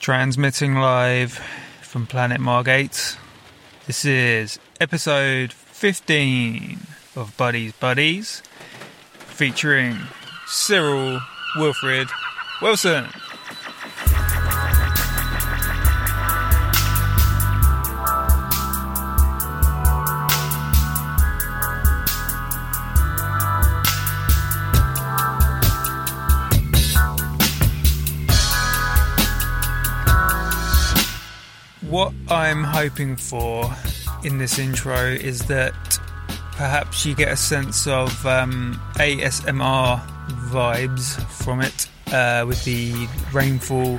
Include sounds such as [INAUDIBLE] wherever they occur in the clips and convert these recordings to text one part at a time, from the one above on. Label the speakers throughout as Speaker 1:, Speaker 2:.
Speaker 1: Transmitting live from Planet Margate. This is episode 15 of Buddies Buddies, featuring Cyril Wilfred Wilson. What I'm hoping for in this intro is that perhaps you get a sense of um, ASMR vibes from it uh, with the rainfall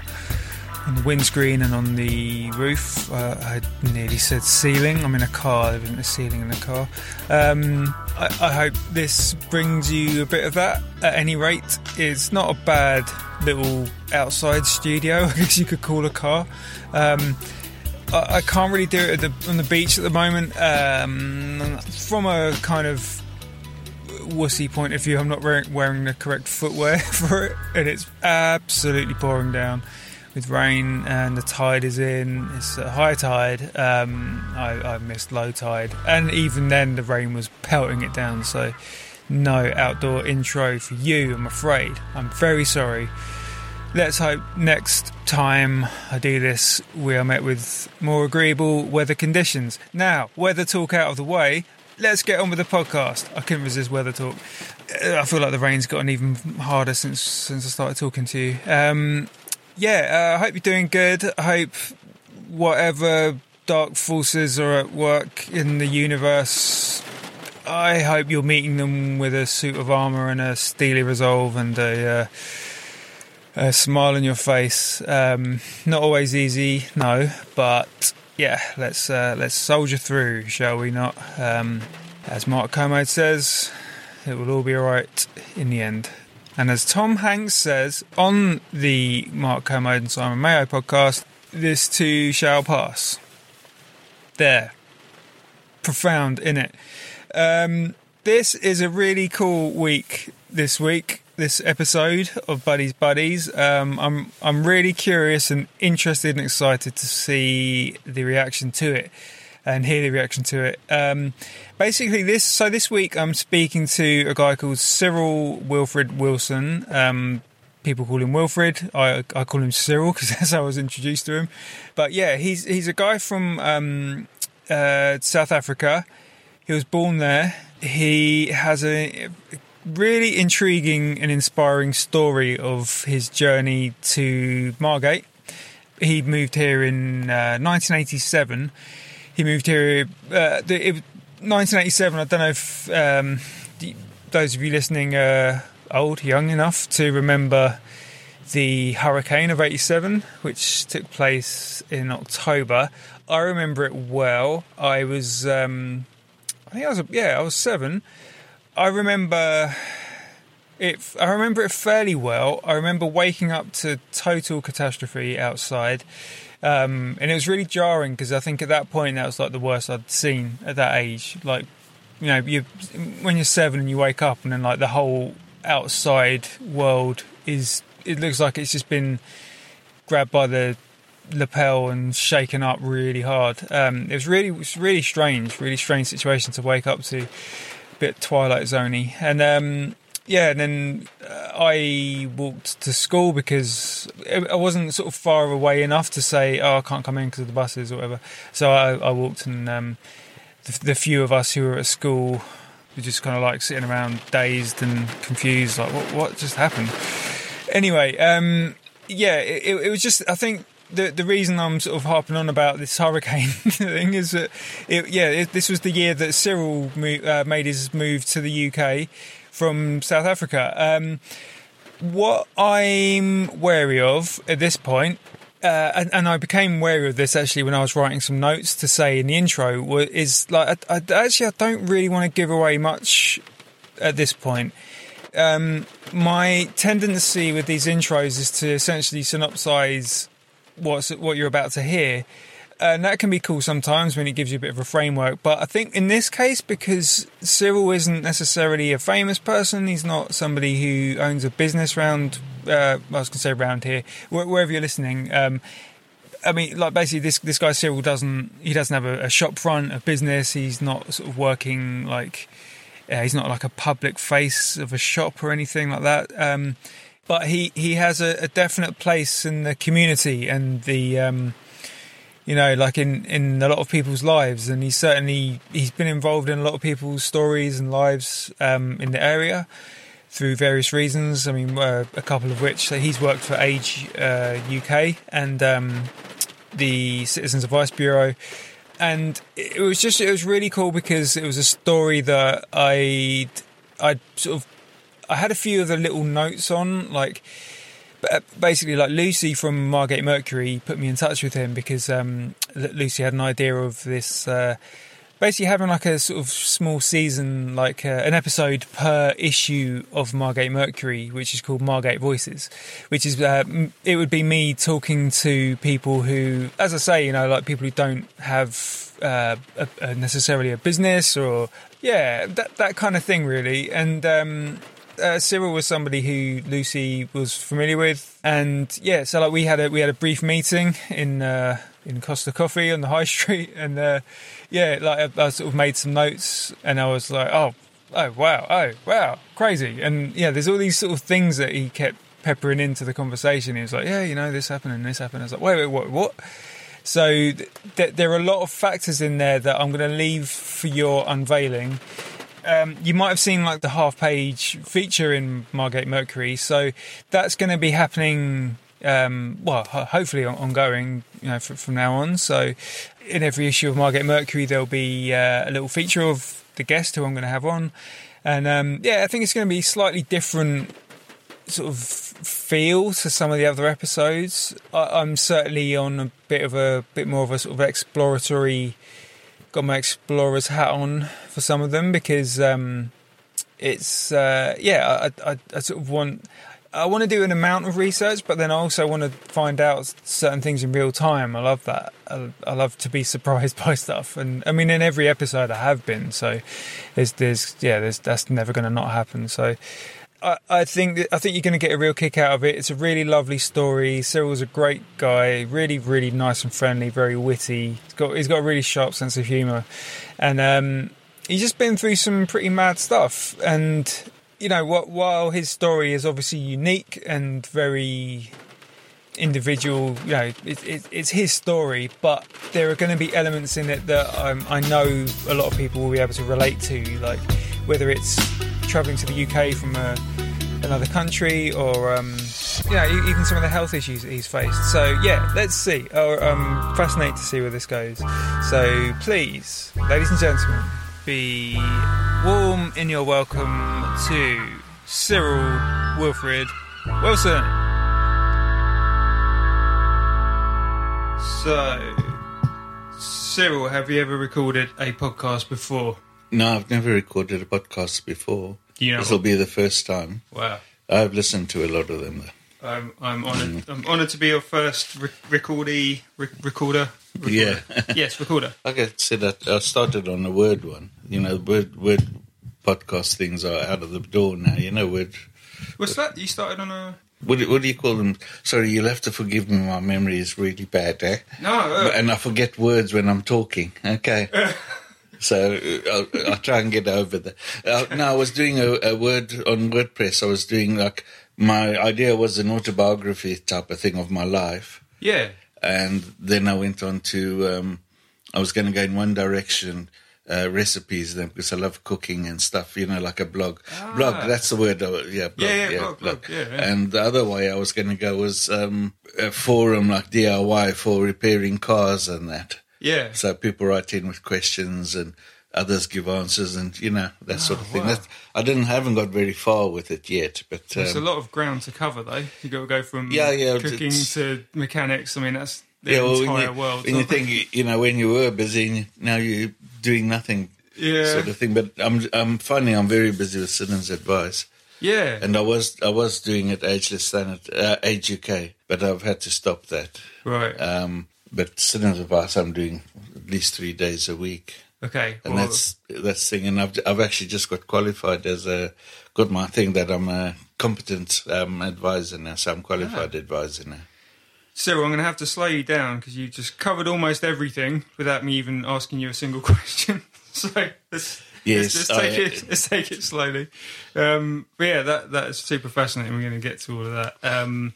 Speaker 1: on the windscreen and on the roof. Uh, I nearly said ceiling. I'm in a car, there isn't a ceiling in the car. Um, I, I hope this brings you a bit of that. At any rate, it's not a bad little outside studio, [LAUGHS] I guess you could call a car. Um, I, I can't really do it the, on the beach at the moment. Um, from a kind of wussy point of view, I'm not wearing, wearing the correct footwear [LAUGHS] for it, and it's absolutely pouring down with rain, and the tide is in. It's a high tide. Um, I, I missed low tide, and even then, the rain was pelting it down. So, no outdoor intro for you, I'm afraid. I'm very sorry. Let's hope next time I do this, we are met with more agreeable weather conditions. Now, weather talk out of the way, let's get on with the podcast. I couldn't resist weather talk. Uh, I feel like the rain's gotten even harder since since I started talking to you. Um, yeah, uh, I hope you're doing good. I hope whatever dark forces are at work in the universe, I hope you're meeting them with a suit of armor and a steely resolve and a. Uh, a smile on your face. Um, not always easy, no, but yeah, let's uh, let's soldier through, shall we not? Um, as Mark Kermode says, it will all be alright in the end. And as Tom Hanks says on the Mark Kermode and Simon Mayo podcast, this too shall pass. There. Profound, in it. Um, this is a really cool week this week this episode of Buddies Buddies. Um, I'm I'm really curious and interested and excited to see the reaction to it and hear the reaction to it. Um, basically, this so this week I'm speaking to a guy called Cyril Wilfred Wilson. Um, people call him Wilfred. I I call him Cyril [LAUGHS] because that's how I was introduced to him. But yeah, he's he's a guy from um, uh, South Africa. He was born there. He has a really intriguing and inspiring story of his journey to Margate. He moved here in uh, 1987. He moved here. Uh, the, it, 1987. I don't know if um, those of you listening are old, young enough to remember the hurricane of 87, which took place in October. I remember it well. I was, um, I think I was, yeah, I was seven. I remember it. I remember it fairly well. I remember waking up to total catastrophe outside, um, and it was really jarring because I think at that point that was like the worst I'd seen at that age. Like, you know, you when you're seven and you wake up and then like the whole outside world is. It looks like it's just been grabbed by the lapel and shaken up really hard. Um, it was really, it was really strange, really strange situation to wake up to bit Twilight Zoney. And um, yeah, and then uh, I walked to school because I wasn't sort of far away enough to say, "Oh, I can't come in because of the buses or whatever." So I, I walked, and um, the, the few of us who were at school were just kind of like sitting around, dazed and confused, like, "What, what just happened?" Anyway, um, yeah, it, it was just. I think the the reason I'm sort of harping on about this hurricane [LAUGHS] thing is that, it, yeah, it, this was the year that Cyril mo- uh, made his move to the UK from South Africa. Um, what I'm wary of at this point, uh, and, and I became wary of this actually when I was writing some notes to say in the intro, is like I, I, actually I don't really want to give away much at this point. Um, my tendency with these intros is to essentially synopsize what's what you're about to hear. And that can be cool sometimes when it gives you a bit of a framework. But I think in this case, because Cyril isn't necessarily a famous person, he's not somebody who owns a business around, uh, I was going to say around here, wherever you're listening. Um, I mean, like basically, this this guy Cyril doesn't he doesn't have a, a shop front, a business. He's not sort of working like uh, he's not like a public face of a shop or anything like that. Um, but he he has a, a definite place in the community and the um, you know like in in a lot of people's lives, and he's certainly he's been involved in a lot of people's stories and lives um, in the area through various reasons. I mean, uh, a couple of which so he's worked for Age uh, UK and um, the Citizens Advice Bureau, and it was just it was really cool because it was a story that I I sort of I had a few of the little notes on like. Basically, like Lucy from Margate Mercury put me in touch with him because um, Lucy had an idea of this uh, basically having like a sort of small season, like uh, an episode per issue of Margate Mercury, which is called Margate Voices, which is uh, it would be me talking to people who, as I say, you know, like people who don't have uh, a, a necessarily a business or yeah, that that kind of thing, really, and. Um, uh, Cyril was somebody who Lucy was familiar with, and yeah, so like we had a we had a brief meeting in uh, in Costa Coffee on the High [LAUGHS] Street, and uh, yeah, like I, I sort of made some notes, and I was like, oh, oh wow, oh wow, crazy, and yeah, there's all these sort of things that he kept peppering into the conversation. He was like, yeah, you know, this happened and this happened. I was like, wait, wait, what, what? So th- th- there are a lot of factors in there that I'm going to leave for your unveiling um, you might have seen like the half page feature in Margate Mercury. So that's going to be happening. Um, well, ho- hopefully ongoing, you know, fr- from now on. So, in every issue of Margate Mercury, there'll be uh, a little feature of the guest who I'm going to have on, and um, yeah, I think it's going to be slightly different sort of feel to some of the other episodes. I- I'm certainly on a bit of a bit more of a sort of exploratory got my explorer's hat on for some of them because um, it's uh, yeah I, I, I sort of want I want to do an amount of research but then I also want to find out certain things in real time. I love that. I, I love to be [LAUGHS] surprised by stuff. And I mean in every episode I have been so there's there's yeah there's that's never going to not happen. So I, think I think you're going to get a real kick out of it. It's a really lovely story. Cyril's a great guy, really, really nice and friendly, very witty. He's got he's got a really sharp sense of humour, and um, he's just been through some pretty mad stuff. And you know, while his story is obviously unique and very individual, you know, it, it, it's his story, but there are going to be elements in it that um, I know a lot of people will be able to relate to, like whether it's travelling to the UK from a, another country or, um, you know, even some of the health issues that he's faced. So, yeah, let's see. Oh, I'm fascinated to see where this goes. So, please, ladies and gentlemen, be warm in your welcome to Cyril Wilfred Wilson. So, Cyril, have you ever recorded a podcast before?
Speaker 2: No, I've never recorded a podcast before.
Speaker 1: You know-
Speaker 2: This will be the first time.
Speaker 1: Wow.
Speaker 2: I've listened to a lot of them. though.
Speaker 1: I'm, I'm honoured. I'm honoured to be your first re- recordee, re- recorder. recorder.
Speaker 2: Yeah. [LAUGHS]
Speaker 1: yes, recorder.
Speaker 2: Like I said, I, I started on a word one. You know, word word podcast things are out of the door now. You know, word.
Speaker 1: What's that? You started on a
Speaker 2: What do, what do you call them? Sorry, you'll have to forgive me. My memory is really bad, eh?
Speaker 1: no. Uh,
Speaker 2: and I forget words when I'm talking. Okay. [LAUGHS] so uh, I'll, I'll try and get over that. Uh, no, I was doing a, a word on WordPress. I was doing like my idea was an autobiography type of thing of my life,
Speaker 1: Yeah.
Speaker 2: and then I went on to. Um, I was going to go in one direction. Uh, recipes then because I love cooking and stuff, you know, like a blog. Blog, that's the word. uh, Yeah, blog,
Speaker 1: Ah. Yeah, yeah, blog, blog, yeah, yeah.
Speaker 2: And the other way I was going to go was um, a forum like DIY for repairing cars and that.
Speaker 1: Yeah.
Speaker 2: So people write in with questions and others give answers and you know that sort of thing.
Speaker 1: Oh, wow.
Speaker 2: That, I didn't haven't got very far with it yet, but
Speaker 1: There's a
Speaker 2: um,
Speaker 1: lot of ground to cover, though. You got to go from
Speaker 2: Yeah, yeah,
Speaker 1: cooking to mechanics. I mean, that's the
Speaker 2: yeah, well,
Speaker 1: entire
Speaker 2: you,
Speaker 1: world.
Speaker 2: when you think you know when you were busy, and now you're doing nothing,
Speaker 1: Yeah.
Speaker 2: sort of thing. But I'm I'm finding I'm very busy with Citizens Advice,
Speaker 1: yeah,
Speaker 2: and I was I was doing it ageless standard uh, Age UK, but I've had to stop that.
Speaker 1: right.
Speaker 2: Um, but Citizens Advice I'm doing at least three days a week.
Speaker 1: okay.
Speaker 2: and
Speaker 1: well,
Speaker 2: that's that's thing. And I've I've actually just got qualified as a got my thing that I'm a competent um, advisor now, so I'm qualified advisor now.
Speaker 1: Cyril, I'm going to have to slow you down because you just covered almost everything without me even asking you a single [LAUGHS] question. so let's,
Speaker 2: Yes,
Speaker 1: let's, let's take
Speaker 2: I-
Speaker 1: it. Let's take it slowly. Um, but yeah, that that is super fascinating. We're going to get to all of that. Um,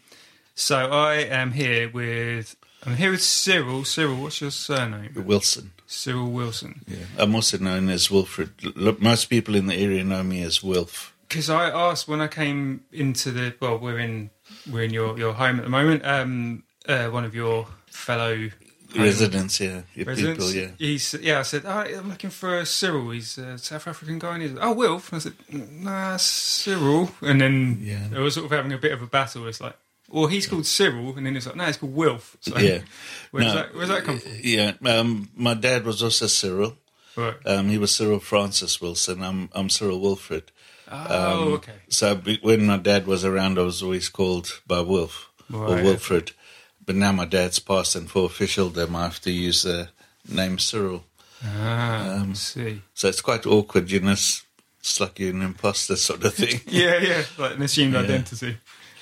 Speaker 1: so I am here with I'm here with Cyril. Cyril, what's your surname?
Speaker 2: Wilson.
Speaker 1: Cyril Wilson.
Speaker 2: Yeah. I'm also known as Wilfred. Look, most people in the area know me as Wilf.
Speaker 1: Because I asked when I came into the well, we're in we're in your your home at the moment. Um, uh, one of your fellow
Speaker 2: Residents, yeah, your
Speaker 1: residents.
Speaker 2: people, yeah.
Speaker 1: He's yeah. I said, oh, I'm looking for Cyril. He's a South African guy. And he's oh, Wilf. And I said, nah, Cyril. And then
Speaker 2: Yeah.
Speaker 1: they were sort of having a bit of a battle. It's like, well, he's called Cyril, and then it's like, no, it's called Wilf. So
Speaker 2: Yeah. [LAUGHS]
Speaker 1: Where's
Speaker 2: No.
Speaker 1: that? Where's that come from?
Speaker 2: Yeah, um, my dad was also Cyril.
Speaker 1: Right.
Speaker 2: Um, he was Cyril Francis Wilson. I'm I'm Cyril Wilfred.
Speaker 1: oh, okay.
Speaker 2: So when my dad was around, I was always called by Wilf or
Speaker 1: Right.
Speaker 2: Wilfred. But now my dad's passed, and for officialdom, I have to use the name Cyril.
Speaker 1: Ah,
Speaker 2: Um,
Speaker 1: I see.
Speaker 2: So it's quite awkward, you know. It's, it's like you're an imposter sort of thing. [LAUGHS]
Speaker 1: Yeah, yeah. Like an assumed [LAUGHS] identity,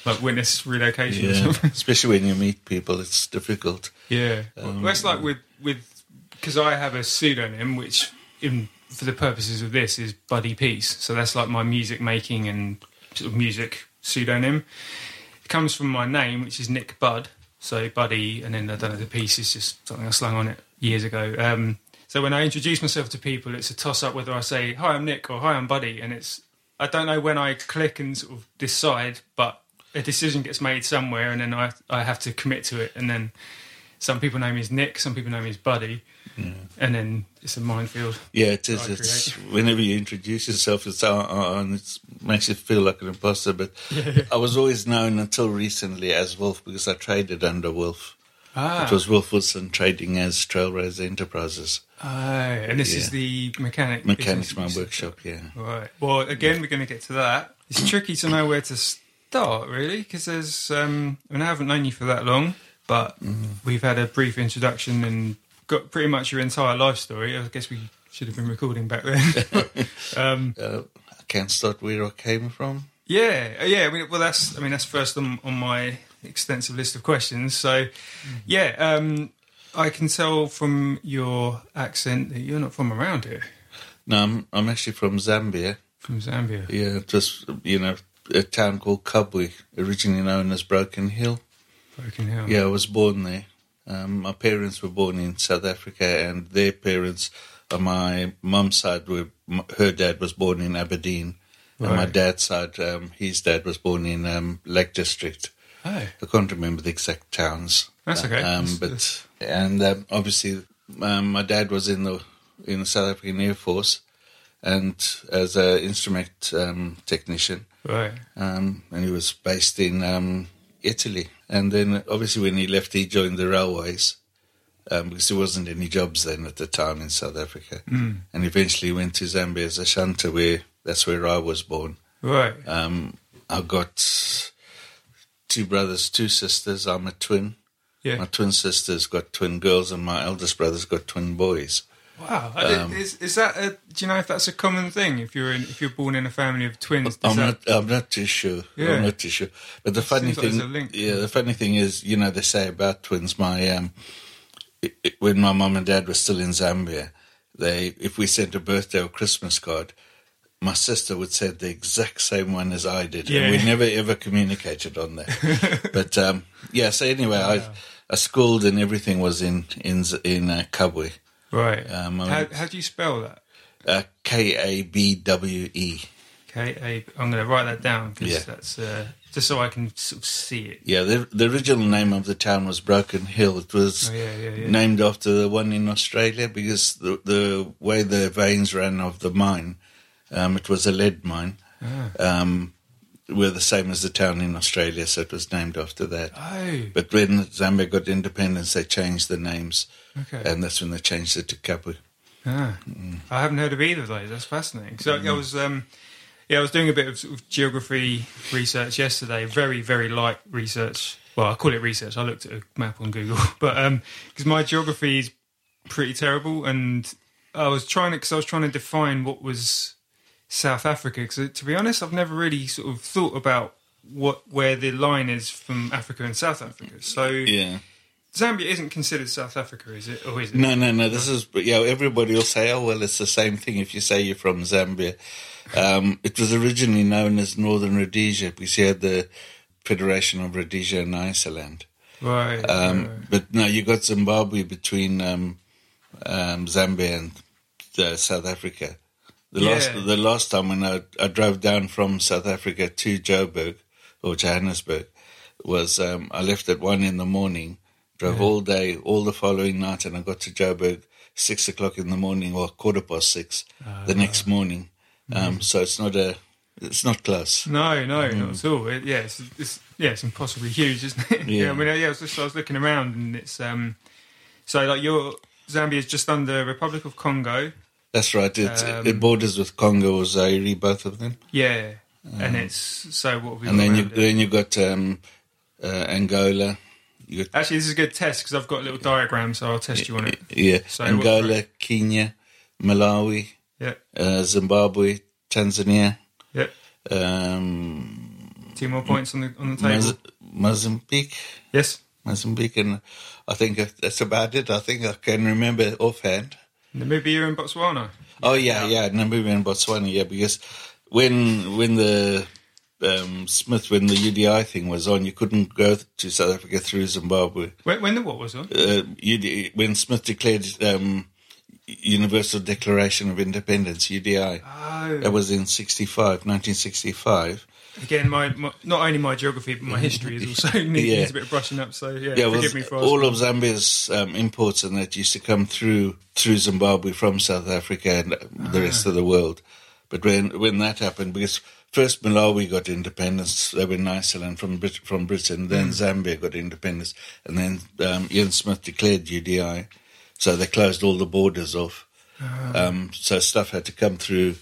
Speaker 1: like witness relocation.
Speaker 2: Yeah, [LAUGHS] especially when you meet people, it's difficult.
Speaker 1: Yeah, well, that's like with with because I have a pseudonym which, in for the purposes of this, is Buddy Peace. So that's like my music making and sort of music pseudonym. It comes from my name, which is Nick Budd. So Buddy, and then I don't know the piece is just something I slung on it years ago. Um, so when I introduce myself to people, it's a toss up whether I say hi, I'm Nick or hi, I'm Buddy, and it's I don't know when I click and sort of decide, but a decision gets made somewhere, and then I I have to commit to it, and then some people know me as Nick, some people know me as Buddy, and then it's a minefield.
Speaker 2: Yeah, it is. It's whenever you introduce yourself, it's uh, uh, and it makes you feel like an imposter. But I was always known until recently as Wolf because I traded under Wolf.
Speaker 1: Ah,
Speaker 2: It was Wolf Wilson trading as Trailraiser Enterprises.
Speaker 1: Aye, and this is the mechanic.
Speaker 2: Mechanics, my workshop. Yeah.
Speaker 1: Right. Well, again, we're going to get to that. It's tricky to know where to start, really, because there's. Um, I mean, I haven't known you for that long, but we've had a brief introduction and got pretty much your entire life story. I guess we should have been recording back then. [LAUGHS] um,
Speaker 2: Uh, I can't start where I came from.
Speaker 1: yeah, uh, yeah. I mean, well, that's. I mean, that's first on, on my extensive list of questions. So, yeah, um, I can tell from your accent that you're not from around here,
Speaker 2: No, I'm, I'm actually from Zambia.
Speaker 1: from Zambia.
Speaker 2: Yeah, just you know, a town called Kabwe, originally known as Broken Hill.
Speaker 1: Broken Hill.
Speaker 2: Yeah, I was born there. Um, my parents were born in South Africa, and their parents, on my mum's side, were her dad was born in Aberdeen, and my dad's side, um, his dad was born in um, Lake District.
Speaker 1: Oh.
Speaker 2: I can't remember the exact towns.
Speaker 1: That's okay.
Speaker 2: Um, but and um, obviously, um, my dad was in the in the South African Air Force, and as an instrument um, technician
Speaker 1: Right.
Speaker 2: um, and he was based in um, Italy. And then, obviously, when he left, he joined the railways um, because there wasn't any jobs then at the time in South Africa. Mm. And eventually went to Zambia as a shunter, where that's where I was born.
Speaker 1: Right.
Speaker 2: Um, I got two brothers, two sisters. I'm a twin.
Speaker 1: Yeah.
Speaker 2: My twin sisters got twin girls, and my eldest brother's got twin boys.
Speaker 1: Wow. I is is that a, do you know if that's a common thing if you're in if you're born in a family of twins?
Speaker 2: I'm
Speaker 1: that-
Speaker 2: not. I'm not too sure.
Speaker 1: Yeah.
Speaker 2: I'm not too sure. But the funny
Speaker 1: seems like
Speaker 2: thing,
Speaker 1: link.
Speaker 2: yeah, the funny thing is, you know, they say about twins. My um, it, it- when my mum and dad were still in Zambia, they if we sent a birthday or Christmas card, my sister would send the exact same one as I did,
Speaker 1: Yeah.
Speaker 2: and we never ever communicated on that. [LAUGHS] but um, yeah, so anyway, I, I schooled and everything was in in in uh, Kabwe,
Speaker 1: Right.
Speaker 2: Um, I mean-
Speaker 1: how do you spell that?
Speaker 2: uh, K A B W E.
Speaker 1: K A. I'm going to write that down because
Speaker 2: Yeah.
Speaker 1: that's uh, just so I can sort of see it.
Speaker 2: Yeah, the the original name of the town was Broken Hill. It was
Speaker 1: Oh, yeah, yeah.
Speaker 2: named after the one in Australia because the the way the veins ran of the mine, um, it was a lead mine.
Speaker 1: Ah.
Speaker 2: Um, were the same as the town in Australia, so it was named after that.
Speaker 1: Oh,
Speaker 2: But when Zambia got independence, they changed the names,
Speaker 1: okay.
Speaker 2: and that's when they changed it to Kabwe.
Speaker 1: Ah, I haven't heard of either of those. That's fascinating. So I was, um, yeah, I was doing a bit of, sort of geography research yesterday. Very, very light research. Well, I call it research. I looked at a map on Google, [LAUGHS] but because my geography is pretty terrible, and I was trying to because I was trying to define what was South Africa. Because to be honest, I've never really sort of thought about what where the line is from Africa and South Africa. So
Speaker 2: Yeah.
Speaker 1: Zambia isn't considered South Africa, is it? Or is it?
Speaker 2: No, no, no. This is, but yeah, everybody will say, oh, well, it's the same thing if you say you're from Zambia. Um, it was originally known as Northern Rhodesia because you had the Federation of Rhodesia and Nyasaland.
Speaker 1: Right.
Speaker 2: Um,
Speaker 1: right.
Speaker 2: But no, you got Zimbabwe between um, um, Zambia and uh, South Africa. The last, the last time when I, I drove down from South Africa to Joburg or Johannesburg was um, I left at one in the morning, drove all day, all the following night, and I got to Joburg six o'clock in the morning or quarter past six the next morning. Um, so it's not a, it's not close.
Speaker 1: No, no,
Speaker 2: Mm.
Speaker 1: not at all. It, yeah, it's, it's yeah, it's impossibly huge, isn't it? [LAUGHS]
Speaker 2: Yeah.
Speaker 1: I mean, yeah, I was, just, I was looking around, and it's um, so like your Zambia is just under Republic of Congo,
Speaker 2: That's right. It,
Speaker 1: Um,
Speaker 2: it borders with Congo or Zaire, both of them.
Speaker 1: yeah, and it's so what have we
Speaker 2: Mm. and then you
Speaker 1: it?
Speaker 2: then you got um, uh, Angola. You got
Speaker 1: Actually, this is a good test because I've got a little diagram, so I'll test you on it.
Speaker 2: yeah,
Speaker 1: So what-
Speaker 2: Angola, Kenya, Malawi,
Speaker 1: Yeah,
Speaker 2: uh, Zimbabwe, Tanzania,
Speaker 1: yeah.
Speaker 2: um,
Speaker 1: Two more points on the on the table.
Speaker 2: Moz- Mozambique,
Speaker 1: yes,
Speaker 2: Mozambique, and I think that's about it. I think I can remember offhand.
Speaker 1: Namibia and Botswana.
Speaker 2: Oh yeah, yeah, Namibia and Botswana, yeah, because when when the um, Smith when the UDI thing was on, you couldn't go to South Africa through Zimbabwe.
Speaker 1: When, when the what was on?
Speaker 2: uh, UD, when Smith declared um, Universal Declaration of Independence, UDI,
Speaker 1: Oh,
Speaker 2: that was in 65, 1965.
Speaker 1: again, my, my not only my geography but my history is also [LAUGHS] need,
Speaker 2: Yeah.
Speaker 1: needs a bit of brushing up. So yeah,
Speaker 2: Yeah, well,
Speaker 1: me for
Speaker 2: all of Zambia's um, imports and that used to come through through Zimbabwe from South Africa and the rest of the world. But when when that happened, because first Malawi got independence, they were in Nyasaland from Brit- from Britain. Then Zambia got independence, and then um, Ian Smith declared UDI, so they closed all the borders off. Um, so stuff had to come through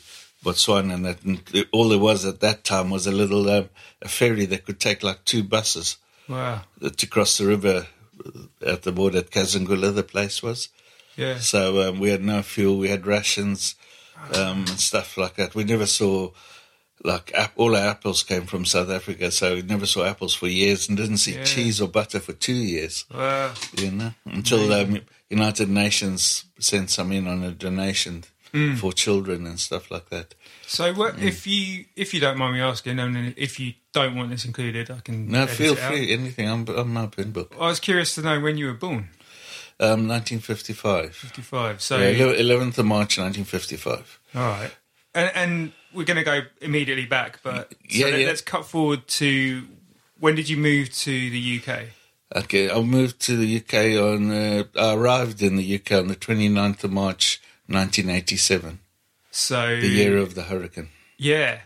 Speaker 2: Botswana, and, that, and all there was at that time was a little um, a ferry that could take like two buses
Speaker 1: Wow.
Speaker 2: to cross the river at the border at Kazungula, the place was.
Speaker 1: Yeah.
Speaker 2: So um, we had no fuel, we had rations um, and stuff like that. We never saw, like, all our apples came from South Africa, so we never saw apples for years and didn't see
Speaker 1: Yeah.
Speaker 2: cheese or butter for two years,
Speaker 1: Wow.
Speaker 2: you know, until um, United Nations sent some in on a donation
Speaker 1: Mm.
Speaker 2: for children and stuff like that.
Speaker 1: So, what if you if you don't mind me asking, and if you don't want this included, I can.
Speaker 2: No, feel
Speaker 1: it out.
Speaker 2: free, anything, I'm, I'm open book.
Speaker 1: I was curious to know when you were born.
Speaker 2: Um, 1955.
Speaker 1: Fifty-five. So,
Speaker 2: Yeah, 11th of March 1955.
Speaker 1: all right, and, and we're going to go immediately back, but so
Speaker 2: Yeah,
Speaker 1: let,
Speaker 2: yeah.
Speaker 1: let's cut forward to when did you move to the UK?
Speaker 2: Okay, I moved to the UK on. Uh, I arrived in the UK on the 29th of March, 1987,
Speaker 1: So
Speaker 2: the year of the hurricane.
Speaker 1: Yeah,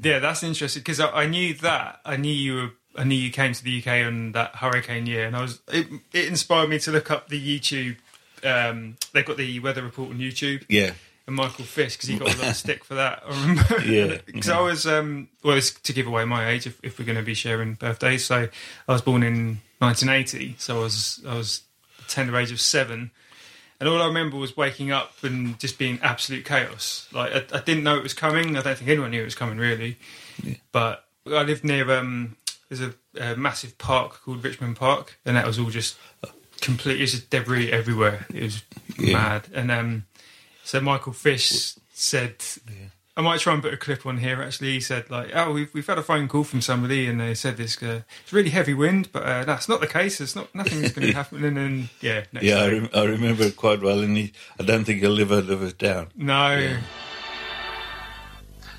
Speaker 1: yeah, that's interesting because I, I knew that. I knew you were. I knew you came to the UK on that hurricane year, and I was. It, it inspired me to look up the YouTube. Um, they've got the weather report on YouTube,
Speaker 2: Yeah,
Speaker 1: and Michael Fish because he got a lot of stick for that. I remember.
Speaker 2: Yeah. [LAUGHS]
Speaker 1: because I was. Um, well, it's to give away my age if, if we're going to be sharing birthdays. So I was born in 1980, so I was I was tender age of seven. And all I remember was waking up and just being absolute chaos. Like I, I didn't know it was coming. I don't think anyone knew it was coming really. But I lived near um, there's a, a massive park called Richmond Park, and that was all just complete. It was just debris everywhere. It was
Speaker 2: Yeah.
Speaker 1: mad. And um, So Michael Fish said, I might try and put a clip on here. Actually, he said like, "Oh, we've we've had a phone call from somebody, and they said this uh, it's really heavy wind, but uh, that's not the case. It's not nothing's going [LAUGHS] to happen." And then yeah, next
Speaker 2: Yeah, I, rem- I remember it quite well, and he, I don't think he'll ever live it down.
Speaker 1: no,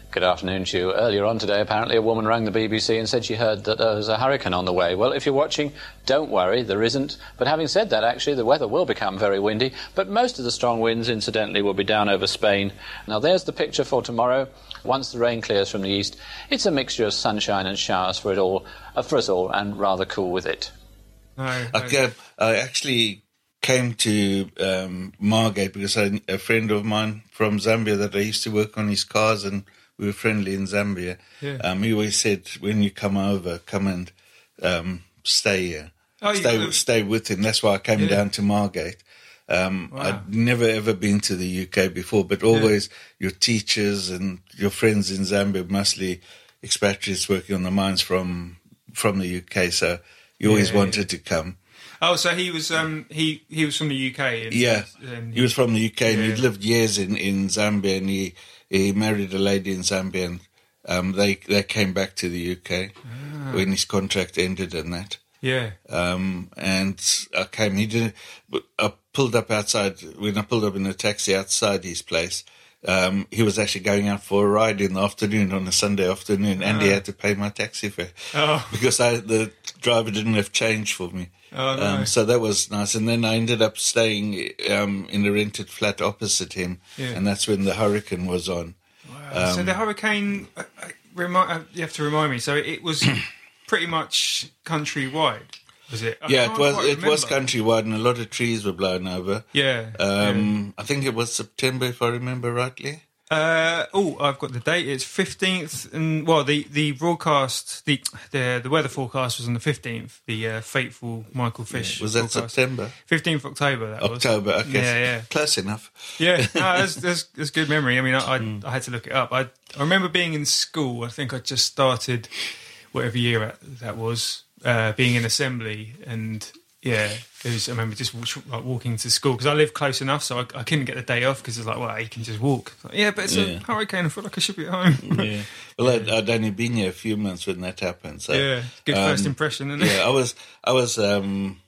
Speaker 3: Good afternoon to you. Earlier on today, apparently, a woman rang the BBC and said she heard that there was a hurricane on the way. Well, if you're watching, don't worry, there isn't. But having said that, actually, the weather will become very windy, but most of the strong winds, incidentally, will be down over Spain. Now, there's the picture for tomorrow. Once the rain clears from the east, it's a mixture of sunshine and showers for it all, uh, for us all, and rather cool with it.
Speaker 1: no,
Speaker 2: I,
Speaker 1: no.
Speaker 2: ca- I actually came to um, Margate because I, a friend of mine from Zambia that I used to work on his cars and we were friendly in Zambia.
Speaker 1: Yeah.
Speaker 2: Um, he always said, when you come over, come and um, stay here.
Speaker 1: Oh, you-
Speaker 2: stay, stay with him. That's why I came
Speaker 1: Yeah.
Speaker 2: down to Margate. Um,
Speaker 1: Wow.
Speaker 2: I'd never ever been to the UK before, but always your teachers and your friends in Zambia, mostly expatriates working on the mines from from the UK. So you always
Speaker 1: Yeah, yeah.
Speaker 2: wanted to come.
Speaker 1: Oh, so he was um he he was from the UK. And,
Speaker 2: Yeah,
Speaker 1: and
Speaker 2: he was from the UK and
Speaker 1: Yeah.
Speaker 2: he'd lived years in, in Zambia and he, he married a lady in Zambia and um, they they came back to the UK
Speaker 1: Ah.
Speaker 2: when his contract ended and that.
Speaker 1: yeah.
Speaker 2: Um, and I came. He didn't. I pulled up outside when I pulled up in a taxi outside his place. Um, he was actually going out for a ride in the afternoon on a Sunday afternoon, and he had to pay my taxi fare.
Speaker 1: Oh.
Speaker 2: because I, the driver didn't have change for me.
Speaker 1: Oh, no.
Speaker 2: um, so that was nice. And then I ended up staying um, in a rented flat opposite him,
Speaker 1: Yeah.
Speaker 2: and that's when the hurricane was on.
Speaker 1: Wow. so the hurricane, uh, uh, remi- uh, you have to remind me. So it was [CLEARS THROAT] pretty much countrywide, was it? I
Speaker 2: yeah, it was it was countrywide, and a lot of trees were blown over.
Speaker 1: Yeah.
Speaker 2: Um, I think it was September, if I remember rightly.
Speaker 1: Uh, oh, I've got the date. It's fifteenth, and well, the, the broadcast, the the the weather forecast was on the fifteenth. The uh, fateful Michael Fish
Speaker 2: Was that
Speaker 1: forecast.
Speaker 2: September?
Speaker 1: Fifteenth October. That was.
Speaker 2: October. Okay,
Speaker 1: Yeah, yeah.
Speaker 2: close enough.
Speaker 1: Yeah, [LAUGHS] no, that's, that's, that's good memory. I mean, I, I,
Speaker 2: Hmm.
Speaker 1: I had to look it up. I, I remember being in school. I think I just started, whatever year that was, uh, being in assembly, and yeah, it was, I remember just like walking to school because I live close enough, so I, I couldn't get the day off because it's like, well, you can just walk. Like, yeah, but it's
Speaker 2: Yeah.
Speaker 1: a hurricane. I feel like I should be at home.
Speaker 2: Yeah. [LAUGHS] Well, I'd, I'd only been here a few months when that happened. So,
Speaker 1: yeah, good first
Speaker 2: um,
Speaker 1: impression. Isn't it?
Speaker 2: yeah, I was I was um,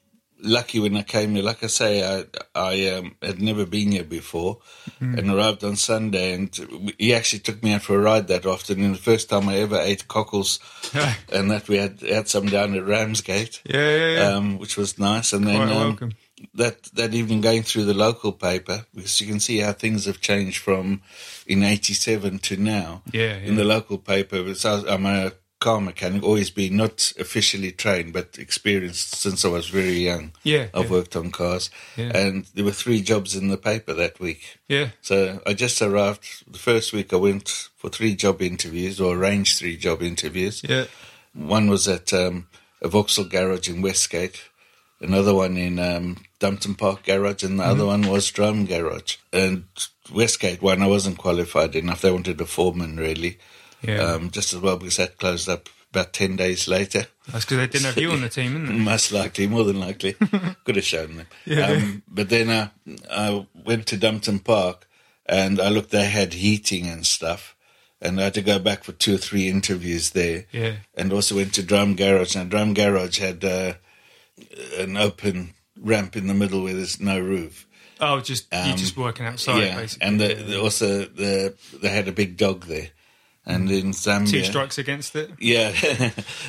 Speaker 2: lucky when I came here. Like I say, I I um, had never been here before,
Speaker 1: Hmm.
Speaker 2: and arrived on Sunday. And he actually took me out for a ride that afternoon. The first time I ever ate cockles, [LAUGHS] and that we had had some down at Ramsgate,
Speaker 1: yeah, yeah, yeah.
Speaker 2: um, which was nice. And then
Speaker 1: Quite
Speaker 2: um, that that evening going through the local paper because you can see how things have changed from in '87 to now.
Speaker 1: Yeah,
Speaker 2: in the local paper, so I'm a car mechanic, always been not officially trained but experienced since I was very young.
Speaker 1: Yeah,
Speaker 2: I've
Speaker 1: yeah.
Speaker 2: worked on cars,
Speaker 1: Yeah.
Speaker 2: and there were three jobs in the paper that week.
Speaker 1: yeah.
Speaker 2: So I just arrived. The first week I went for three job interviews or arranged three job interviews.
Speaker 1: Yeah.
Speaker 2: One was at um, a Vauxhall garage in Westgate, another one in um, Dumpton Park garage, and the other one was Drum garage. And Westgate one, I wasn't qualified enough. They wanted a foreman, really,
Speaker 1: Yeah.
Speaker 2: um, just as well because that closed up about 10 days later.
Speaker 1: That's because they didn't have you on the team, isn't it? [LAUGHS]
Speaker 2: Most likely, more than likely. [LAUGHS] Could have shown them. Um, but then uh, I went to Dumpton Park and I looked, they had heating and stuff. And I had to go back for two or three interviews there.
Speaker 1: Yeah.
Speaker 2: And also went to Drum Garage. And Drum Garage had uh, an open ramp in the middle where there's no roof.
Speaker 1: Oh, just you're just working outside,
Speaker 2: yeah.
Speaker 1: basically.
Speaker 2: And the, the, also the, they had a big dog there. And in Zambia.
Speaker 1: two strikes against it.
Speaker 2: Yeah, [LAUGHS]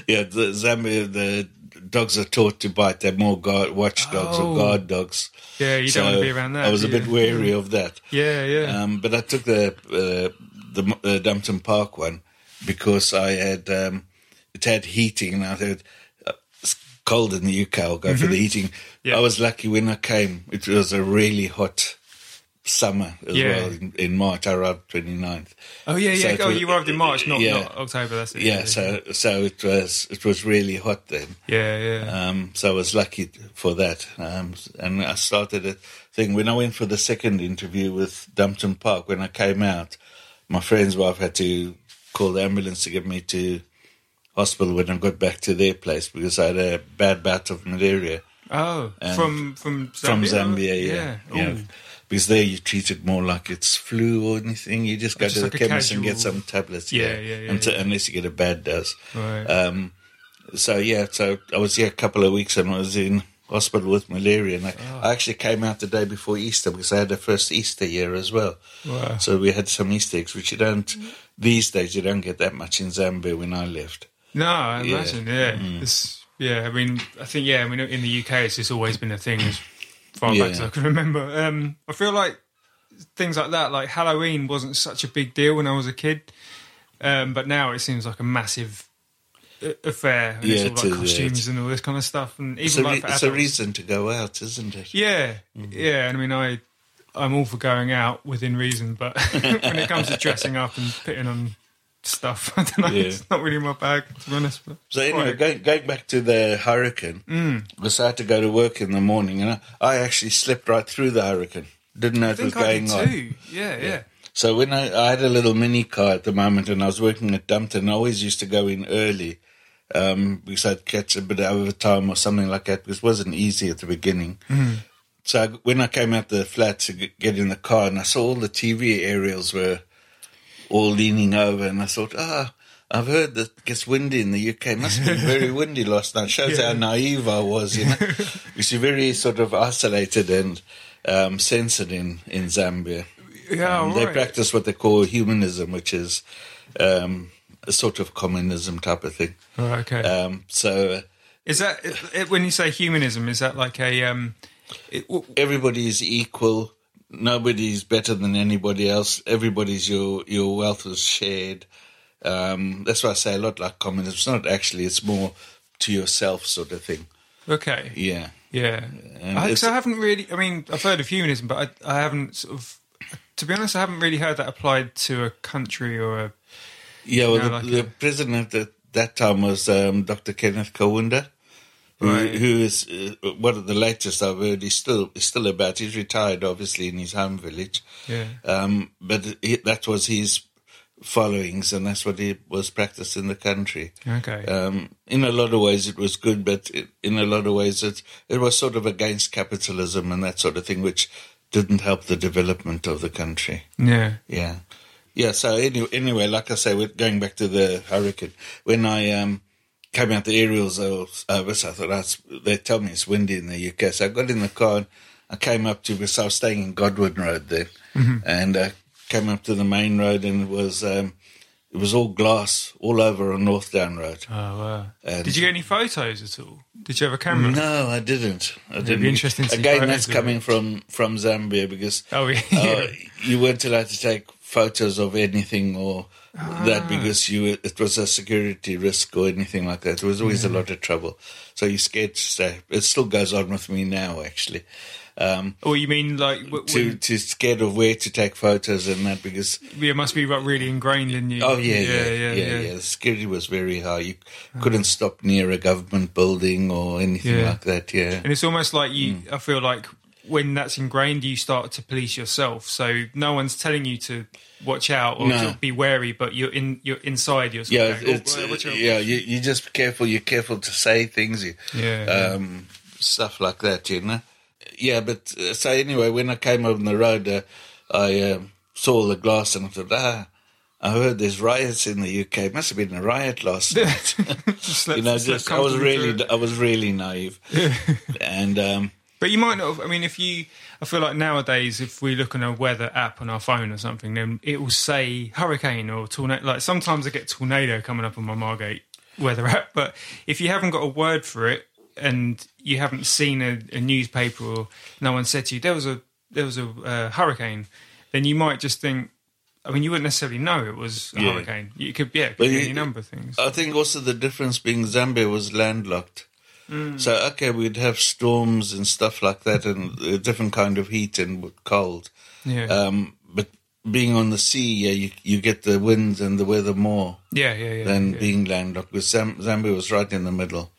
Speaker 2: yeah. The Zambia, the dogs are taught to bite. They're more guard, watchdogs
Speaker 1: Oh.
Speaker 2: or guard dogs.
Speaker 1: Yeah, you don't want to be around that.
Speaker 2: I was a bit wary of that.
Speaker 1: Yeah, yeah.
Speaker 2: Um, but I took the uh, the uh, Dumpton Park one because I had um, it had heating, and I thought uh, it's cold in the UK. I'll go for the heating.
Speaker 1: Mm-hmm. Yeah.
Speaker 2: I was lucky when I came. It was a really hot summer as
Speaker 1: Yeah.
Speaker 2: well in, in March. I arrived 29th.
Speaker 1: oh yeah, yeah.
Speaker 2: it
Speaker 1: oh,
Speaker 2: was-
Speaker 1: you arrived in March, not,
Speaker 2: yeah.
Speaker 1: not October. That's it.
Speaker 2: Yeah, so so it was it was really hot then.
Speaker 1: yeah, yeah.
Speaker 2: Um, so I was lucky for that. Um, and I started a thing when I went for the second interview with Dumpton Park. When I came out, my friend's wife had to call the ambulance to get me to hospital when I got back to their place because I had a bad bout of malaria.
Speaker 1: Oh,
Speaker 2: And-
Speaker 1: from from Zambia.
Speaker 2: from Zambia, yeah, yeah. Because there you treat it more like it's flu or anything. You just go
Speaker 1: Just
Speaker 2: to
Speaker 1: like
Speaker 2: the chemist and get some tablets.
Speaker 1: Yeah, yeah, yeah,
Speaker 2: until-
Speaker 1: yeah.
Speaker 2: Unless you get a bad dose.
Speaker 1: Right.
Speaker 2: Um, so yeah, so I was here a couple of weeks and I was in hospital with malaria, and I,
Speaker 1: Oh.
Speaker 2: I actually came out the day before Easter because I had the first Easter year as well.
Speaker 1: Wow.
Speaker 2: So we had some Easter eggs, which you don't these days. You don't get that much in Zambia when I left.
Speaker 1: No, I
Speaker 2: Yeah.
Speaker 1: imagine. Yeah,
Speaker 2: Mm.
Speaker 1: It's, yeah. I mean, I think yeah. I mean, in the UK, it's just always been a thing far
Speaker 2: Yeah.
Speaker 1: back as I can remember. Um, I feel like things like that, like Halloween, wasn't such a big deal when I was a kid, um, but now it seems like a massive uh, affair. And
Speaker 2: Yeah,
Speaker 1: it's
Speaker 2: it
Speaker 1: all like
Speaker 2: yeah.
Speaker 1: costumes and all this kind of stuff, and even
Speaker 2: It's, a,
Speaker 1: like
Speaker 2: it's a reason to go out, isn't it?
Speaker 1: Yeah,
Speaker 2: Mm-hmm.
Speaker 1: yeah. And I mean, I I'm all for going out within reason, but [LAUGHS] when it comes to dressing up and putting on stuff, [LAUGHS] I don't know.
Speaker 2: Yeah.
Speaker 1: It's not really my bag, to be honest. But
Speaker 2: So anyway, going, going back to the hurricane,
Speaker 1: Mm.
Speaker 2: because I had to go to work in the morning, and I, I actually slept right through the hurricane. Didn't know
Speaker 1: I
Speaker 2: it was
Speaker 1: I
Speaker 2: going on.
Speaker 1: too. Yeah, yeah.
Speaker 2: So when I, I had a little mini car at the moment, and I was working at Dumpton, I always used to go in early um, because I'd catch a bit of overtime or something like that. Because it wasn't easy at the beginning. So I, when I came out the flat to get in the car, and I saw all the TV aerials were all leaning over, and I thought, ah. I've heard that it gets windy in the UK. It must have been very [LAUGHS] windy last night. Shows how naive I was, you know. [LAUGHS] because you're very sort of isolated and um, censored in, in Zambia.
Speaker 1: Yeah,
Speaker 2: Um, They
Speaker 1: right.
Speaker 2: practice what they call humanism, which is um, a sort of communism type of thing.
Speaker 1: Oh, okay.
Speaker 2: Um, so
Speaker 1: is that when you say humanism? Is that like a um? It, w-
Speaker 2: everybody is equal. Nobody's better than anybody else. Everybody's your your wealth is shared. Um, that's why I say a lot like communism. It's not actually. It's more to yourself sort of thing.
Speaker 1: okay.
Speaker 2: Yeah.
Speaker 1: Yeah. I, I haven't really. I mean, I've heard of humanism, but I, I haven't sort of. To be honest, I haven't really heard that applied to a country or a.
Speaker 2: Yeah, well,
Speaker 1: Yeah,
Speaker 2: the,
Speaker 1: like
Speaker 2: the
Speaker 1: a-
Speaker 2: president at that time was um, Dr. Kenneth Kaunda, who,
Speaker 1: Right.
Speaker 2: who is uh, one of the latest I've heard. He's still he's still about. He's retired, obviously, in his home village.
Speaker 1: Yeah.
Speaker 2: Um, but he, that was his followings, and that's what he was practiced in the country.
Speaker 1: Okay.
Speaker 2: Um, in a lot of ways, it was good, but it, in a lot of ways, it it was sort of against capitalism and that sort of thing, which didn't help the development of the country.
Speaker 1: yeah.
Speaker 2: Yeah, yeah. So anyway, anyway, like I say, we're going back to the hurricane. When I um, came out the aerials over, so I thought that's, they tell me it's windy in the UK. So I got in the car and I came up to because I was staying in Godwin Road then, and I came up to the main road and it was um, it was all glass all over on North Down Road.
Speaker 1: Oh wow.
Speaker 2: And-
Speaker 1: Did you get any photos at all? Did you have a camera?
Speaker 2: No, I didn't. I didn't.
Speaker 1: be interesting
Speaker 2: Again, that's coming
Speaker 1: it.
Speaker 2: from from Zambia because
Speaker 1: Oh yeah.
Speaker 2: uh, you weren't allowed to take photos of anything or that because you it was a security risk or anything like that. There was always a lot of trouble, so you scared to stay. It still goes on with me now, actually. Um,
Speaker 1: or you mean like w-
Speaker 2: to to scared of where to take photos and that because
Speaker 1: it must be like really ingrained in you?
Speaker 2: oh yeah yeah
Speaker 1: yeah,
Speaker 2: yeah yeah, the security was very high. You couldn't stop near a government building or anything
Speaker 1: Yeah.
Speaker 2: like that. Yeah.
Speaker 1: And it's almost like you.
Speaker 2: Hmm.
Speaker 1: I feel like when that's ingrained, you start to police yourself. So no one's telling you to watch out or
Speaker 2: No.
Speaker 1: to be wary, but you're in. You're inside. You're
Speaker 2: Yeah,
Speaker 1: going,
Speaker 2: it's
Speaker 1: oh, watch out.
Speaker 2: yeah. You you just be careful. You're careful to say things. You,
Speaker 1: Yeah, yeah.
Speaker 2: um, stuff like that. You know. Yeah, but uh, so anyway, when I came on the road, uh, I um, saw the glass and I thought, ah, I heard there's riots in the UK. It must have been a riot last night. [LAUGHS]
Speaker 1: Just slept- [LAUGHS]
Speaker 2: you know,
Speaker 1: slept
Speaker 2: just I was really. I was really naive, [LAUGHS] and um,
Speaker 1: But you might not. Have, I mean, if you, I feel like nowadays, if we look on a weather app on our phone or something, then it will say hurricane or tornado. Like sometimes I get tornado coming up on my Margate weather [LAUGHS] app, but if you haven't got a word for it and you haven't seen a, a newspaper or no one said to you there was a there was a uh, hurricane, then you might just think. I mean, you wouldn't necessarily know it was a
Speaker 2: Yeah.
Speaker 1: hurricane. You could, yeah, it could
Speaker 2: But
Speaker 1: be
Speaker 2: you-
Speaker 1: any number of things.
Speaker 2: I think also the difference being Zambia was landlocked. So okay, we'd have storms and stuff like that, and a different kind of heat and cold.
Speaker 1: yeah,
Speaker 2: Um, but being on the sea, yeah, you you get the winds and the weather more
Speaker 1: yeah, yeah, yeah.
Speaker 2: than
Speaker 1: yeah,
Speaker 2: being landlocked. Because Zam- Zambia was right in the middle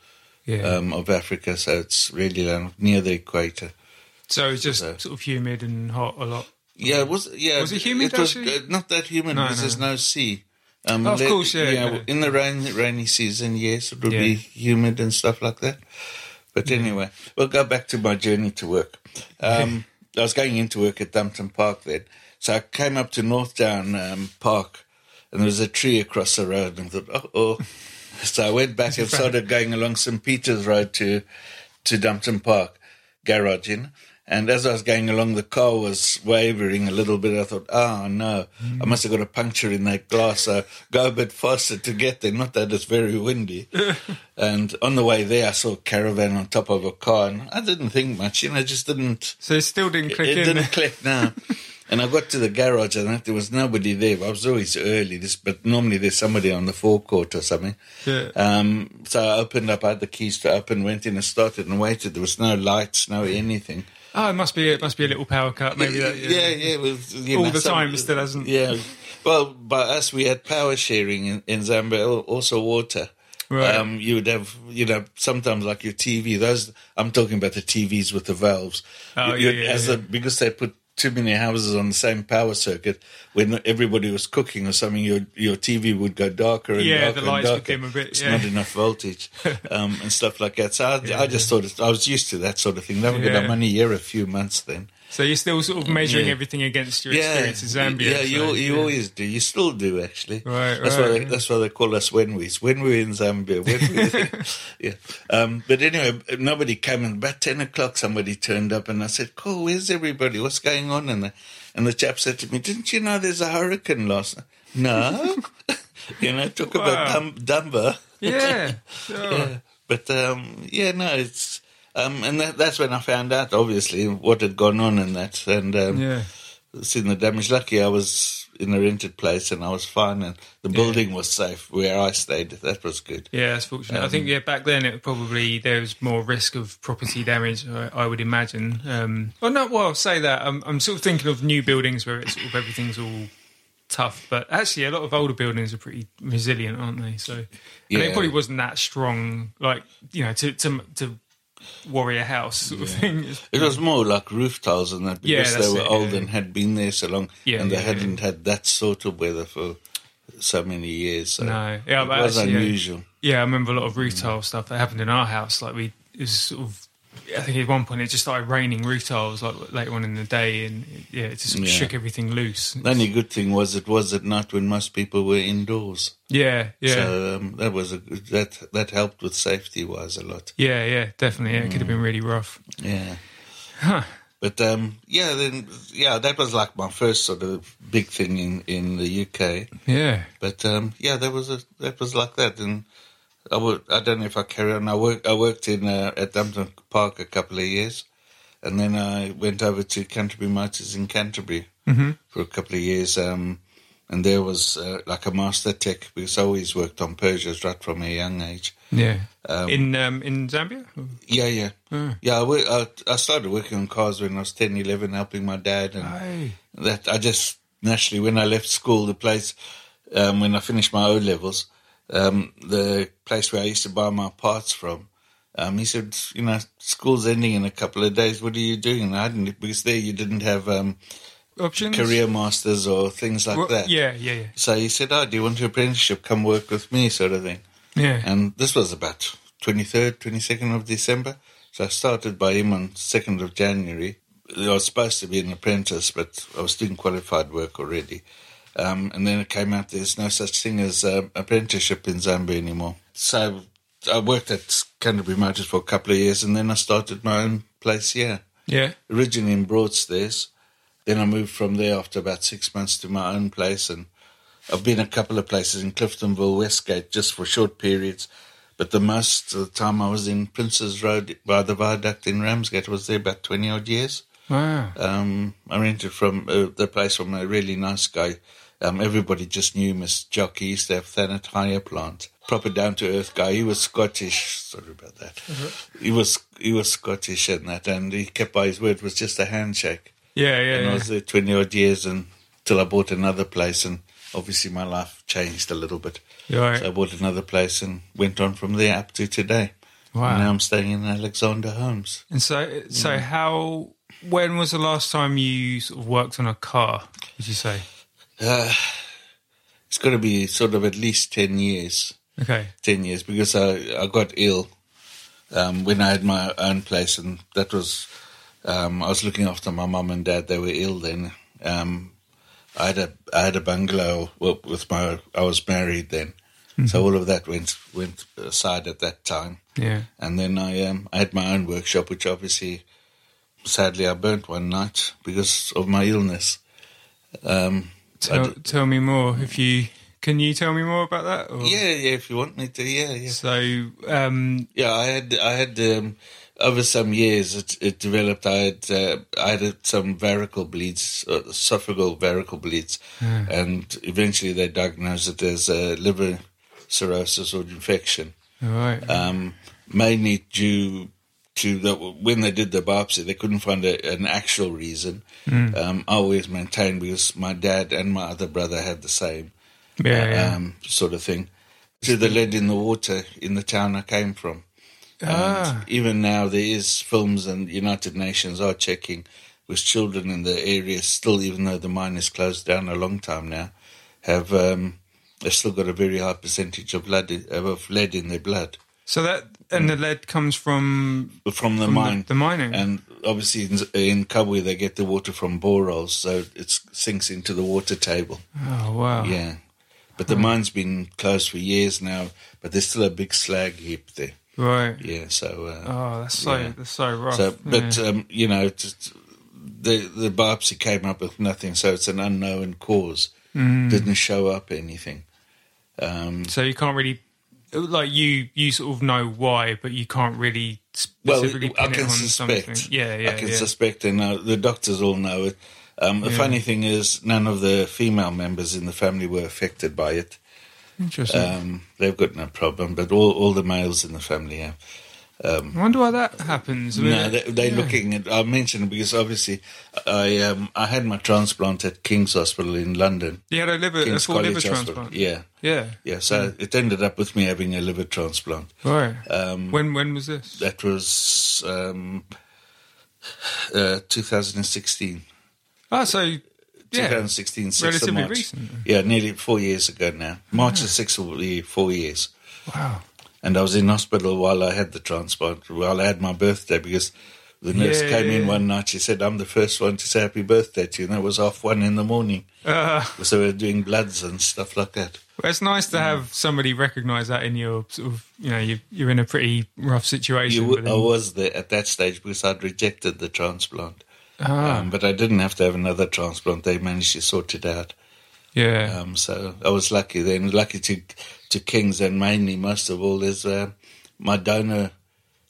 Speaker 1: yeah.
Speaker 2: um, of Africa, so it's really landlocked, near the equator.
Speaker 1: so it's just
Speaker 2: so-
Speaker 1: sort of humid and hot a lot.
Speaker 2: Yeah, it was yeah.
Speaker 1: Was it humid,
Speaker 2: It was
Speaker 1: actually?
Speaker 2: uh, not that humid
Speaker 1: No,
Speaker 2: because
Speaker 1: no.
Speaker 2: there's no sea. Um,
Speaker 1: Oh, of
Speaker 2: le-
Speaker 1: course, yeah, yeah.
Speaker 2: In the rain, rainy season, yes, it would
Speaker 1: Yeah.
Speaker 2: be humid and stuff like that. But anyway, we'll go back to my journey to work. Um, I was going into work at Dumpton Park then. So I came up to North Down um, Park and there was a tree across the road and I thought, oh, oh. [LAUGHS] So I went back and [LAUGHS] started going along St. Peter's Road to, to Dumpton Park garage in. And as I was going along, the car was wavering a little bit. I thought, oh no, I must have got a puncture in that glass. So go a bit faster to get there. Not that it's very windy. [LAUGHS] and on the way there, I saw a caravan on top of a car, and I didn't think much. You know, just didn't.
Speaker 1: So it still didn't click
Speaker 2: it
Speaker 1: in.
Speaker 2: didn't click now. And I got to the garage and there was nobody there. I was always early, this, but normally there's somebody on the forecourt or something.
Speaker 1: Yeah.
Speaker 2: Um, so I opened up, I had the keys to open, went in and started and waited. There was no lights, no anything.
Speaker 1: Oh, it must be it must be a little power cut. Maybe that,
Speaker 2: yeah, yeah, it was, you
Speaker 1: All
Speaker 2: know,
Speaker 1: the
Speaker 2: some-
Speaker 1: time, it still hasn't.
Speaker 2: Yeah. Well, but us, we had power sharing in, in Zambia, also water.
Speaker 1: Right.
Speaker 2: Um, you would have, you know, sometimes like your TV. Those I'm talking about the TVs with the valves.
Speaker 1: Oh,
Speaker 2: You-
Speaker 1: yeah, yeah,
Speaker 2: as
Speaker 1: yeah.
Speaker 2: A, because they put too many houses on the same power circuit. When everybody was cooking or something, your your TV would go darker and
Speaker 1: Yeah,
Speaker 2: darker
Speaker 1: the lights would
Speaker 2: darker.
Speaker 1: dim a bit,
Speaker 2: It's not enough voltage [LAUGHS] um, and stuff like that. So I, I just thought it, I was used to that sort of thing. Never
Speaker 1: Yeah.
Speaker 2: got I'm only here a few months then.
Speaker 1: So you're still sort of measuring
Speaker 2: Yeah.
Speaker 1: everything against your experience in Zambia.
Speaker 2: Yeah,
Speaker 1: so,
Speaker 2: you you
Speaker 1: yeah.
Speaker 2: always do. You still do actually.
Speaker 1: Right,
Speaker 2: That's why they, that's why they call us when we when we're in Zambia. When [LAUGHS] [LAUGHS] yeah. Um, but anyway, nobody came. And about ten o'clock, somebody turned up, and I said, "Cool, where's everybody? What's going on?" And the and the chap said to me, "Didn't you know there's a hurricane last night?" No. [LAUGHS] you know, talk about
Speaker 1: Wow.
Speaker 2: dum- Dumber.
Speaker 1: Yeah. sure.
Speaker 2: Yeah. But um, yeah, no, it's um, and that, that's when I found out, obviously, what had gone on and that, and um,
Speaker 1: Yeah.
Speaker 2: seeing the damage. Lucky I was in a rented place and I was fine, and the building was safe where I stayed. That was good.
Speaker 1: Yeah, that's fortunate. I
Speaker 2: Um,
Speaker 1: think yeah, back then it probably there was more risk of property damage. I, I would imagine. Um, well, no, well, I'll say that I'm, I'm sort of thinking of new buildings where it's sort of everything's all tough, but actually a lot of older buildings are pretty resilient, aren't they? So, and it probably wasn't that strong, like you know, to to to a house sort of thing.
Speaker 2: It was more like roof tiles and that because
Speaker 1: that's
Speaker 2: they were
Speaker 1: it,
Speaker 2: old
Speaker 1: yeah.
Speaker 2: and had been there so long,
Speaker 1: Yeah,
Speaker 2: and they
Speaker 1: yeah,
Speaker 2: hadn't had that sort of weather for so many years. So
Speaker 1: No, yeah,
Speaker 2: it was
Speaker 1: actually,
Speaker 2: unusual.
Speaker 1: Yeah, I remember a lot of roof mm. tile stuff that happened in our house. Like we, it was sort of. I think at one point it just started raining roof tiles like later on in the day, and yeah, it just
Speaker 2: Yeah.
Speaker 1: shook everything loose.
Speaker 2: The only good thing was it was at night when most people were indoors.
Speaker 1: Yeah, yeah,
Speaker 2: So um, that was a good, that that helped with safety wise a lot.
Speaker 1: yeah, yeah, definitely. Yeah, it could have been really rough.
Speaker 2: Yeah. But um, yeah, then yeah, that was like my first sort of big thing in, in the UK.
Speaker 1: Yeah,
Speaker 2: But um, yeah, that was a, that was like that, and I would, I don't know if I carry on. I work I worked in uh, at Dumpton Park a couple of years, and then I went over to Canterbury Motors in Canterbury for a couple of years. Um, and there was uh, like a master tech because I always worked on Peugeots right from a young age.
Speaker 1: yeah.
Speaker 2: Um,
Speaker 1: in um, in Zambia.
Speaker 2: Yeah, yeah. Yeah, I, work, I, I started working on cars when I was 10, 11, helping my dad. And
Speaker 1: Aye.
Speaker 2: that I just, naturally, when I left school, the place, um, when I finished my O levels, um, the place where I used to buy my parts from, um, he said, you know, school's ending in a couple of days. What are you doing? And I didn't, because there you didn't have um,
Speaker 1: Options.
Speaker 2: career masters or things like
Speaker 1: Well,
Speaker 2: that.
Speaker 1: Yeah, yeah, yeah.
Speaker 2: So he said, oh, do you want an apprenticeship? Come work with me, sort of thing.
Speaker 1: Yeah.
Speaker 2: And this was about 23rd, 22nd of December. So I started by him on 2nd of January. I was supposed to be an apprentice, but I was doing qualified work already. Um, and then it came out there's no such thing as uh, apprenticeship in Zambia anymore. So I worked at Canterbury Motors for a couple of years and then I started my own place here
Speaker 1: yeah.
Speaker 2: originally in Broadstairs. Then I moved from there after about six months to my own place, and I've been a couple of places in Cliftonville, Westgate, just for short periods. But the most of the time I was in Princes Road by the viaduct in Ramsgate. I was there about twenty odd years.
Speaker 1: Wow.
Speaker 2: Um, I rented from uh, the place from a really nice guy. Um, everybody just knew Miss Jock. To have Thanet plant. Proper down to earth guy. He was Scottish. Sorry about that. He was he was Scottish and that, and he kept by his word. It was just a handshake.
Speaker 1: Yeah, yeah.
Speaker 2: And I was there twenty odd years, and till I bought another place, and obviously my life changed a little bit.
Speaker 1: Right.
Speaker 2: So I bought another place and went on from there up to today.
Speaker 1: Wow.
Speaker 2: And now I'm staying in Alexander Homes.
Speaker 1: And so, so how? When was the last time you sort of worked on a car? Would you say?
Speaker 2: Uh, it's got to be sort of at least 10 years.
Speaker 1: Okay.
Speaker 2: 10 years because I, I got ill um, when I had my own place, and that was um, I was looking after my mum and dad. They were ill then. Um, I had a I had a bungalow with my I was married then, so all of that went went aside at that time.
Speaker 1: Yeah.
Speaker 2: And then I um, I had my own workshop, which obviously, sadly, I burnt one night because of my illness. Um,
Speaker 1: Tell,
Speaker 2: d-
Speaker 1: tell me more if you can. You tell me more about that? Or?
Speaker 2: yeah, yeah. If you want me to, yeah, yeah.
Speaker 1: So, um,
Speaker 2: Yeah, I had I had um, over some years it, it developed. I had uh, I had some variceal bleeds, uh, esophageal variceal bleeds, and eventually they diagnosed it as a liver cirrhosis or infection.
Speaker 1: all right.
Speaker 2: Um, mainly due to the, when they did the biopsy, they couldn't find a, an actual reason. Um, I always maintained because my dad and my other brother had the same
Speaker 1: yeah, yeah.
Speaker 2: um, sort of thing. To the lead in the water in the town I came from.
Speaker 1: Ah.
Speaker 2: And even now, there is films, and United Nations are checking with children in the area. Still, even though the mine is closed down a long time now, have um, they've still got a very high percentage of lead of lead in their blood
Speaker 1: so that and the lead comes from
Speaker 2: from the
Speaker 1: From
Speaker 2: mine.
Speaker 1: the mining.
Speaker 2: and obviously in, in Kabwe they get the water from boreholes, so it sinks into the water table.
Speaker 1: oh wow.
Speaker 2: Yeah, but the mine's been closed for years now, but there's still a big slag heap there.
Speaker 1: Right.
Speaker 2: Yeah, so. Uh,
Speaker 1: Oh, that's so
Speaker 2: Yeah.
Speaker 1: that's so rough.
Speaker 2: So, but
Speaker 1: yeah.
Speaker 2: um, you know, just, the the biopsy came up with nothing, so it's an unknown cause.
Speaker 1: Mm.
Speaker 2: Didn't show up anything. Um,
Speaker 1: so you can't really like you you sort of know why, but you can't really
Speaker 2: well,
Speaker 1: specifically
Speaker 2: I can
Speaker 1: it on
Speaker 2: suspect.
Speaker 1: something. Yeah, yeah,
Speaker 2: I can
Speaker 1: yeah.
Speaker 2: suspect, and uh, the doctors all know it. Um, The funny thing is, none of the female members in the family were affected by it.
Speaker 1: Interesting.
Speaker 2: Um, they've got no problem, but all all the males in the family have.
Speaker 1: I wonder why that happens.
Speaker 2: No, they, they're
Speaker 1: yeah.
Speaker 2: looking at. I mentioned because obviously, I um, I had my transplant at King's Hospital in London.
Speaker 1: You had a liver, a
Speaker 2: King's
Speaker 1: full liver
Speaker 2: Hospital.
Speaker 1: transplant.
Speaker 2: Yeah,
Speaker 1: Yeah.
Speaker 2: yeah. So it ended up with me having a liver transplant.
Speaker 1: Right.
Speaker 2: Um,
Speaker 1: when when was this?
Speaker 2: That was um, uh, 2016.
Speaker 1: Oh, so yeah,
Speaker 2: 2016, 6th of
Speaker 1: Relatively
Speaker 2: March.
Speaker 1: recent.
Speaker 2: Yeah, nearly four years ago now. March the 6th will be four years.
Speaker 1: wow.
Speaker 2: And I was in hospital while I had the transplant, while I had my birthday, because the nurse
Speaker 1: Yeah,
Speaker 2: came in one night. She said, I'm the first one to say happy birthday to you. And that was half one in the morning.
Speaker 1: Uh, [LAUGHS]
Speaker 2: So we were doing bloods and stuff like that.
Speaker 1: well, it's nice to have somebody recognise that in your sort of you know you you're in a pretty rough situation.
Speaker 2: You,
Speaker 1: then-
Speaker 2: I was there at that stage because I'd rejected the transplant.
Speaker 1: Ah,
Speaker 2: Um, but I didn't have to have another transplant. They managed to sort it out.
Speaker 1: yeah.
Speaker 2: Um, so I was lucky then, lucky to to Kings and mainly most of all is uh, my donor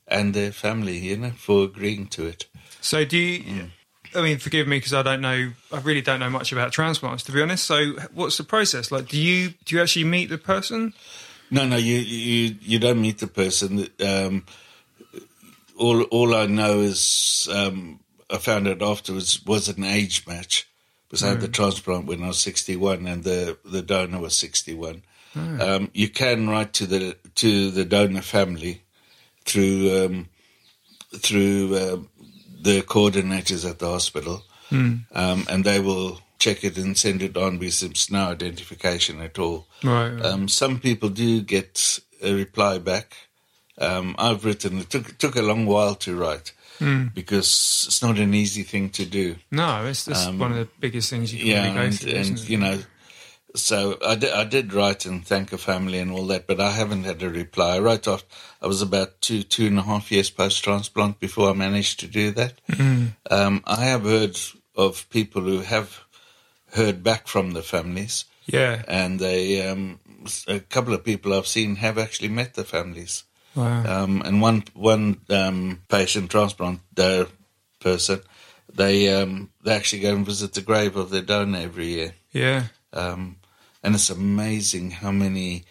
Speaker 2: and their family, you know, for agreeing to it.
Speaker 1: So do you? I mean, forgive me because I don't know. I really don't know much about transplants, to be honest. So, what's the process like? Do you do you actually meet the person?
Speaker 2: No, no, you you you don't meet the person. Um, all all I know is um, I found out afterwards was an age match because I had the transplant when I was sixty one and the the donor was sixty one. Um, you can write to the to the donor family through um, through um the coordinators at the hospital, um, and they will check it and send it on because there's no identification at all.
Speaker 1: Right. right.
Speaker 2: Um, some people do get a reply back. Um, I've written. It took took a long while to write because it's not an easy thing to do.
Speaker 1: no, it's that's
Speaker 2: um,
Speaker 1: one of the biggest things you can
Speaker 2: Yeah,
Speaker 1: really go
Speaker 2: and,
Speaker 1: through.
Speaker 2: and
Speaker 1: isn't it?
Speaker 2: you know, so I did, I did write and thank a family and all that, but I haven't had a reply. I wrote off. I was about two two and a half years post transplant before I managed to do that. Um, I have heard of people who have heard back from the families,
Speaker 1: yeah.
Speaker 2: and they um, a couple of people I've seen have actually met the families.
Speaker 1: Wow.
Speaker 2: Um, and one one um, patient transplant uh, person, they um, they actually go and visit the grave of their donor every year.
Speaker 1: yeah.
Speaker 2: Um, and it's amazing how many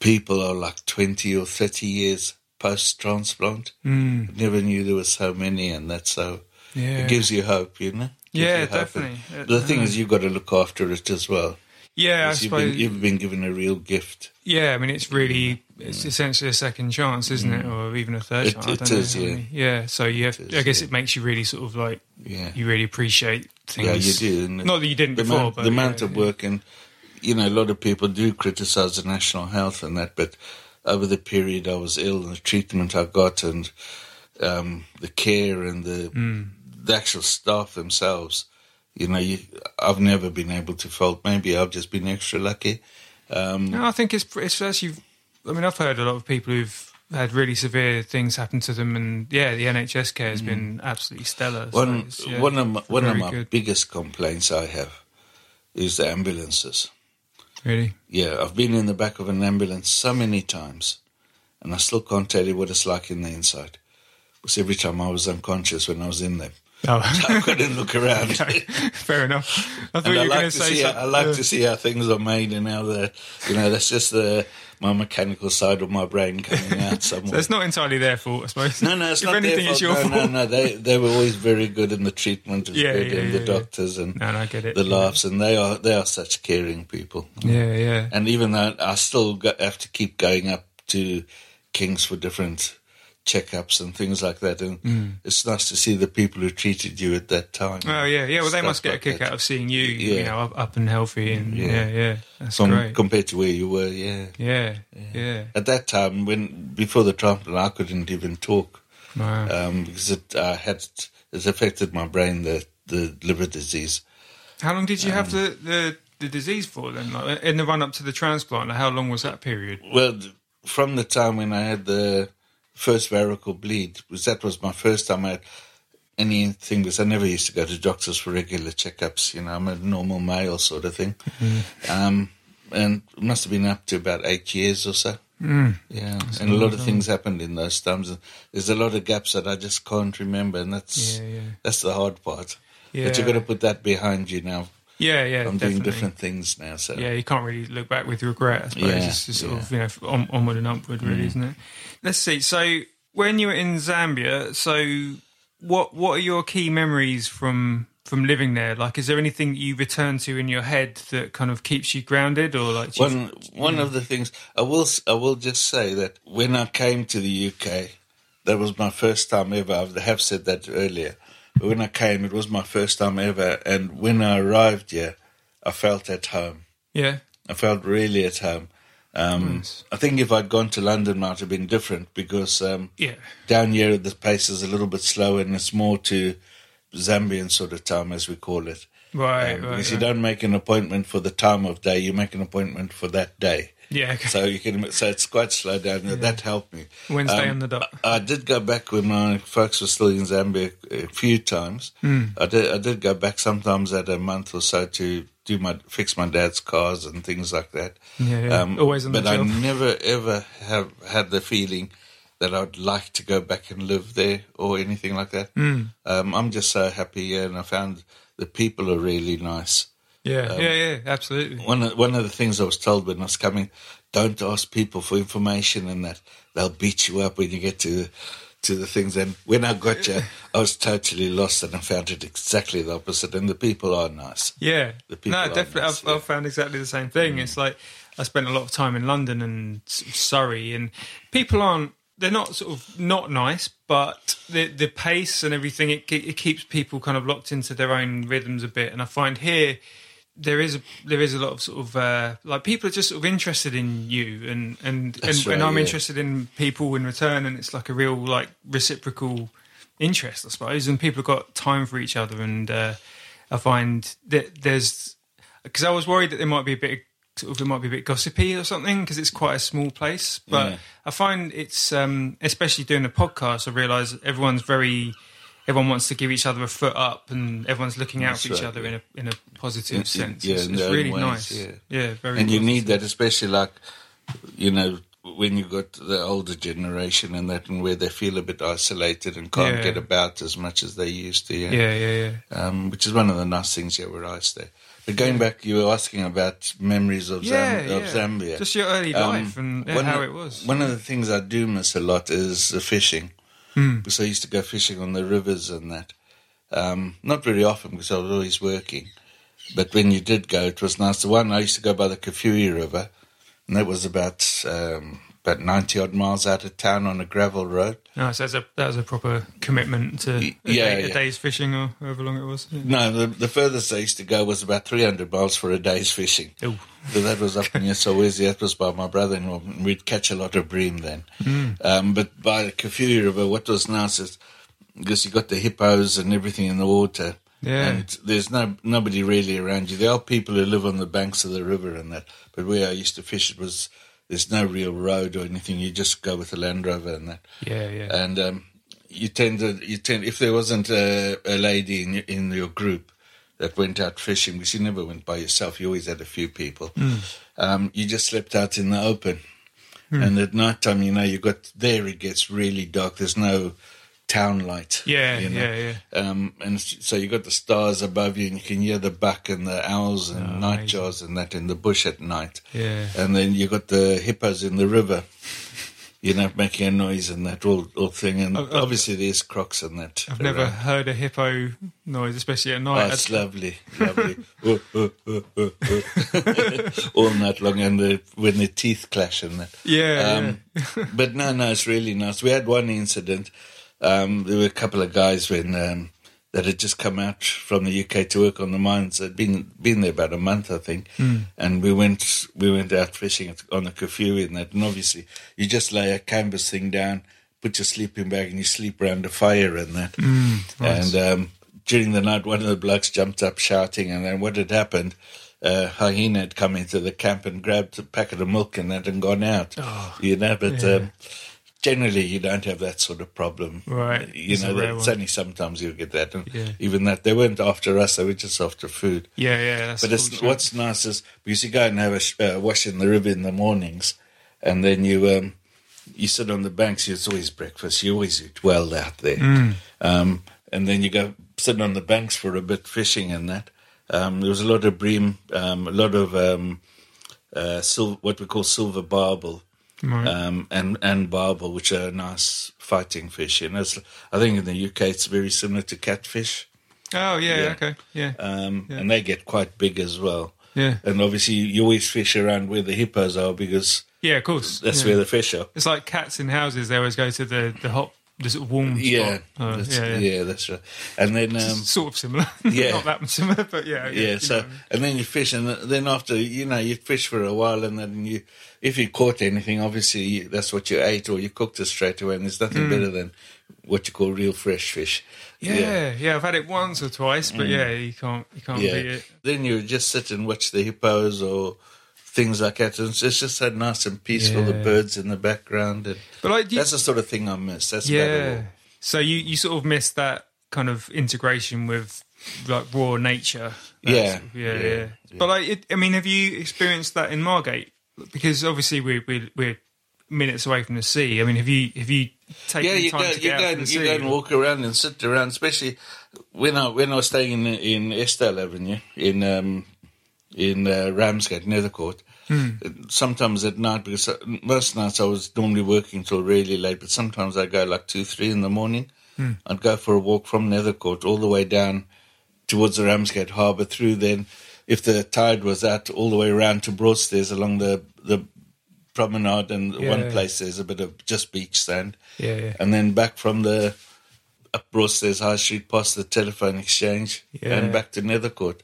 Speaker 2: people are like twenty or thirty years post transplant.
Speaker 1: Mm.
Speaker 2: Never knew there were so many, and that's so.
Speaker 1: Yeah.
Speaker 2: It gives you hope, you know. Gives
Speaker 1: Yeah,
Speaker 2: you
Speaker 1: definitely.
Speaker 2: The thing is, you've got to look after it as well.
Speaker 1: Yeah, I
Speaker 2: you've,
Speaker 1: suppose.
Speaker 2: been, you've been given a real gift.
Speaker 1: Yeah, I mean, it's really, it's essentially a second chance, isn't it? Or even a third
Speaker 2: Mm. It-
Speaker 1: chance. I
Speaker 2: it
Speaker 1: don't know
Speaker 2: yeah.
Speaker 1: Yeah, so you have,
Speaker 2: is,
Speaker 1: I guess
Speaker 2: yeah.
Speaker 1: it makes you really sort of like,
Speaker 2: Yeah.
Speaker 1: you really appreciate things.
Speaker 2: Yeah, you do.
Speaker 1: Not that you didn't
Speaker 2: the
Speaker 1: before,
Speaker 2: amount,
Speaker 1: but
Speaker 2: the
Speaker 1: yeah,
Speaker 2: amount of work and you know a lot of people do criticize the national health and that, but over the period I was ill and the treatment I got and um, the care and the the actual staff themselves, you know, you, I've never been able to fault. Maybe I've just been extra lucky. Um,
Speaker 1: No, I think it's it's as you've. I mean, I've heard a lot of people who've had really severe things happen to them, and yeah, the NHS care has been absolutely stellar.
Speaker 2: One
Speaker 1: it's, yeah,
Speaker 2: one of my, one of my
Speaker 1: good.
Speaker 2: biggest complaints I have is the ambulances.
Speaker 1: Really.
Speaker 2: Yeah, I've been in the back of an ambulance so many times, and I still can't tell you what it's like in the inside. Because every time I was unconscious when I was in there.
Speaker 1: Oh, [LAUGHS]
Speaker 2: I couldn't look around. [LAUGHS]
Speaker 1: fair enough. I thought
Speaker 2: And
Speaker 1: you
Speaker 2: I like
Speaker 1: to
Speaker 2: see how, I like
Speaker 1: uh,
Speaker 2: to see how things are made and how the you know that's just the my mechanical side of my brain coming out [LAUGHS] somewhere.
Speaker 1: So it's not entirely their fault, I suppose.
Speaker 2: No, no, it's
Speaker 1: if
Speaker 2: not
Speaker 1: anything,
Speaker 2: their
Speaker 1: it's
Speaker 2: fault.
Speaker 1: your
Speaker 2: no,
Speaker 1: fault.
Speaker 2: no, no. They they were always very good in the treatment, was
Speaker 1: Yeah,
Speaker 2: good,
Speaker 1: yeah,
Speaker 2: and
Speaker 1: yeah,
Speaker 2: the doctors and
Speaker 1: No, no, I get it.
Speaker 2: the laughs, and they are they are such caring people.
Speaker 1: Yeah, yeah.
Speaker 2: And even though I still go, have to keep going up to Kings for different checkups and things like that, and it's nice to see the people who treated you at that time.
Speaker 1: Oh yeah, yeah. Well, they must get a kick
Speaker 2: that.
Speaker 1: out of seeing you, you know, up, up and healthy, and yeah,
Speaker 2: Yeah.
Speaker 1: yeah. That's
Speaker 2: Com-
Speaker 1: great.
Speaker 2: compared to where you were, yeah.
Speaker 1: yeah, yeah.
Speaker 2: At that time, when before the transplant, I couldn't even talk
Speaker 1: Wow.
Speaker 2: um, because it uh, had it affected my brain the the liver disease.
Speaker 1: How long did you
Speaker 2: um,
Speaker 1: have the, the the disease for then? Like in the run up to the transplant, like, how long was that period?
Speaker 2: Well, from the time when I had the first varicose bleed, because that was my first time I had anything, because I never used to go to doctors for regular checkups. You know, I'm a normal male sort of thing. Um, and it must have been up to about eight years or so. Mm. Yeah, and a lot of things happened in those times. And there's a lot of gaps that I just can't remember, and that's
Speaker 1: Yeah, yeah.
Speaker 2: that's the hard part.
Speaker 1: Yeah.
Speaker 2: But you've got to put that behind you now.
Speaker 1: Yeah, yeah.
Speaker 2: I'm
Speaker 1: definitely.
Speaker 2: doing different things now, so
Speaker 1: Yeah, you can't really look back with regret. I suppose
Speaker 2: Yeah,
Speaker 1: it's just sort
Speaker 2: yeah.
Speaker 1: of you know on, onward and upward, really, mm. isn't it? Let's see. So when you were in Zambia, so what what are your key memories from from living there? Like, is there anything you return to in your head that kind of keeps you grounded, or like
Speaker 2: One one of the things I will I will just say that when I came to the UK, that was my first time ever. I have said that earlier. But when I came, it was my first time ever, and when I arrived here, I felt at home.
Speaker 1: yeah,
Speaker 2: I felt really at home. Um,
Speaker 1: Nice.
Speaker 2: I think if I'd gone to London, it might have been different because um,
Speaker 1: yeah,
Speaker 2: down here the pace is a little bit slower, and it's more to Zambian sort of time, as we call it.
Speaker 1: right,
Speaker 2: Um,
Speaker 1: right,
Speaker 2: because
Speaker 1: right.
Speaker 2: you don't make an appointment for the time of day; you make an appointment for that day.
Speaker 1: Yeah. okay.
Speaker 2: So you can, so it's quite slow down. That helped me.
Speaker 1: Wednesday
Speaker 2: Um,
Speaker 1: on the dot.
Speaker 2: I, did go back when my folks were still in Zambia a few times.
Speaker 1: Hmm.
Speaker 2: I did. I did go back sometimes at a month or so to do my fix my dad's cars and things like that.
Speaker 1: Yeah, yeah. Always
Speaker 2: Um, but I never ever have had the feeling that I'd like to go back and live there or anything like that.
Speaker 1: Hmm.
Speaker 2: Um, I'm just so happy here, and I found the people are really nice.
Speaker 1: Yeah,
Speaker 2: um,
Speaker 1: yeah, yeah, absolutely.
Speaker 2: One of, one of the things I was told when I was coming, don't ask people for information and that they'll beat you up when you get to to the things. And when I got here, I was totally lost and I found it exactly the opposite. And the people are nice.
Speaker 1: Yeah,
Speaker 2: The people
Speaker 1: no,
Speaker 2: are
Speaker 1: definitely.
Speaker 2: nice,
Speaker 1: I've,
Speaker 2: yeah. Mm.
Speaker 1: I've found exactly the same thing. It's like I spent a lot of time in London and Surrey, and people aren't. They're not sort of not nice, but the the pace and everything it it keeps people kind of locked into their own rhythms a bit. And I find here there is a, there is a lot of sort of uh, like people are just sort of interested in you, and and and,
Speaker 2: right,
Speaker 1: and I'm
Speaker 2: yeah.
Speaker 1: interested in people in return, and it's like a real like reciprocal interest, I suppose. And people have got time for each other, and uh, I find that there's because I was worried that there might be a bit of, sort of it might be a bit gossipy or something because it's quite a small place. But
Speaker 2: Yeah.
Speaker 1: I find it's um, especially doing the podcast. I realise everyone's very everyone wants to give each other a foot up, and everyone's looking out
Speaker 2: That's
Speaker 1: for each other in a in a positive
Speaker 2: In- in-
Speaker 1: sense.
Speaker 2: yeah,
Speaker 1: it's
Speaker 2: in
Speaker 1: it's really
Speaker 2: ways,
Speaker 1: nice.
Speaker 2: yeah.
Speaker 1: yeah, very.
Speaker 2: And you need that, especially like, you know, when you got the older generation and that, and where they feel a bit isolated and can't
Speaker 1: Yeah.
Speaker 2: get about as much as they used to. Yeah.
Speaker 1: Yeah, yeah, yeah.
Speaker 2: Um, which is one of the nice things here where I stay. But going back, you were asking about memories of,
Speaker 1: Yeah,
Speaker 2: Zam- of. Zambia.
Speaker 1: Just your early
Speaker 2: Um,
Speaker 1: life and yeah, how
Speaker 2: of-
Speaker 1: it was.
Speaker 2: One of the things I do miss a lot is the fishing.
Speaker 1: Hmm.
Speaker 2: Because I used to go fishing on the rivers and that. Um, not very often because I was always working. But when you did go, it was nice. The one I used to go by the Kafue River, and that was about um, about ninety odd miles out of town on a gravel road.
Speaker 1: No, so that's a that was a proper commitment to a,
Speaker 2: yeah,
Speaker 1: day, a day's fishing or however long it was. Yeah.
Speaker 2: No, the, the furthest I used to go was about 300 miles for a day's fishing.
Speaker 1: Ooh.
Speaker 2: So that was up near Solwezi. That was by my brother-in-law. and We'd catch a lot of bream then. Um, but by the Kafue River, what was nice is because you got the hippos and everything in the water.
Speaker 1: Yeah.
Speaker 2: And there's no nobody really around you. There are people who live on the banks of the river and that. But where I used to fish, it was there's no real road or anything. You just go with the Land Rover and that
Speaker 1: Yeah, yeah.
Speaker 2: and um, you tend to you tend if there wasn't a, a lady in your, in your group that went out fishing because you never went by yourself you always had a few people
Speaker 1: Hmm.
Speaker 2: um, you just slept out in the open and at night time you know you got there it gets really dark there's no town light
Speaker 1: Yeah,
Speaker 2: you know?
Speaker 1: yeah, yeah.
Speaker 2: um, and so you got the stars above you and you can hear the buck and the owls and
Speaker 1: Oh,
Speaker 2: nightjars and that in the bush at night
Speaker 1: Yeah.
Speaker 2: and then you got the hippos in the river, you know, making a noise and that all, all thing. And
Speaker 1: I've-
Speaker 2: obviously there's crocs and that.
Speaker 1: I've never heard a hippo noise, especially at
Speaker 2: Oh,
Speaker 1: night.
Speaker 2: it's lovely, lovely. Oh, oh, oh, oh, oh. [LAUGHS] all night long, and the, when the teeth clash and that.
Speaker 1: yeah,
Speaker 2: Um, [LAUGHS] but no, no, it's really nice. We had one incident. Um, there were a couple of guys when um, that had just come out from the UK to work on the mines. They'd been been there about a month, I think, and we went we went out fishing on the Kafue and that. And obviously, you just lay a canvas thing down, put your sleeping bag, and you sleep around a fire and that. And um, during the night, one of the blokes jumped up shouting, and then what had happened? Uh, hyena had come into the camp and grabbed a packet of milk and that and gone out. you know, but um, generally you don't have that sort of problem.
Speaker 1: Right.
Speaker 2: You
Speaker 1: It's
Speaker 2: know,
Speaker 1: rare
Speaker 2: it's only sometimes you get that. And
Speaker 1: Yeah.
Speaker 2: even that, they weren't after us, they were just after food.
Speaker 1: yeah, yeah.
Speaker 2: But it's, what's nice is because you go and have a sh- uh, wash in the river in the mornings, and then you um, you sit on the banks. It's always breakfast. You always eat well out there,
Speaker 1: Mm.
Speaker 2: um, and then you go sit on the banks for a bit fishing and that. Um, there was a lot of bream, um, a lot of um, uh, sil- what we call silver barbel.
Speaker 1: Right.
Speaker 2: Um, and and barbel, which are nice fighting fish. You know, it's, I think in the UK it's very similar to catfish
Speaker 1: oh yeah,
Speaker 2: yeah.
Speaker 1: okay, yeah,
Speaker 2: um, and they get quite big as well.
Speaker 1: yeah,
Speaker 2: And obviously, you always fish around where the hippos are because
Speaker 1: yeah. Of course,
Speaker 2: that's
Speaker 1: yeah.
Speaker 2: where the fish are.
Speaker 1: It's like cats in houses. They always go to the the hot, the sort of warm
Speaker 2: Yeah.
Speaker 1: Uh,
Speaker 2: that's,
Speaker 1: yeah,
Speaker 2: yeah,
Speaker 1: yeah.
Speaker 2: that's right. And then, um,
Speaker 1: sort of similar. [LAUGHS]
Speaker 2: yeah.
Speaker 1: not that similar, but yeah,
Speaker 2: yeah,
Speaker 1: you
Speaker 2: so
Speaker 1: know.
Speaker 2: and then you fish, and then after you know you fish for a while, and then you, if you caught anything, obviously that's what you ate or you cooked it straight away, and there's nothing
Speaker 1: Hmm.
Speaker 2: better than what you call real fresh fish.
Speaker 1: yeah, yeah, I've had it once or twice, but yeah, you can't, you can't
Speaker 2: Mm. yeah.
Speaker 1: beat it.
Speaker 2: Then you just sit and watch the hippos or things like that, and it's just so nice and peaceful. The birds in the background, and
Speaker 1: But like, you,
Speaker 2: that's the sort of thing I miss. That's
Speaker 1: yeah. So you you sort of miss that kind of integration with like raw nature.
Speaker 2: Yeah,
Speaker 1: sort of- yeah,
Speaker 2: yeah,
Speaker 1: yeah, But like, it, I mean, have you experienced that in Margate? Because obviously we're we're, we're minutes away from the sea. I mean, have you have you taken
Speaker 2: Yeah, you
Speaker 1: time
Speaker 2: go,
Speaker 1: to
Speaker 2: you
Speaker 1: get
Speaker 2: go,
Speaker 1: out from
Speaker 2: and,
Speaker 1: the
Speaker 2: you
Speaker 1: sea?
Speaker 2: go and walk around and sit around, especially when I when I was staying in in Estelle Avenue in um, in uh, Ramsgate, Nethercourt. Sometimes at night, because uh, most nights I was normally working till really late, but sometimes I go like two, three in the morning. I'd go for a walk from Nethercourt all the way down towards the Ramsgate Harbour, through then, if the tide was out, all the way around to Broadstairs along the the promenade, and one
Speaker 1: Yeah.
Speaker 2: place there's a bit of just beach sand
Speaker 1: Yeah, yeah.
Speaker 2: and then back from the up Broadstairs High Street past the telephone exchange
Speaker 1: Yeah.
Speaker 2: and back to Nethercourt.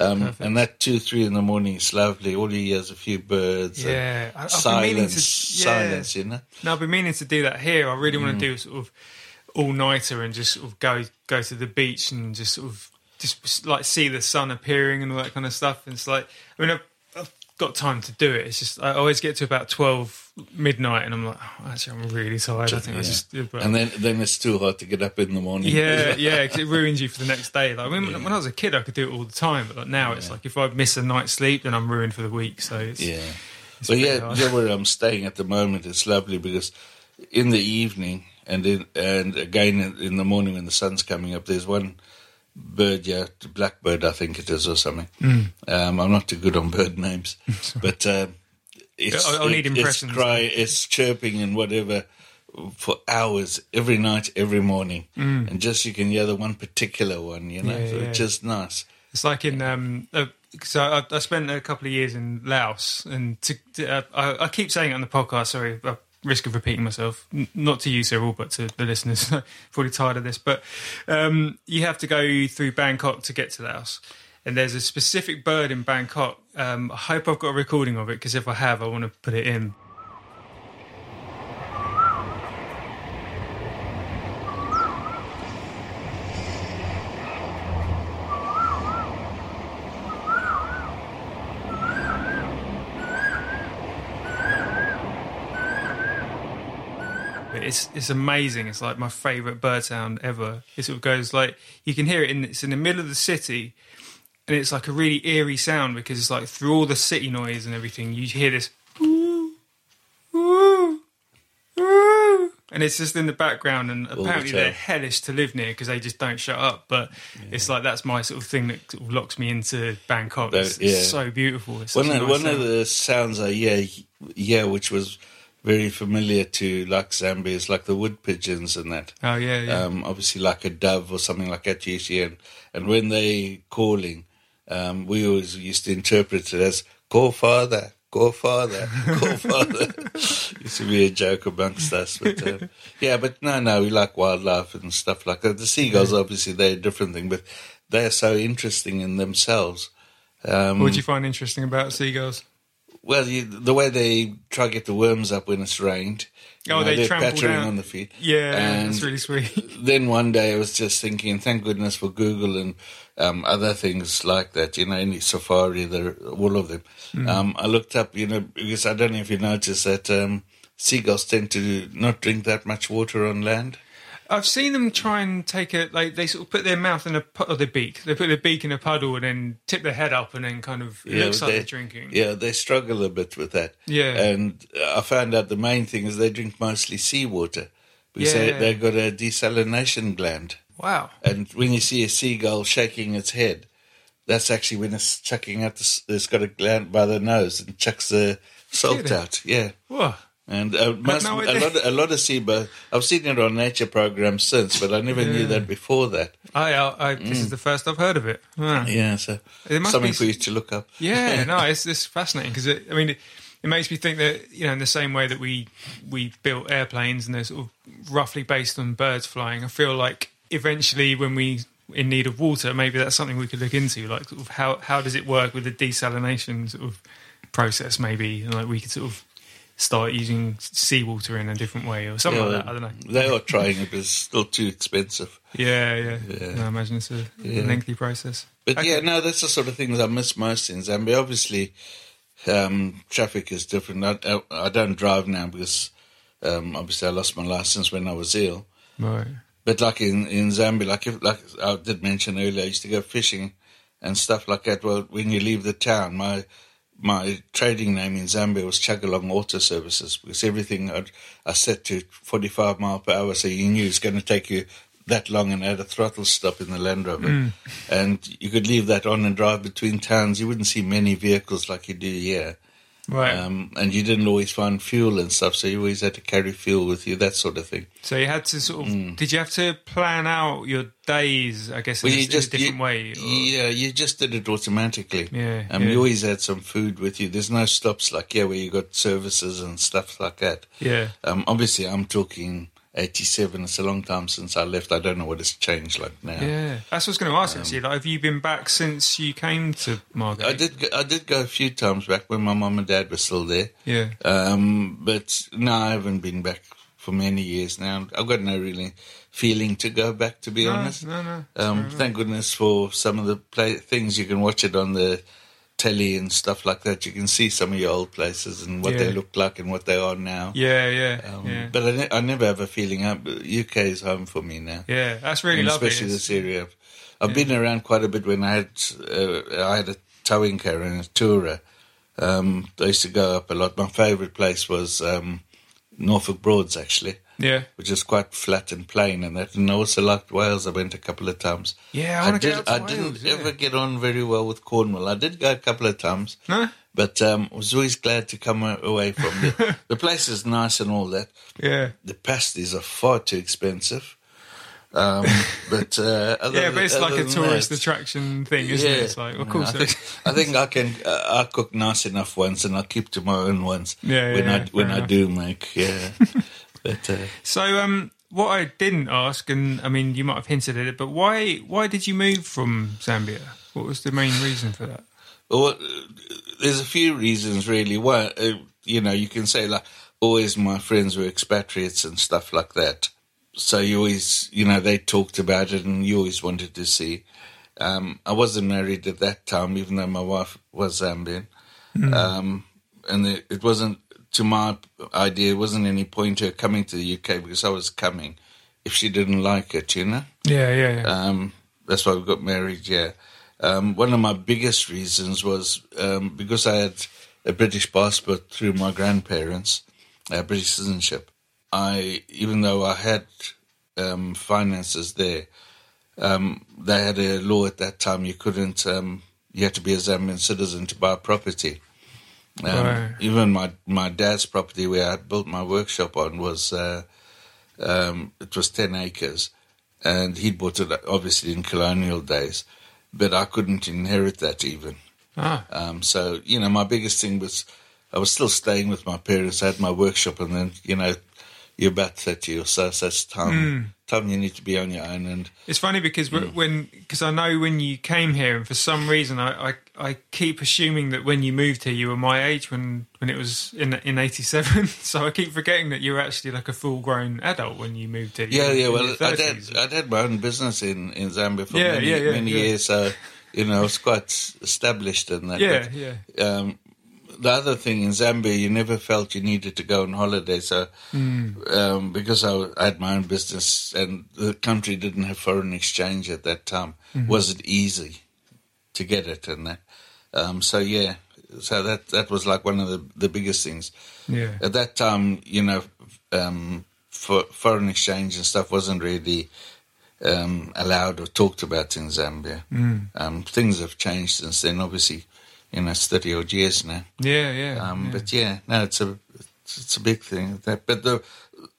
Speaker 2: Um, and that two, three in the morning is lovely. All you hear is a few birds. and
Speaker 1: Yeah, I've been to-
Speaker 2: silence,
Speaker 1: yeah.
Speaker 2: silence. You know.
Speaker 1: No, I've been meaning to do that here. I really
Speaker 2: Mm.
Speaker 1: want to do sort of all nighter and just sort of go go to the beach and just sort of just like see the sun appearing and all that kind of stuff. And it's like, I mean, I've, I've got time to do it. It's just I always get to about twelve midnight and I'm like, oh, actually, I'm really tired. I think I just but,
Speaker 2: And then, then it's too hot to get up in the morning.
Speaker 1: yeah, [LAUGHS] yeah, 'cause it ruins you for the next day. Like I mean, when I was a kid, I could do it all the time, but like now it's like if I miss a night's sleep, then I'm ruined for the week. So it's,
Speaker 2: Yeah.
Speaker 1: It's
Speaker 2: But yeah,
Speaker 1: hard.
Speaker 2: yeah, where I'm staying at the moment, it's lovely because in the evening and in, and again in, in the morning when the sun's coming up, there's one bird, yeah, blackbird, I think it is, or something.
Speaker 1: Mm.
Speaker 2: Um, I'm not too good on bird names, [LAUGHS] but um, it's,
Speaker 1: I'll- I'll need
Speaker 2: it-. It's, cry, it's chirping and whatever for hours every night, every morning, and just you can hear the one particular one, you know,
Speaker 1: Mm. Yeah,
Speaker 2: so
Speaker 1: yeah.
Speaker 2: it's just nice.
Speaker 1: It's like in um, uh, because I, I spent a couple of years in Laos, and to, to, uh, I, I keep saying it on the podcast. Sorry, I risk of repeating myself. N- not to you, Cyril, but to the listeners. I'm [LAUGHS] probably tired of this, but um, you have to go through Bangkok to get to Laos. And there's a specific bird in Bangkok. Um, I hope I've got a recording of it because if I have, I want to put it in. It's it's amazing. It's like my favorite bird sound ever. It sort of goes like you can hear it in it's in the middle of the city, and it's like a really eerie sound because it's like through all the city noise and everything, you hear this, "Woo, woo, woo," and it's just in the background. And
Speaker 2: the
Speaker 1: apparently
Speaker 2: time.
Speaker 1: they're hellish to live near because they just don't shut up. But it's like that's my sort of thing that sort of locks me into Bangkok.
Speaker 2: That-
Speaker 1: It's, it's so beautiful. It's
Speaker 2: One
Speaker 1: nice
Speaker 2: one of the sounds I hear, yeah, which was very familiar to like Zambia is like the wood pigeons and that.
Speaker 1: oh yeah, yeah.
Speaker 2: Um, obviously, like a dove or something like that, see. And, and when they calling, um, we always used to interpret it as "call father, go father, go [LAUGHS] father." [LAUGHS] used to be a joke amongst us, but uh, [LAUGHS] yeah, but no, no, we like wildlife and stuff like that. The seagulls, obviously, they're a different thing, but they're so interesting in themselves. Um,
Speaker 1: what do you find interesting about seagulls?
Speaker 2: Well, you, the way they try to get the worms up when it's rained.
Speaker 1: Oh, they
Speaker 2: they're
Speaker 1: trample
Speaker 2: pattering
Speaker 1: down.
Speaker 2: on the feet.
Speaker 1: Yeah,
Speaker 2: And
Speaker 1: that's really sweet. [LAUGHS]
Speaker 2: then one day I was just thinking, thank goodness for Google and um, other things like that. You know, any Safari, all of them.
Speaker 1: Hmm.
Speaker 2: Um, I looked up, you know, because I don't know if you noticed that um, seagulls tend to not drink that much water on land.
Speaker 1: I've seen them try and take a like they sort of put their mouth in a or their beak. They put their beak in a puddle and then tip their head up and then kind of it looks like
Speaker 2: they,
Speaker 1: they're drinking.
Speaker 2: Yeah, they struggle a bit with that.
Speaker 1: Yeah.
Speaker 2: and I found out the main thing is they drink mostly seawater because they,
Speaker 1: Yeah.
Speaker 2: they've got a desalination gland.
Speaker 1: Wow.
Speaker 2: And when you see a seagull shaking its head, that's actually when it's chucking out. The, it's got a gland by the nose and chucks the salt out. Yeah,
Speaker 1: Whoa.
Speaker 2: And uh, most,
Speaker 1: no
Speaker 2: a lot, of, a lot of seabird. I've seen it on nature programs since, but I never knew that before that.
Speaker 1: I, I, I this is the first I've heard of it. Wow.
Speaker 2: Yeah, so
Speaker 1: There must
Speaker 2: something
Speaker 1: be
Speaker 2: for you to look up.
Speaker 1: Yeah, [LAUGHS] no, it's it's fascinating because it, I mean, it, it makes me think that you know, in the same way that we we built airplanes and they're sort of roughly based on birds flying. I feel like eventually, when we in need of water, maybe that's something we could look into. Like, sort of how how does it work with the desalination sort of process? Maybe and like we could sort of start using seawater in a different way or something
Speaker 2: Yeah,
Speaker 1: like that. I don't know.
Speaker 2: They are trying it, but it's still too expensive.
Speaker 1: Yeah, yeah.
Speaker 2: Yeah.
Speaker 1: No, I imagine it's a
Speaker 2: Yeah.
Speaker 1: lengthy process.
Speaker 2: But
Speaker 1: Okay.
Speaker 2: yeah, no, that's the sort of thing that I miss most in Zambia. Obviously, um, traffic is different. I, I, I don't drive now because um, obviously I lost my license when I was ill.
Speaker 1: right.
Speaker 2: But like in, in Zambia, like if, like I did mention earlier, I used to go fishing and stuff like that. Well, when you leave the town, my my trading name in Zambia was Chugalong Auto Services because everything I'd, I set to 45 mile per hour, so you knew it's going to take you that long and add a throttle stop in the Land Rover. Mm. And you could leave that on and drive between towns. You wouldn't see many vehicles like you do here.
Speaker 1: Right.
Speaker 2: Um, and you didn't always find fuel and stuff, so you always had to carry fuel with you, that sort of thing.
Speaker 1: So you had to sort of. Did you have to plan out your days? I guess in,
Speaker 2: Mm. Well,
Speaker 1: a,
Speaker 2: you
Speaker 1: in
Speaker 2: just
Speaker 1: a different
Speaker 2: you-
Speaker 1: way. or-
Speaker 2: Yeah, you just did it automatically.
Speaker 1: Yeah,
Speaker 2: Um,
Speaker 1: yeah.
Speaker 2: You always had some food with you. There's no stops like yeah, where you got services and stuff like that.
Speaker 1: Yeah.
Speaker 2: Um, obviously, I'm talking 87. It's a long time since I left. I don't know what it's changed like now.
Speaker 1: Yeah, that's what I was going to ask. Actually, like, have you been back since you came to Margate?
Speaker 2: Um, I did. Go, I did go a few times back when my mum and dad were still there.
Speaker 1: Yeah.
Speaker 2: Um, but no, I haven't been back for many years now. I've got no really feeling to go back, to be
Speaker 1: No,
Speaker 2: honest.
Speaker 1: no, no.
Speaker 2: Um, thank goodness for some of the play- things you can watch it on the telly and stuff like that. You can see some of your old places and what they
Speaker 1: Yeah.
Speaker 2: look like and what they are now.
Speaker 1: Yeah, yeah,
Speaker 2: Um,
Speaker 1: yeah.
Speaker 2: But I, ne- I never have a feeling. uh, UK is home for me now.
Speaker 1: yeah, that's really
Speaker 2: And
Speaker 1: lovely.
Speaker 2: especially
Speaker 1: It's-
Speaker 2: this area. I've been around quite a bit when I had uh, I had a towing car and a tourer. Um, I used to go up a lot. My favourite place was um, Norfolk Broads, actually,
Speaker 1: Yeah,
Speaker 2: which is quite flat and plain and that. And I also liked Wales. I went a couple of times.
Speaker 1: Yeah, I wanna
Speaker 2: did.
Speaker 1: get out to
Speaker 2: I
Speaker 1: Wales,
Speaker 2: didn't
Speaker 1: yeah.
Speaker 2: ever get on very well with Cornwall. I did go a couple of times.
Speaker 1: No?
Speaker 2: But um, I was always glad to come away from the [LAUGHS] the place is nice and all that.
Speaker 1: yeah.
Speaker 2: The pasties are far too expensive. Um, [LAUGHS] but uh,
Speaker 1: Yeah, but it's like a tourist
Speaker 2: that,
Speaker 1: attraction thing, isn't it? It's like, of course.
Speaker 2: I think, I think I [LAUGHS] can. Uh, I cook nice enough once, and I'll keep to my own ones.
Speaker 1: Yeah, yeah,
Speaker 2: when
Speaker 1: yeah,
Speaker 2: I when
Speaker 1: fair
Speaker 2: I do make, yeah. But uh,
Speaker 1: So, um, what I didn't ask, and I mean, you might have hinted at it, but why why did you move from Zambia? What was the main reason for that?
Speaker 2: well, uh, there's a few reasons really. One, uh, you know, you can say like always my friends were expatriates and stuff like that. So you always, you know, they talked about it, and you always wanted to see. Um, I wasn't married at that time, even though my wife was Zambian. Um, and it, it wasn't, to my idea, it wasn't any point her coming to the UK because I was coming if she didn't like it, you know?
Speaker 1: Yeah, yeah, yeah.
Speaker 2: Um, that's why we got married, yeah. Um, one of my biggest reasons was um, because I had a British passport through my grandparents, uh, British citizenship. I, even though I had um, finances there, um, they had a law at that time you couldn't, um, you had to be a Zambian citizen to buy property. Um. Even my my dad's property where I built my workshop on was uh, um, it was ten acres, and he bought it obviously in colonial days, but I couldn't inherit that even.
Speaker 1: ah,
Speaker 2: Um, so you know, my biggest thing was I was still staying with my parents. I had my workshop, and then you know, you're about thirty or so, so it's time time you need to be on your own. And
Speaker 1: it's funny because
Speaker 2: Mm.
Speaker 1: wh- when because I know when you came here, and for some reason I, I I keep assuming that when you moved here, you were my age when when it was in in '87. [LAUGHS] so I keep forgetting that you were actually like a full grown adult when you moved here.
Speaker 2: Yeah, yeah. Well, I'd
Speaker 1: 30s.
Speaker 2: had, I'd had my own business in in Zambia for
Speaker 1: Yeah,
Speaker 2: many
Speaker 1: yeah,
Speaker 2: many years, so you know, I was quite established in that.
Speaker 1: yeah,
Speaker 2: But,
Speaker 1: yeah.
Speaker 2: um, the other thing in Zambia, you never felt you needed to go on holiday. So, um, because I, I had my own business and the country didn't have foreign exchange at that time, was it easy to get it and that? Um, so yeah, so that that was like one of the the biggest things.
Speaker 1: Yeah.
Speaker 2: At that time, you know, um, for foreign exchange and stuff wasn't really um, allowed or talked about in Zambia. Um, things have changed since then. Obviously, it's thirty odd years now.
Speaker 1: Yeah, yeah.
Speaker 2: Um,
Speaker 1: yeah.
Speaker 2: But yeah, no, it's a it's, it's a big thing. That, but the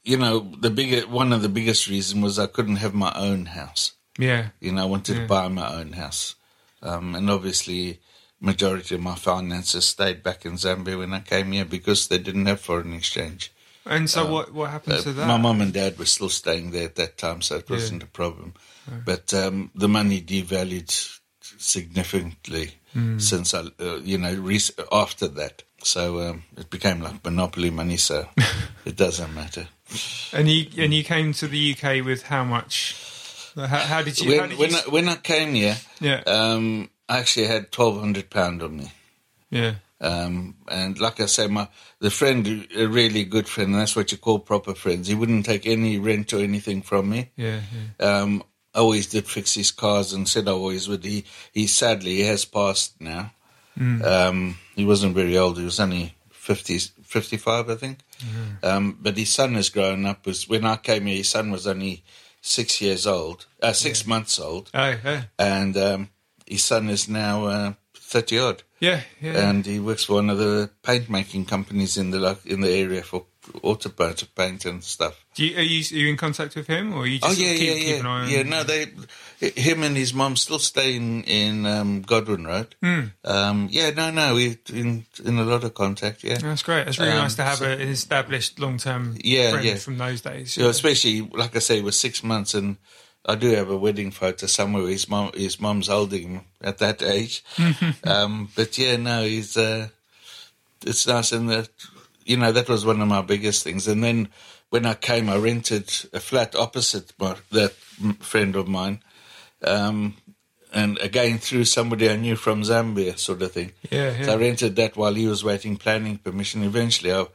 Speaker 2: you know the bigger one of the biggest reason was I couldn't have my own house.
Speaker 1: yeah,
Speaker 2: You know, I wanted to buy my own house, um, and obviously, majority of my finances stayed back in Zambia when I came here because they didn't have foreign exchange.
Speaker 1: And so what what happened
Speaker 2: Uh,
Speaker 1: to that?
Speaker 2: My mum and dad were still staying there at that time, so it wasn't a problem. But um, the money devalued significantly
Speaker 1: Hmm.
Speaker 2: since I, uh, you know, rec- after that. So um, it became like monopoly money. So [LAUGHS] it doesn't matter.
Speaker 1: And you and you came to the UK with how much? How, how did you? how
Speaker 2: When
Speaker 1: did
Speaker 2: when
Speaker 1: you
Speaker 2: I, when I came here,
Speaker 1: yeah,
Speaker 2: um, I actually had twelve hundred pound on me.
Speaker 1: yeah,
Speaker 2: Um, and like I say, my the friend, a really good friend, and that's what you call proper friends. He wouldn't take any rent or anything from me.
Speaker 1: yeah, yeah.
Speaker 2: um, always did fix his cars and said I always would. He, he sadly he has passed now. Um, he wasn't very old. He was only 50, 55, I think. Um, but his son has grown up. Was when I came here, his son was only six years old, uh, six months old,
Speaker 1: Oh, yeah,
Speaker 2: and um, his son is now uh, thirty odd,
Speaker 1: yeah, yeah.
Speaker 2: and he works for one of the paint making companies in the in the area for auto paint and stuff.
Speaker 1: Do you, are you are you in contact with him, or are you just
Speaker 2: Oh yeah,
Speaker 1: keep,
Speaker 2: yeah,
Speaker 1: keep
Speaker 2: yeah,
Speaker 1: an eye on?
Speaker 2: yeah. No, they, him and his mum still stay in in um, Godwin Road.
Speaker 1: Hmm.
Speaker 2: Um, yeah, no, no, we in in a lot of contact. Yeah,
Speaker 1: That's great. It's really
Speaker 2: Um,
Speaker 1: nice to have
Speaker 2: so-
Speaker 1: a, an established long-term
Speaker 2: Yeah,
Speaker 1: friend
Speaker 2: yeah.
Speaker 1: from those days.
Speaker 2: know, especially like I say, it was six months, and I do have a wedding photo somewhere. His mum, his mum's holding him at that age. [LAUGHS] um, but yeah, no, he's. Uh, it's nice, and that you know that was one of my biggest things. And then when I came, I rented a flat opposite my, that friend of mine, um, and again through somebody I knew from Zambia, sort of thing.
Speaker 1: Yeah,
Speaker 2: So I rented that while he was waiting planning permission. Eventually, I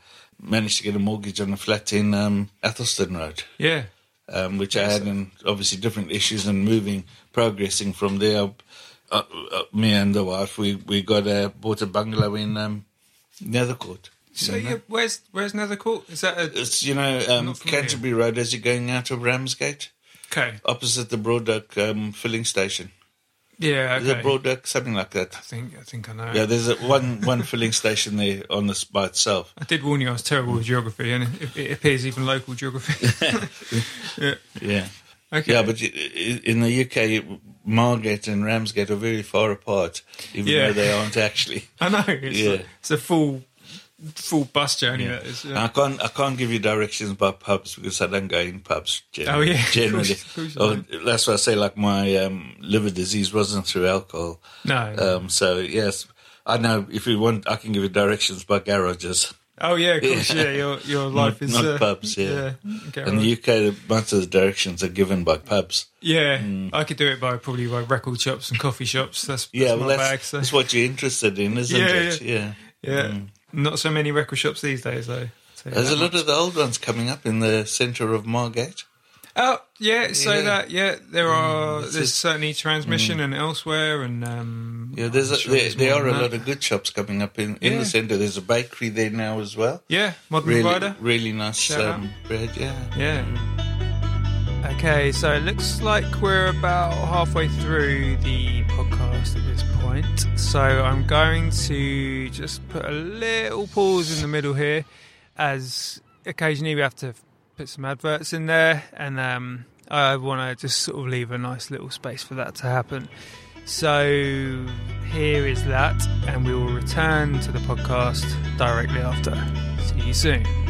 Speaker 2: managed to get a mortgage on a flat in um, Athelstan Road
Speaker 1: yeah,
Speaker 2: um, which I had, and obviously different issues and moving, progressing from there. Uh, uh, me and the wife, we we got a bought a bungalow in um, Nethercourt.
Speaker 1: So yeah, where's where's Nethercourt? Is that a,
Speaker 2: It's you know um. Canterbury Road as you're going out of Ramsgate,
Speaker 1: okay?
Speaker 2: opposite the Broadock um, filling station.
Speaker 1: Yeah,
Speaker 2: Is it
Speaker 1: okay.
Speaker 2: Broadock something like that?
Speaker 1: I think I think I know.
Speaker 2: Yeah, there's a, one one filling station there on this by itself.
Speaker 1: I did warn you I was terrible with geography, and it, it appears even local geography. [LAUGHS] [LAUGHS] yeah,
Speaker 2: Yeah.
Speaker 1: Okay.
Speaker 2: Yeah, but in the UK, Margate and Ramsgate are very far apart, even
Speaker 1: Yeah.
Speaker 2: though they aren't actually. [LAUGHS]
Speaker 1: I know. It's,
Speaker 2: Yeah.
Speaker 1: a, it's a full full bus journey. That is.
Speaker 2: And I can't I can't give you directions by pubs because I don't go in pubs. Generally.
Speaker 1: Oh, yeah, of
Speaker 2: generally.
Speaker 1: course, of course
Speaker 2: Oh, that's why I say like my um, liver disease wasn't through alcohol.
Speaker 1: No.
Speaker 2: Um, so yes, I know if you want, I can give you directions by garages.
Speaker 1: oh yeah, of course. Yeah, your your life
Speaker 2: Not-
Speaker 1: is
Speaker 2: not
Speaker 1: uh,
Speaker 2: pubs, yeah.
Speaker 1: okay,
Speaker 2: In the UK, most of the directions are given by pubs.
Speaker 1: yeah. I could do it by probably by record shops and coffee shops. That's, that's
Speaker 2: Yeah,
Speaker 1: my
Speaker 2: well, that's,
Speaker 1: bag. So.
Speaker 2: that's what you're interested in, isn't
Speaker 1: Yeah,
Speaker 2: it? Yeah.
Speaker 1: yeah, not so many record shops these days though.
Speaker 2: There's a lot
Speaker 1: much.
Speaker 2: of the old ones coming up in the centre of Margate.
Speaker 1: Oh yeah, so
Speaker 2: Yeah.
Speaker 1: that yeah, there are.
Speaker 2: It's
Speaker 1: there's
Speaker 2: just-
Speaker 1: certainly transmission and elsewhere, and um,
Speaker 2: Yeah, there's a,
Speaker 1: sure
Speaker 2: there,
Speaker 1: there's
Speaker 2: there are a lot of good shops coming up in, in
Speaker 1: Yeah.
Speaker 2: the centre. There's a bakery there now as well.
Speaker 1: yeah, modern
Speaker 2: Really,
Speaker 1: provider.
Speaker 2: really nice um, bread. Yeah.
Speaker 1: Yeah. Okay, so it looks like we're about halfway through the podcast at this point. So I'm going to just put a little pause in the middle here, as occasionally we have to put some adverts in there, and um, I want to just sort of leave a nice little space for that to happen. So here is that, and we will return to the podcast directly after. See you soon.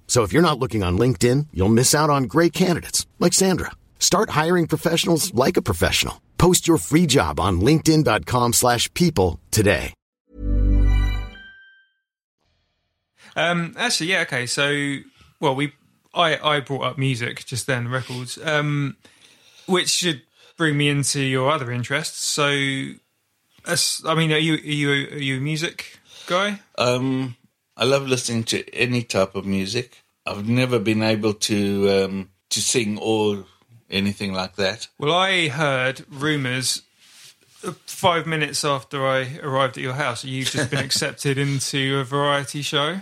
Speaker 4: So if you're not looking on LinkedIn, you'll miss out on great candidates like Sandra. Start hiring professionals like a professional. Post your free job on linkedin.com/people slash people today.
Speaker 1: Um, actually, yeah, okay. So, well, we I I brought up music just then, records, um, which should bring me into your other interests. So, as, I mean, are you are you are you a music guy?
Speaker 2: Um, I love listening to any type of music. I've never been able to um, to sing or anything like that.
Speaker 1: Well, I heard rumours uh, five minutes after I arrived at your house. You've just been [LAUGHS] accepted into a variety show.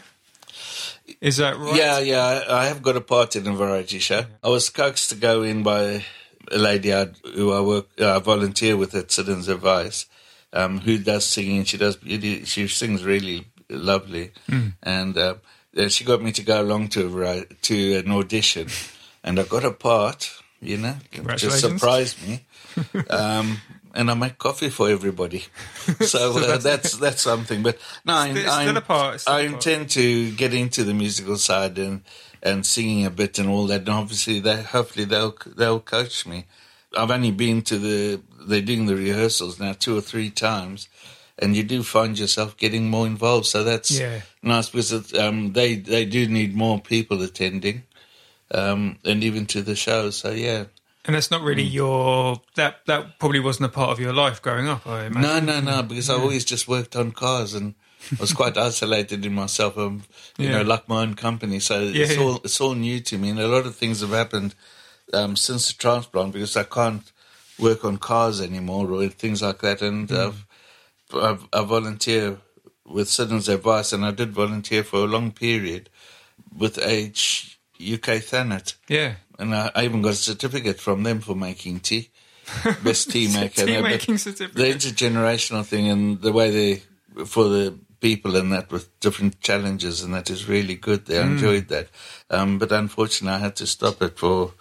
Speaker 1: Is that right?
Speaker 2: Yeah, yeah, I have got a part in a variety show. I was coaxed to go in by a lady I, who I work, uh, I volunteer with at Citizens Advice, um, who does singing. She does, she sings really lovely, and uh, uh, she got me to go along to to an audition, and I got a part. You know, just surprised me. [LAUGHS] um, and I make coffee for everybody, [LAUGHS] so uh, that's that's something. But no, I, I,
Speaker 1: still part,
Speaker 2: I intend to get into the musical side and and singing a bit and all that. And obviously, they hopefully they'll they'll coach me. I've only been to the they're doing the rehearsals now two or three times, and you do find yourself getting more involved. So that's
Speaker 1: Yeah.
Speaker 2: nice because um, they they do need more people attending, um, and even to the shows. So yeah,
Speaker 1: And that's not
Speaker 2: Mm.
Speaker 1: really your that that probably wasn't a part of your life growing up. I imagine.
Speaker 2: no, no, no, because I always just worked on cars and. I was quite [LAUGHS] isolated in myself, um, you
Speaker 1: Yeah.
Speaker 2: know, like my own company. So it's
Speaker 1: Yeah.
Speaker 2: all it's all new to me, and a lot of things have happened um, since the transplant because I can't work on cars anymore or things like that. And I've, I've, I volunteer with Citizens Advice, and I did volunteer for a long period with Age UK Thanet.
Speaker 1: Yeah.
Speaker 2: And I, I even got a certificate from them for making tea. [LAUGHS] Best tea maker.
Speaker 1: Tea making
Speaker 2: The
Speaker 1: certificate.
Speaker 2: intergenerational thing and the way they, for the people and that with different challenges and that is really good. They
Speaker 1: Mm.
Speaker 2: enjoyed that. Um, but unfortunately, I had to stop it for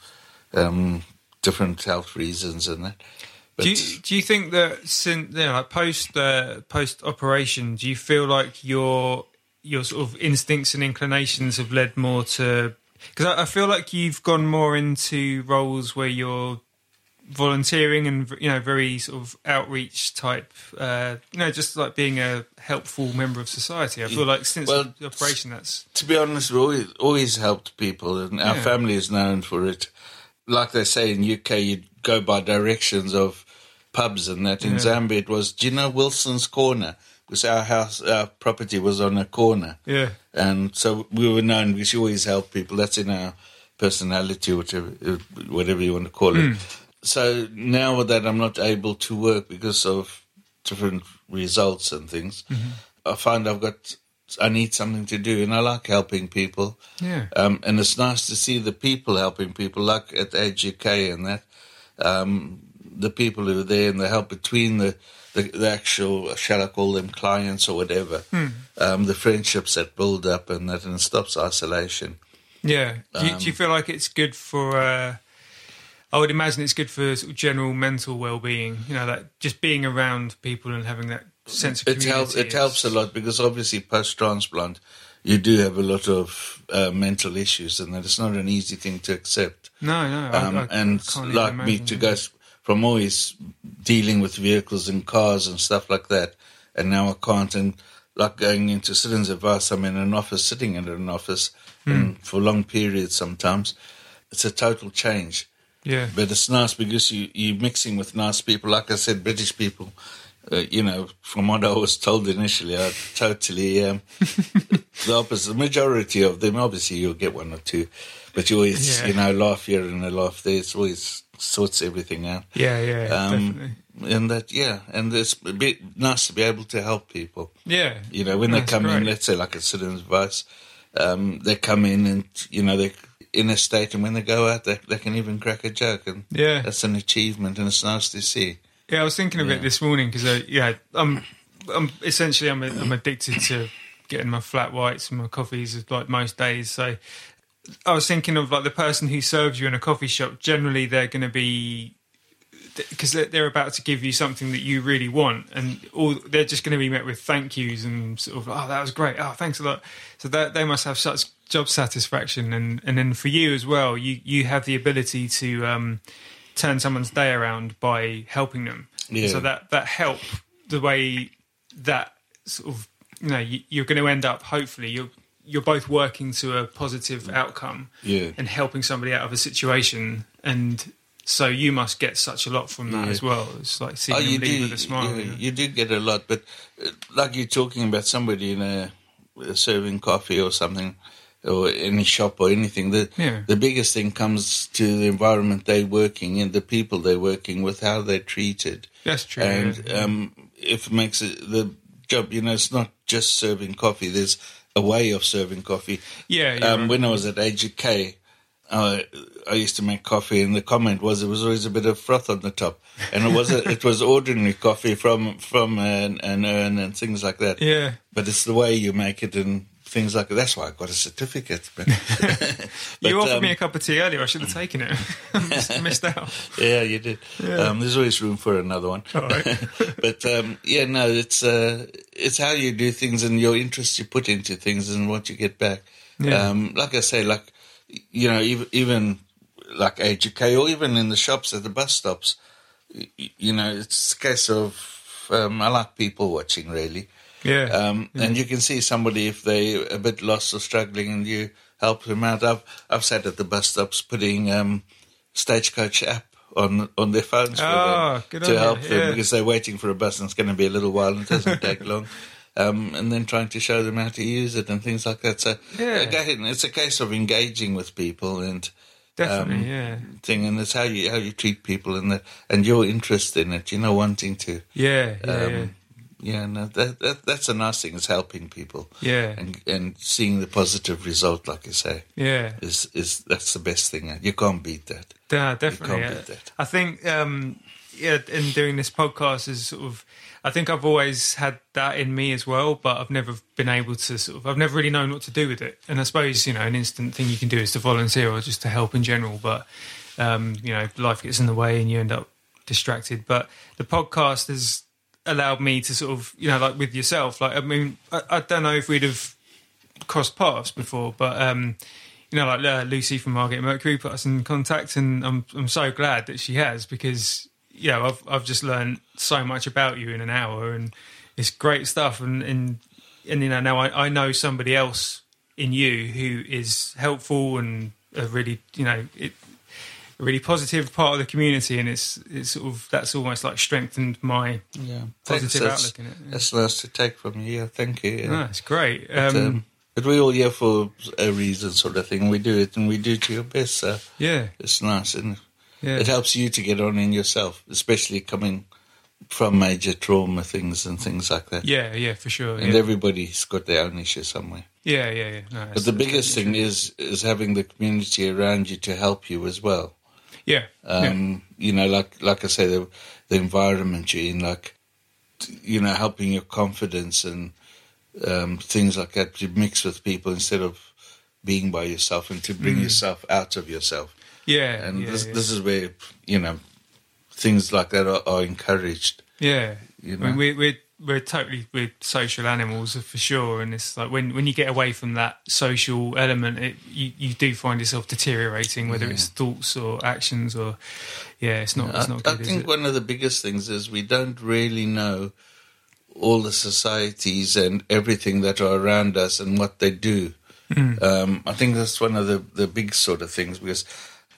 Speaker 2: um, different health reasons and that. But
Speaker 1: do you, do you think that since you know, like post uh, post operation, do you feel like your your sort of instincts and inclinations have led more to? Because I, I feel like you've gone more into roles where you're volunteering and you know very sort of outreach type. Uh, you know, just like being a helpful member of society. I feel like since
Speaker 2: Well,
Speaker 1: the operation, that's
Speaker 2: to be honest, we always, always helped people, and our
Speaker 1: Yeah.
Speaker 2: family is known for it. Like they say in UK, you go by directions of pubs and that. In
Speaker 1: Yeah.
Speaker 2: Zambia, it was, know Wilson's Corner? Because our house, our property was on a corner.
Speaker 1: yeah.
Speaker 2: And so we were known because you always help people. That's in our personality, whatever, whatever you want to call it. So now with that I'm not able to work because of different results and things, I find I've got, I need something to do and I like helping people.
Speaker 1: Yeah.
Speaker 2: Um, and it's nice to see the people helping people, like at Age UK and that. Um, the people who are there and the help between the, the, the actual, shall I call them clients or whatever, um, the friendships that build up and that, and it stops isolation.
Speaker 1: Yeah. Do you, do you feel like it's good for? Uh, I would imagine it's good for sort of general mental well-being. You know, like just being around people and having that sense of
Speaker 2: It helps. It helps a lot because obviously post transplant, you do have a lot of uh, mental issues, and that it's not an easy thing to accept.
Speaker 1: No, no.
Speaker 2: Um,
Speaker 1: I
Speaker 2: and
Speaker 1: can't even
Speaker 2: like me to go from always dealing with vehicles and cars and stuff like that, and now I can't. And like going into citizens advice, I'm in an office, sitting in an office, and for long periods sometimes. It's a total change.
Speaker 1: Yeah.
Speaker 2: But it's nice because you, you're mixing with nice people. Like I said, British people, uh, you know, from what I was told initially, are totally um, [LAUGHS] the opposite. The majority of them, obviously, you'll get one or two, but you always,
Speaker 1: Yeah.
Speaker 2: you know, laugh here and a laugh there. It's always sorts everything out.
Speaker 1: Yeah, yeah,
Speaker 2: Um,
Speaker 1: definitely.
Speaker 2: and that, yeah, and it's a bit nice to be able to help people.
Speaker 1: Yeah.
Speaker 2: You know, when they come in, let's say like a citizen's advice, um, they come in and, you know, they're in a state, and when they go out, they, they can even crack a joke. And
Speaker 1: Yeah.
Speaker 2: that's an achievement, and it's nice to see.
Speaker 1: Yeah, I was thinking of it this morning because, uh, yeah, I'm, I'm essentially I'm, I'm addicted to getting my flat whites and my coffees like most days. So I was thinking of like the person who serves you in a coffee shop. Generally, they're going to be because they're, about to give you something that you really want, and all they're just going to be met with thank yous and sort of, oh, that was great, oh, thanks a lot. So that they must have such job satisfaction, and and then for you as well, you you have the ability to um, turn someone's day around by helping them.
Speaker 2: Yeah.
Speaker 1: So that that help the way that sort of you know you, you're going to end up. Hopefully, you're you're both working to a positive outcome
Speaker 2: Yeah.
Speaker 1: and helping somebody out of a situation and. So you must get such a lot from that
Speaker 2: Yeah.
Speaker 1: as well. It's like seeing
Speaker 2: Oh, you
Speaker 1: leave with a smile.
Speaker 2: you,
Speaker 1: you
Speaker 2: do get a lot, but uh, like you're talking about somebody in a, serving coffee or something, or any shop or anything. The
Speaker 1: Yeah.
Speaker 2: the biggest thing comes to the environment they're working in, the people they're working with, how they're treated.
Speaker 1: That's true.
Speaker 2: and
Speaker 1: yeah.
Speaker 2: um, if it makes it the job, you know, it's not just serving coffee. There's a way of serving coffee.
Speaker 1: Yeah,
Speaker 2: Um,
Speaker 1: right.
Speaker 2: when I was at Age UK, uh, I used to make coffee, and the comment was it was always a bit of froth on the top, and it was [LAUGHS] it was ordinary coffee from from an, an urn and things like that.
Speaker 1: yeah.
Speaker 2: But it's the way you make it and things like that. That's why I got a certificate. But, [LAUGHS] [LAUGHS]
Speaker 1: you offered
Speaker 2: um,
Speaker 1: me a cup of tea earlier. I should have taken it. [LAUGHS] Just missed out.
Speaker 2: Yeah, you did. Um, there's always room for another one.
Speaker 1: Right.
Speaker 2: but um, yeah, no, it's uh, it's how you do things and your interest you put into things and what you get back.
Speaker 1: Yeah.
Speaker 2: Um, like I say, like you know, even, even like Age UK or even in the shops at the bus stops, you know, it's a case of Um, I like people watching, really.
Speaker 1: Yeah.
Speaker 2: Um, And you can see somebody if they're a bit lost or struggling, and you help them out. I've I've sat at the bus stops putting um, stagecoach app on on their phones
Speaker 1: Oh,
Speaker 2: them to
Speaker 1: on you,
Speaker 2: help them
Speaker 1: yeah.
Speaker 2: because they're waiting for a bus and it's going to be a little while and it doesn't [LAUGHS] take long. Um, and then trying to show them how to use it and things like that. So
Speaker 1: Yeah.
Speaker 2: again, it's a case of engaging with people and
Speaker 1: Definitely,
Speaker 2: um,
Speaker 1: yeah.
Speaker 2: thing, and it's how you how you treat people and the, and your interest in it. You know, wanting to.
Speaker 1: Yeah, yeah,
Speaker 2: Um,
Speaker 1: yeah.
Speaker 2: no, that, that that's a nice thing. Is helping people.
Speaker 1: Yeah.
Speaker 2: and and seeing the positive result, like you say,
Speaker 1: Yeah.
Speaker 2: is is that's the best thing. You can't beat that.
Speaker 1: Yeah, definitely.
Speaker 2: can't
Speaker 1: yeah.
Speaker 2: beat that.
Speaker 1: I think, um, yeah, in doing this podcast is sort of, I think I've always had that in me as well, but I've never been able to sort of, I've never really known what to do with it. And I suppose, you know, an instant thing you can do is to volunteer or just to help in general. But, um, you know, life gets in the way and you end up distracted. But the podcast has allowed me to sort of, you know, like with yourself, like, I mean, I, I don't know if we'd have crossed paths before, but um, you know, like uh, Lucy from Margate Mercury put us in contact, and I'm I'm so glad that she has because you know I've I've just learned so much about you in an hour, and it's great stuff, and and and you know now I, I know somebody else in you who is helpful and a really you know it. A really positive part of the community, and it's it's sort of that's almost like strengthened my
Speaker 2: Yeah,
Speaker 1: positive
Speaker 2: that's,
Speaker 1: outlook in it. Yeah.
Speaker 2: That's nice to take from you. Thank you. Yeah.
Speaker 1: Ah, it's great.
Speaker 2: But,
Speaker 1: Um,
Speaker 2: um, but we're all here for a reason, sort of thing. We do it, and we do it to your best. So
Speaker 1: yeah,
Speaker 2: it's nice, and
Speaker 1: yeah,
Speaker 2: it helps you to get on in yourself, especially coming from major trauma things and things like that.
Speaker 1: yeah, yeah, for sure.
Speaker 2: And
Speaker 1: yeah.
Speaker 2: everybody's got their own issue somewhere.
Speaker 1: Yeah, yeah, yeah. No,
Speaker 2: But the biggest thing is is having the community around you to help you as well.
Speaker 1: Yeah, yeah,
Speaker 2: Um, You know, like like I say, the the environment you're in, like you know, helping your confidence and um, things like that. To mix with people instead of being by yourself, and to bring yourself out of yourself.
Speaker 1: yeah,
Speaker 2: And
Speaker 1: Mm. yeah,
Speaker 2: this
Speaker 1: yeah.
Speaker 2: this is where you know things like that are, are encouraged.
Speaker 1: yeah.
Speaker 2: you
Speaker 1: I
Speaker 2: know.
Speaker 1: mean, we're we're we're totally we're social animals for sure, and it's like when when you get away from that social element, it you, you do find yourself deteriorating, whether it's thoughts or actions or yeah, it's not it's
Speaker 2: I,
Speaker 1: not
Speaker 2: I
Speaker 1: good. is
Speaker 2: think one of the biggest things is we don't really know all the societies and everything that are around us and what they do.
Speaker 1: Hmm.
Speaker 2: Um, I think that's one of the, the big sort of things because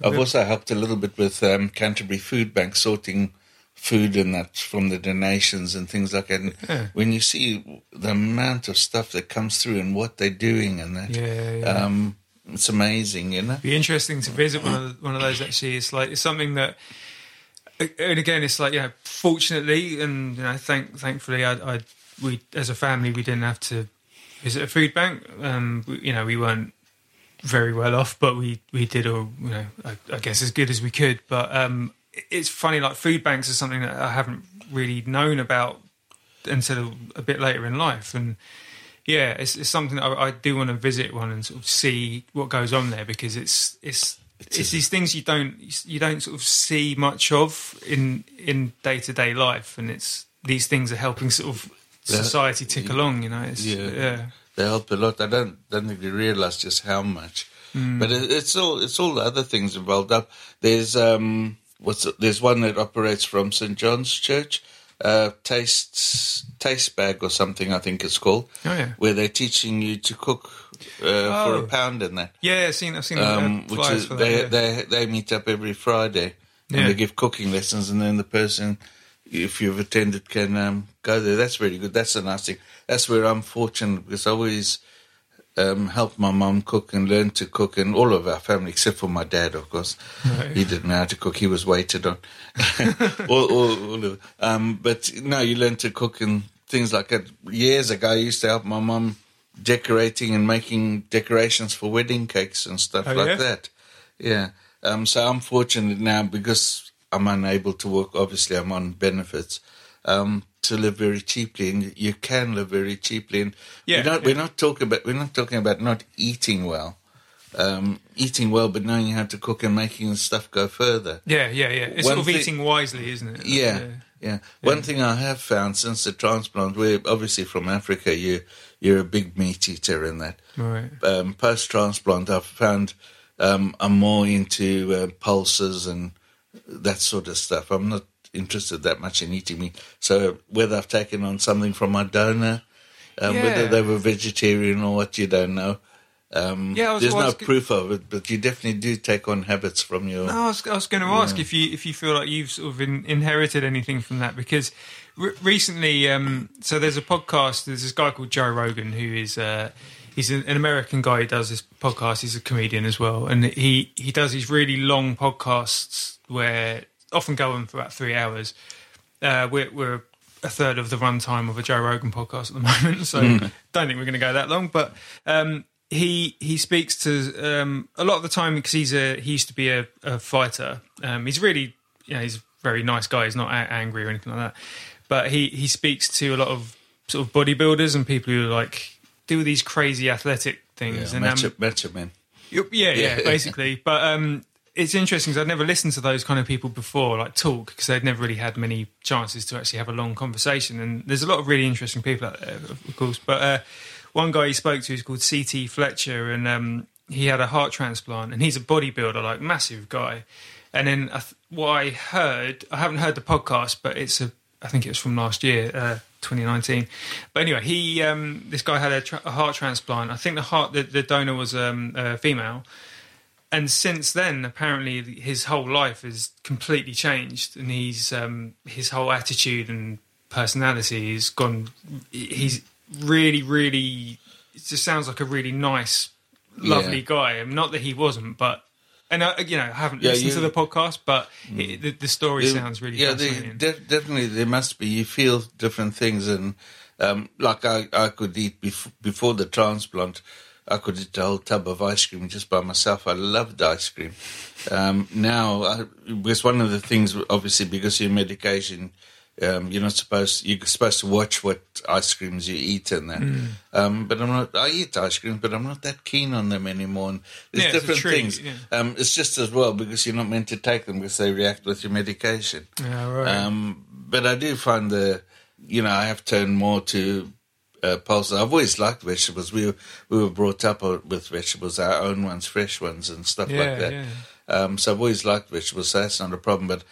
Speaker 2: I've also helped a little bit with um, Canterbury Food Bank sorting food and that from the donations and things like that. And
Speaker 1: Yeah.
Speaker 2: when you see the amount of stuff that comes through and what they're doing and that,
Speaker 1: Yeah, yeah.
Speaker 2: Um, it's amazing, you know.
Speaker 1: It'd be interesting to visit one of one of those. Actually, it's like it's something that, and again, it's like you know, fortunately, and you know, thank thankfully, I, I we as a family we didn't have to visit a food bank. Um, we, you know, we weren't very well off, but we we did all you know, I, I guess as good as we could. But um, it's funny, like food banks are something that I haven't really known about until a bit later in life, and yeah, it's, it's something that I, I do want to visit one and sort of see what goes on there because it's it's it's, these things you don't you don't sort of see much of in in day to day life, and it's these things are helping sort of society tick along. You know, it's,
Speaker 2: Yeah.
Speaker 1: yeah,
Speaker 2: they help a lot. I don't don't think they realise just how much.
Speaker 1: Hmm.
Speaker 2: But it, it's all it's all the other things involved up. There's um what's there's one that operates from St John's Church, uh, taste taste bag or something I think it's called.
Speaker 1: Oh, yeah.
Speaker 2: where they're teaching you to cook uh, for
Speaker 1: Oh.
Speaker 2: a pound and that.
Speaker 1: yeah. I've seen I've seen
Speaker 2: Um,
Speaker 1: uh,
Speaker 2: which is
Speaker 1: for
Speaker 2: they
Speaker 1: that. yeah.
Speaker 2: they they meet up every Friday and
Speaker 1: Yeah.
Speaker 2: they give cooking lessons, and then the person, if you've attended, can um, go there. That's really good. That's a nice thing. That's where I'm fortunate because I always um, helped my mum cook and learn to cook, and all of our family except for my dad, of course. He didn't know how to cook. He was waited on. [LAUGHS] [LAUGHS] all, all, all of, um, but no, you learn to cook and things like that. Years ago, I used to help my mum decorating and making decorations for wedding cakes and stuff
Speaker 1: Oh,
Speaker 2: like
Speaker 1: yeah?
Speaker 2: that. Yeah. Um, so I'm fortunate now because I'm unable to work. Obviously, I'm on benefits um, to live very cheaply, and you can live very cheaply. And
Speaker 1: Yeah,
Speaker 2: we're not
Speaker 1: yeah.
Speaker 2: we're not talking about we're not talking about not eating well, um, eating well, but knowing how to cook and making the stuff go further.
Speaker 1: yeah, yeah, yeah. It's
Speaker 2: One
Speaker 1: sort of
Speaker 2: thing-
Speaker 1: eating wisely, isn't it?
Speaker 2: Yeah, yeah. One thing I have found since the transplant, we're obviously from Africa. You you're a big meat eater in that.
Speaker 1: Right.
Speaker 2: Um, Post transplant, I've found um, I'm more into uh, pulses and that sort of stuff. I'm not interested that much in eating meat. So whether I've taken on something from my donor, um,
Speaker 1: Yeah.
Speaker 2: whether they were vegetarian or what, you don't know. Um,
Speaker 1: Yeah, was-
Speaker 2: there's
Speaker 1: I
Speaker 2: no
Speaker 1: was
Speaker 2: proof of it, but you definitely do take on habits from your.
Speaker 1: No, I was, I was going to ask if you if you feel like you've sort of in, inherited anything from that because re- recently, um, so there's a podcast. There's this guy called Joe Rogan who is uh, he's an, an American guy who does this podcast. He's a comedian as well, and he he does these really long podcasts where often go on for about three hours. Uh, we're, we're a third of the runtime of a Joe Rogan podcast at the [LAUGHS] moment, so don't think we're going to go that long. But um, he he speaks to um, a lot of the time because he's a he used to be a, a fighter. Um, he's really you know he's a very nice guy. He's not a- angry or anything like that. But he he speaks to a lot of sort of bodybuilders and people who like do these crazy athletic things.
Speaker 2: yeah,
Speaker 1: and
Speaker 2: match
Speaker 1: um,
Speaker 2: macho men.
Speaker 1: yeah, yeah, [LAUGHS]
Speaker 2: Yeah.
Speaker 1: basically. But um, it's interesting because I'd never listened to those kind of people before, like talk, because they'd never really had many chances to actually have a long conversation. And there's a lot of really interesting people out there, of course. But uh, one guy he spoke to is called C.T. Fletcher, and um, he had a heart transplant, and he's a bodybuilder, like massive guy. And then th- what I heard, I haven't heard the podcast, but it's a, I think it was from last year, uh, 2019. But anyway, he, um, this guy had a, tra- a heart transplant. I think the heart, the, the donor was um, a female. And since then, apparently, his whole life has completely changed, and he's um, his whole attitude and personality has gone. He's really, really. It just sounds like a really nice, lovely
Speaker 2: Yeah.
Speaker 1: guy. And not that he wasn't, but and I, you know, I haven't
Speaker 2: Yeah,
Speaker 1: listened
Speaker 2: you-
Speaker 1: to the podcast, but it, the, the story sounds really
Speaker 2: yeah.
Speaker 1: Fascinating.
Speaker 2: de- definitely, there must be. You feel different things, and um, like I, I could eat bef- before the transplant. I could eat a whole tub of ice cream just by myself. I loved ice cream. Um, now, I, because one of the things, obviously, because your medication, um, you're not supposed you're supposed to watch what ice creams you eat and that.
Speaker 1: Mm.
Speaker 2: Um, but I'm not. I eat ice cream, but I'm not that keen on them anymore. And there's
Speaker 1: Yeah, it's
Speaker 2: different things.
Speaker 1: yeah.
Speaker 2: Um, it's just as well because you're not meant to take them because they react with your medication.
Speaker 1: Yeah, right.
Speaker 2: Um, but I do find the, you know, I have turned more to uh, pulses. I've always liked vegetables. We were, we were brought up uh, with vegetables, our own ones, fresh ones, and stuff
Speaker 1: Yeah,
Speaker 2: like that.
Speaker 1: yeah.
Speaker 2: Um, so I've always liked vegetables, so that's not a problem. But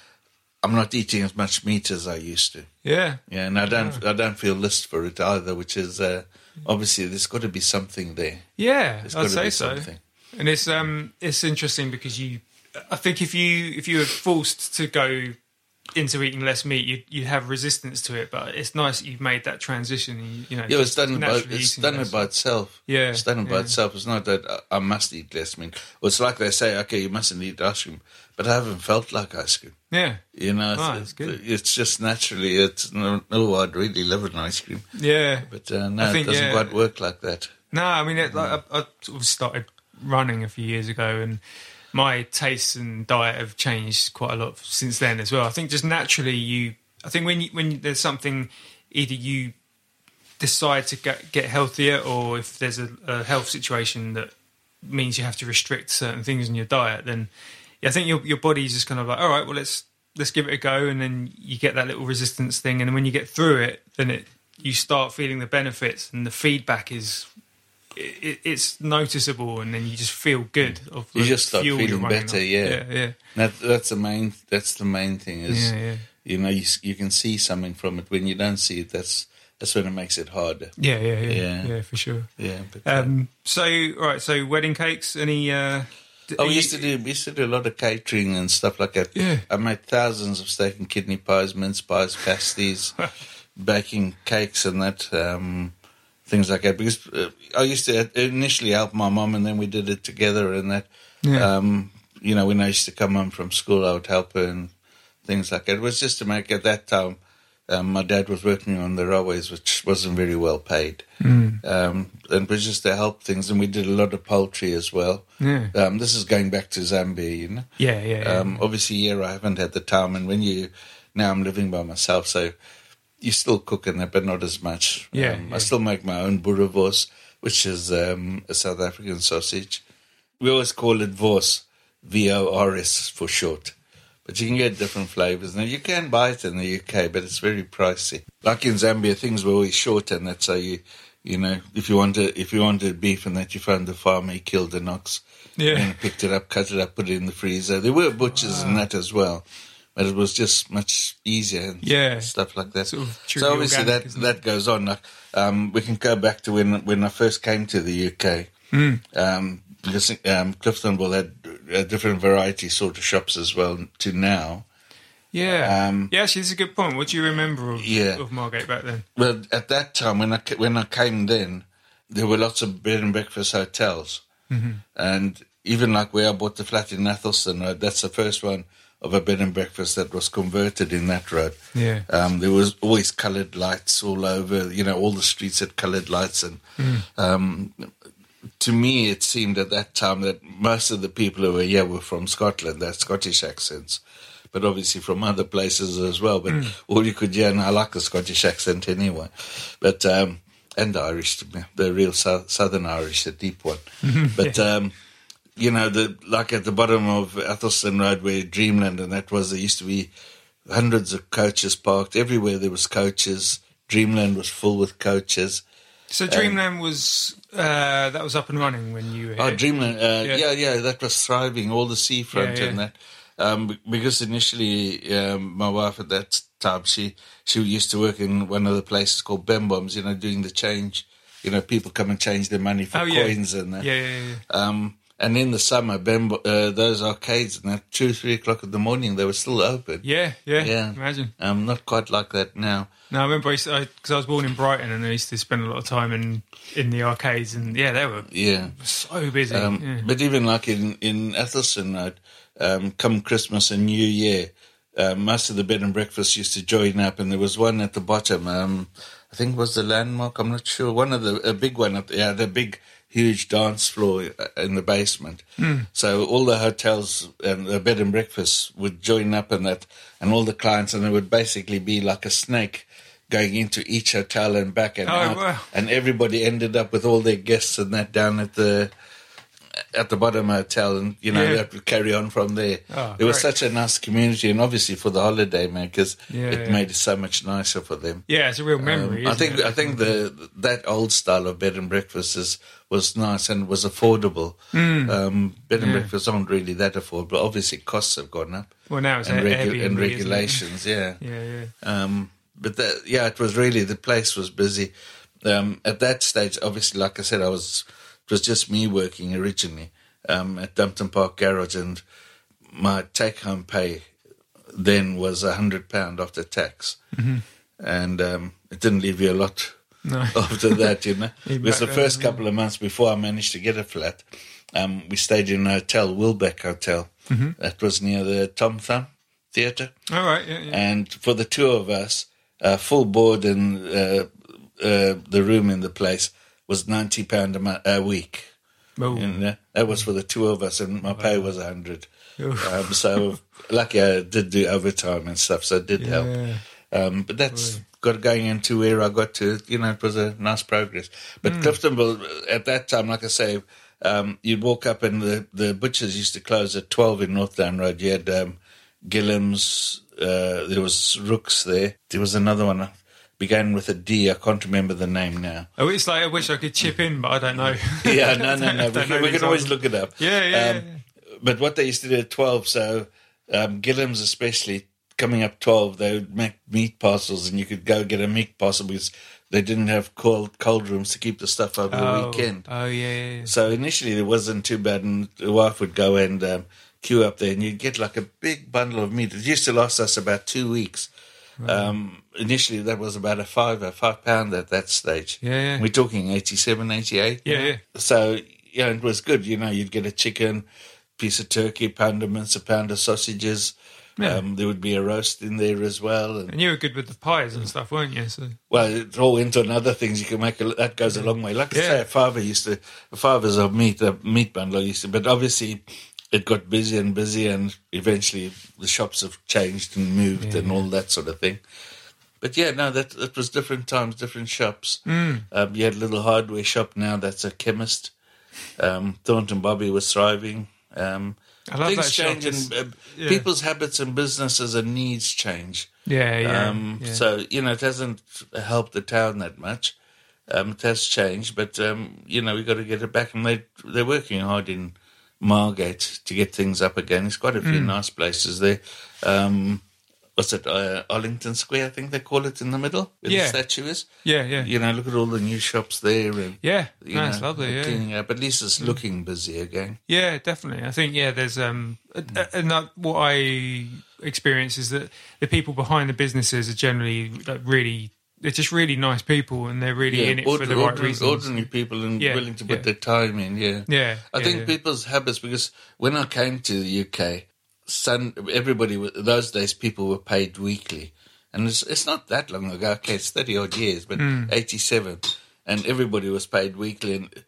Speaker 2: I'm not eating as much meat as I used to.
Speaker 1: yeah,
Speaker 2: Yeah, and I don't, I don't feel list for it either. Which is uh, obviously there's got to be something there.
Speaker 1: yeah,
Speaker 2: There's
Speaker 1: I'd
Speaker 2: got to
Speaker 1: say so.
Speaker 2: something.
Speaker 1: And it's um it's interesting because you, I think if you if you were forced to go into eating less meat, you'd, you'd have resistance to it. But it's nice that you've made that transition. And, you know,
Speaker 2: Yeah, it's done by it's done it by itself.
Speaker 1: Yeah,
Speaker 2: it's done it by itself. It's not that I- must eat less meat. Well, it's like they say, okay, you mustn't eat ice cream, but I haven't felt like ice cream.
Speaker 1: Yeah,
Speaker 2: You know,
Speaker 1: Ah,
Speaker 2: it's,
Speaker 1: good.
Speaker 2: it's just naturally. It's no, no, I'd really love an ice cream,
Speaker 1: yeah.
Speaker 2: but uh, no,
Speaker 1: think,
Speaker 2: it doesn't
Speaker 1: yeah.
Speaker 2: quite work like that.
Speaker 1: No, I mean, it, like, I, I sort of started running a few years ago, and my tastes and diet have changed quite a lot since then as well. I think just naturally, you, I think when you, when there's something, either you decide to get, get healthier, or if there's a, a health situation that means you have to restrict certain things in your diet, then I think your your body's just kind of like, all right, well, let's let's give it a go, and then you get that little resistance thing, and when you get through it, then it you start feeling the benefits, and the feedback is it, it's noticeable, and then you just feel good. Of
Speaker 2: You just start feeling better, yeah.
Speaker 1: yeah, yeah,
Speaker 2: That, that's the main. That's the main thing. Is
Speaker 1: Yeah, yeah.
Speaker 2: you know you you can see something from it. When you don't see it, that's that's when it makes it harder.
Speaker 1: yeah, yeah, yeah, yeah,
Speaker 2: Yeah.
Speaker 1: for sure.
Speaker 2: Yeah. But, uh,
Speaker 1: Um, so, right. so wedding cakes, any? Uh,
Speaker 2: Oh, we used to do we used to do a lot of catering and stuff like that.
Speaker 1: Yeah.
Speaker 2: I made thousands of steak and kidney pies, mince pies, pasties, [LAUGHS] baking cakes, and that um, things like that. Because uh, I used to initially help my mum, and then we did it together. And that,
Speaker 1: Yeah.
Speaker 2: um, you know, when I used to come home from school, I would help her and things like that. It was just to make at that time. Um, my dad was working on the railways, which wasn't very well paid,
Speaker 1: Mm.
Speaker 2: um, and it was just to help things. And we did a lot of poultry as well.
Speaker 1: Yeah.
Speaker 2: Um, this is going back to Zambia, you know.
Speaker 1: Yeah, yeah, yeah.
Speaker 2: Um, obviously, here I haven't had the time, and when you now I'm living by myself, so you still cook in there, but not as much.
Speaker 1: Yeah,
Speaker 2: um,
Speaker 1: yeah.
Speaker 2: I still make my own boerewors, which is um, a South African sausage. We always call it vors, V O R S for short. But you can get different flavors. Now you can buy it in the UK, but it's very pricey. Like in Zambia, things were always short, and that's how you, you know, if you wanted if you wanted beef and that, you found the farmer, he killed an ox,
Speaker 1: Yeah.
Speaker 2: and picked it up, cut it up, put it in the freezer. There were butchers and that as well, but it was just much easier and
Speaker 1: Yeah.
Speaker 2: stuff like that.
Speaker 1: Sort of
Speaker 2: so obviously
Speaker 1: organic,
Speaker 2: that that goes on. Like, um, we can go back to when when I first came to the UK.
Speaker 1: Hmm.
Speaker 2: Um, because um, Cliftonville had uh, different variety sort of shops as well to now.
Speaker 1: Yeah.
Speaker 2: Um,
Speaker 1: yeah, actually, this is a good point. What do you remember of,
Speaker 2: Yeah.
Speaker 1: of Margate back then?
Speaker 2: Well, at that time when I when I came then, there were lots of bed and breakfast hotels, and even like where I bought the flat in Athelstan Road, that's the first one of a bed and breakfast that was converted in that road.
Speaker 1: Yeah.
Speaker 2: Um, there was always coloured lights all over. You know, all the streets had coloured lights, and um, to me, it seemed at that time that most of the people who were here were from Scotland. They had Scottish accents, but obviously from other places as well. But all you could hear, and I like the Scottish accent anyway. But um, and the Irish, to me. the real sou- Southern Irish, the deep one. [LAUGHS] But um, you know, the like at the bottom of Athelstan Road where Dreamland and that was, there used to be hundreds of coaches parked everywhere. There was coaches. Dreamland was full with coaches.
Speaker 1: So Dreamland was uh, that was up and running when you were.
Speaker 2: Oh, Dreamland. Uh,
Speaker 1: Yeah.
Speaker 2: yeah. yeah, that was thriving. All the seafront
Speaker 1: Yeah, yeah.
Speaker 2: and that. Um, because initially, um, my wife at that time, she she used to work in one of the places called Bemboms. You know, doing the change. You know, people come and change their money for
Speaker 1: Oh,
Speaker 2: coins and that.
Speaker 1: Yeah, yeah, yeah.
Speaker 2: And in the summer, Ben, uh, those arcades and that two, three o'clock in the morning, they were still open.
Speaker 1: Yeah, yeah.
Speaker 2: Yeah.
Speaker 1: Imagine.
Speaker 2: Um, not quite like that now.
Speaker 1: No, I remember because I, I was born in Brighton and I used to spend a lot of time in in the arcades and yeah, they were
Speaker 2: Yeah.
Speaker 1: so busy.
Speaker 2: Um,
Speaker 1: yeah.
Speaker 2: But even like in in Athelstan Road, um, come Christmas and New Year, uh, most of the bed and breakfasts used to join up, and there was one at the bottom. Um, I think it was the landmark. I'm not sure. One of the a big one there, the big huge dance floor in the basement. Hmm. So all the hotels and the bed and breakfasts would join up in that, and all the clients, and it would basically be like a snake. Going into each hotel and back and
Speaker 1: Oh,
Speaker 2: out,
Speaker 1: wow.
Speaker 2: and everybody ended up with all their guests and that down at the at the bottom hotel, and you know
Speaker 1: Yeah.
Speaker 2: carry on from there.
Speaker 1: Oh,
Speaker 2: it was
Speaker 1: great.
Speaker 2: such a nice community, and obviously for the holiday makers,
Speaker 1: Yeah,
Speaker 2: it
Speaker 1: yeah.
Speaker 2: made it so much nicer for them.
Speaker 1: yeah, it's a real memory.
Speaker 2: Um, I think
Speaker 1: it?
Speaker 2: I think the that old style of bed and breakfast is, was nice and was affordable.
Speaker 1: Hmm.
Speaker 2: Um, bed and breakfasts aren't really that affordable. Obviously, costs have gone up
Speaker 1: well now it's
Speaker 2: and, regu-
Speaker 1: Airbnb,
Speaker 2: and regulations. Yeah. [LAUGHS]
Speaker 1: Yeah, yeah.
Speaker 2: Um, but that, yeah, it was really the place was busy. Um, at that stage, obviously, like I said, I was it was just me working originally um, at Dumpton Park Garage, and my take home pay then was a hundred pound after tax, and um, it didn't leave you a lot
Speaker 1: No. [LAUGHS]
Speaker 2: after that, you know. [LAUGHS]
Speaker 1: Even
Speaker 2: Because the first couple of months before I managed to get a flat, um, we stayed in a hotel, Wilbeck Hotel. That was near the Tom Thumb Theatre.
Speaker 1: All right, yeah, yeah.
Speaker 2: And for the two of us, uh, full board and uh, uh, the room in the place was ninety pound a, a week.
Speaker 1: Oh,
Speaker 2: And uh, that was for the two of us, and my pay was a hundred. Um, so lucky I did do overtime and stuff, so it did help. Um, but that's got going into where I got to. You know, it was a nice progress. But
Speaker 1: Hmm.
Speaker 2: Cliftonville at that time, like I say, um, you'd walk up and the the butchers used to close at twelve in Northdown Road. You had um, Gillam's. Uh, there was Rooks there. There was another one. Began with a D. I can't remember the name now.
Speaker 1: Oh, it's like I wish I could chip in, but I don't know. [LAUGHS]
Speaker 2: Yeah, no, no, no. [LAUGHS] We can, we can always look it up.
Speaker 1: Yeah, yeah,
Speaker 2: Um,
Speaker 1: yeah.
Speaker 2: But what they used to do at 12, so um, Gillam's especially, coming up 12, they would make meat parcels and you could go get a meat parcel because they didn't have cold, cold rooms to keep the stuff over
Speaker 1: Oh,
Speaker 2: the weekend.
Speaker 1: Oh yeah, yeah, yeah.
Speaker 2: So initially it wasn't too bad, and the wife would go and um, queue up there, and you'd get like a big bundle of meat. It used to last us about two weeks. Um, initially, that was about a five, a five pound at that stage.
Speaker 1: Yeah, yeah.
Speaker 2: We're talking 87, 88.
Speaker 1: Yeah, yeah.
Speaker 2: So yeah, it was good. You know, you'd get a chicken, piece of turkey, pound of mince, a pound of sausages.
Speaker 1: Yeah.
Speaker 2: Um, there would be a roast in there as well, and
Speaker 1: And you were good with the pies and stuff, weren't you? So
Speaker 2: well, it's all into another things you can make. A, that goes a long way. Like I say, a father used to, a father's of meat, a meat bundle used to, but obviously it got busy and busy, and eventually the shops have changed and moved and all that sort of thing. But yeah, no, that that was different times, different shops.
Speaker 1: Mm.
Speaker 2: Um, you had a little hardware shop now that's a chemist. Um, Thornton Bobby was thriving. Um,
Speaker 1: I love
Speaker 2: things change, and uh,
Speaker 1: yeah.
Speaker 2: people's habits and businesses and needs change.
Speaker 1: yeah, yeah.
Speaker 2: Um,
Speaker 1: yeah.
Speaker 2: So you know, it hasn't helped the town that much. Um, it has changed, but um, you know, we have got to get it back, and they they're working hard in Margate to get things up again. It's quite a
Speaker 1: Hmm.
Speaker 2: few nice places there. Um, what's it, uh, Arlington Square, I think they call it in the middle, where
Speaker 1: Yeah.
Speaker 2: the statue is.
Speaker 1: Yeah, yeah.
Speaker 2: You know, look at all the new shops there. And,
Speaker 1: Yeah,
Speaker 2: you
Speaker 1: no,
Speaker 2: know,
Speaker 1: it's lovely. Yeah,
Speaker 2: cleaning up. At least it's looking busy again.
Speaker 1: Yeah, definitely. I think yeah, there's um, a- and that, what I experience is that the people behind the businesses are generally like really, they're just really nice people, and they're really in it for the right
Speaker 2: ordinary,
Speaker 1: reasons.
Speaker 2: ordinary people and
Speaker 1: Yeah,
Speaker 2: willing to put
Speaker 1: yeah.
Speaker 2: their time in. Yeah,
Speaker 1: Yeah,
Speaker 2: I
Speaker 1: yeah,
Speaker 2: think
Speaker 1: yeah.
Speaker 2: people's habits because when I came to the UK, sun everybody those days people were paid weekly, and it's it's not that long ago. Okay, it's thirty odd years, but
Speaker 1: Hmm.
Speaker 2: eighty seven, and everybody was paid weekly. And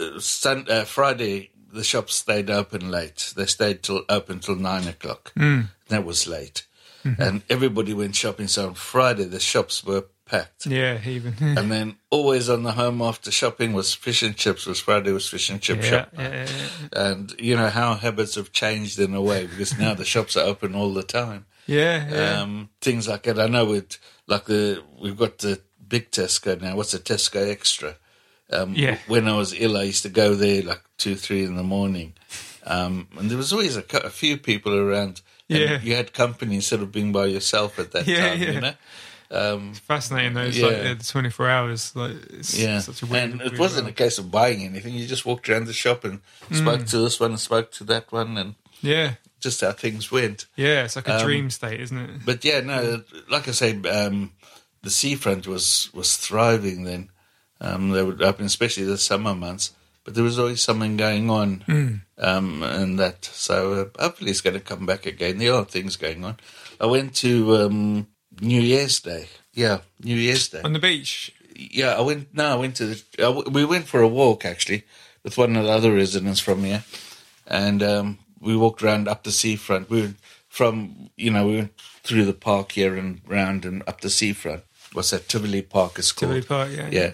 Speaker 2: uh, sun, uh, Friday the shops stayed open late. They stayed till open till nine o'clock.
Speaker 1: Hmm.
Speaker 2: That was late,
Speaker 1: Mm-hmm.
Speaker 2: and everybody went shopping. So on Friday the shops were packed.
Speaker 1: Yeah, even [LAUGHS]
Speaker 2: And then always on the home after shopping was fish and chips. Was Friday was fish and chip
Speaker 1: yeah,
Speaker 2: shop,
Speaker 1: yeah, yeah,
Speaker 2: and you know how habits have changed in a way because now the shops are open all the time.
Speaker 1: yeah.
Speaker 2: Um, things like that. I know it. Like the we've got the big Tesco now. What's a Tesco Extra? Um,
Speaker 1: Yeah.
Speaker 2: When I was ill, I used to go there like two, three in the morning, um, and there was always a, a few people around. and
Speaker 1: Yeah.
Speaker 2: You had company instead of being by yourself at that [LAUGHS] time.
Speaker 1: yeah.
Speaker 2: You know. Um,
Speaker 1: fascinating though. It's
Speaker 2: yeah.
Speaker 1: like yeah, the 24 hours. Like it's
Speaker 2: Yeah,
Speaker 1: such a weird.
Speaker 2: and it
Speaker 1: weird
Speaker 2: wasn't a case of buying anything. You just walked around the shop and
Speaker 1: Mm.
Speaker 2: spoke to this one and spoke to that one, and
Speaker 1: Yeah,
Speaker 2: just how things went.
Speaker 1: yeah. It's like a
Speaker 2: Um,
Speaker 1: dream state, isn't it?
Speaker 2: But yeah, no, like I say, um, the seafront was was thriving then. Um, they would open, especially the summer months. But there was always something going on,
Speaker 1: Hmm.
Speaker 2: um, and that. So uh, hopefully it's going to come back again. There are things going on. I went to um, New Year's Day. Yeah, New Year's Day.
Speaker 1: On the beach.
Speaker 2: Yeah, I went. No, I went to the. I w we went for a walk actually with one of the other residents from here, and um, we walked around up the seafront. We were from you know we went through the park here and round and up the seafront. What's that? Tivoli Park is called.
Speaker 1: Tivoli Park, yeah.
Speaker 2: Yeah,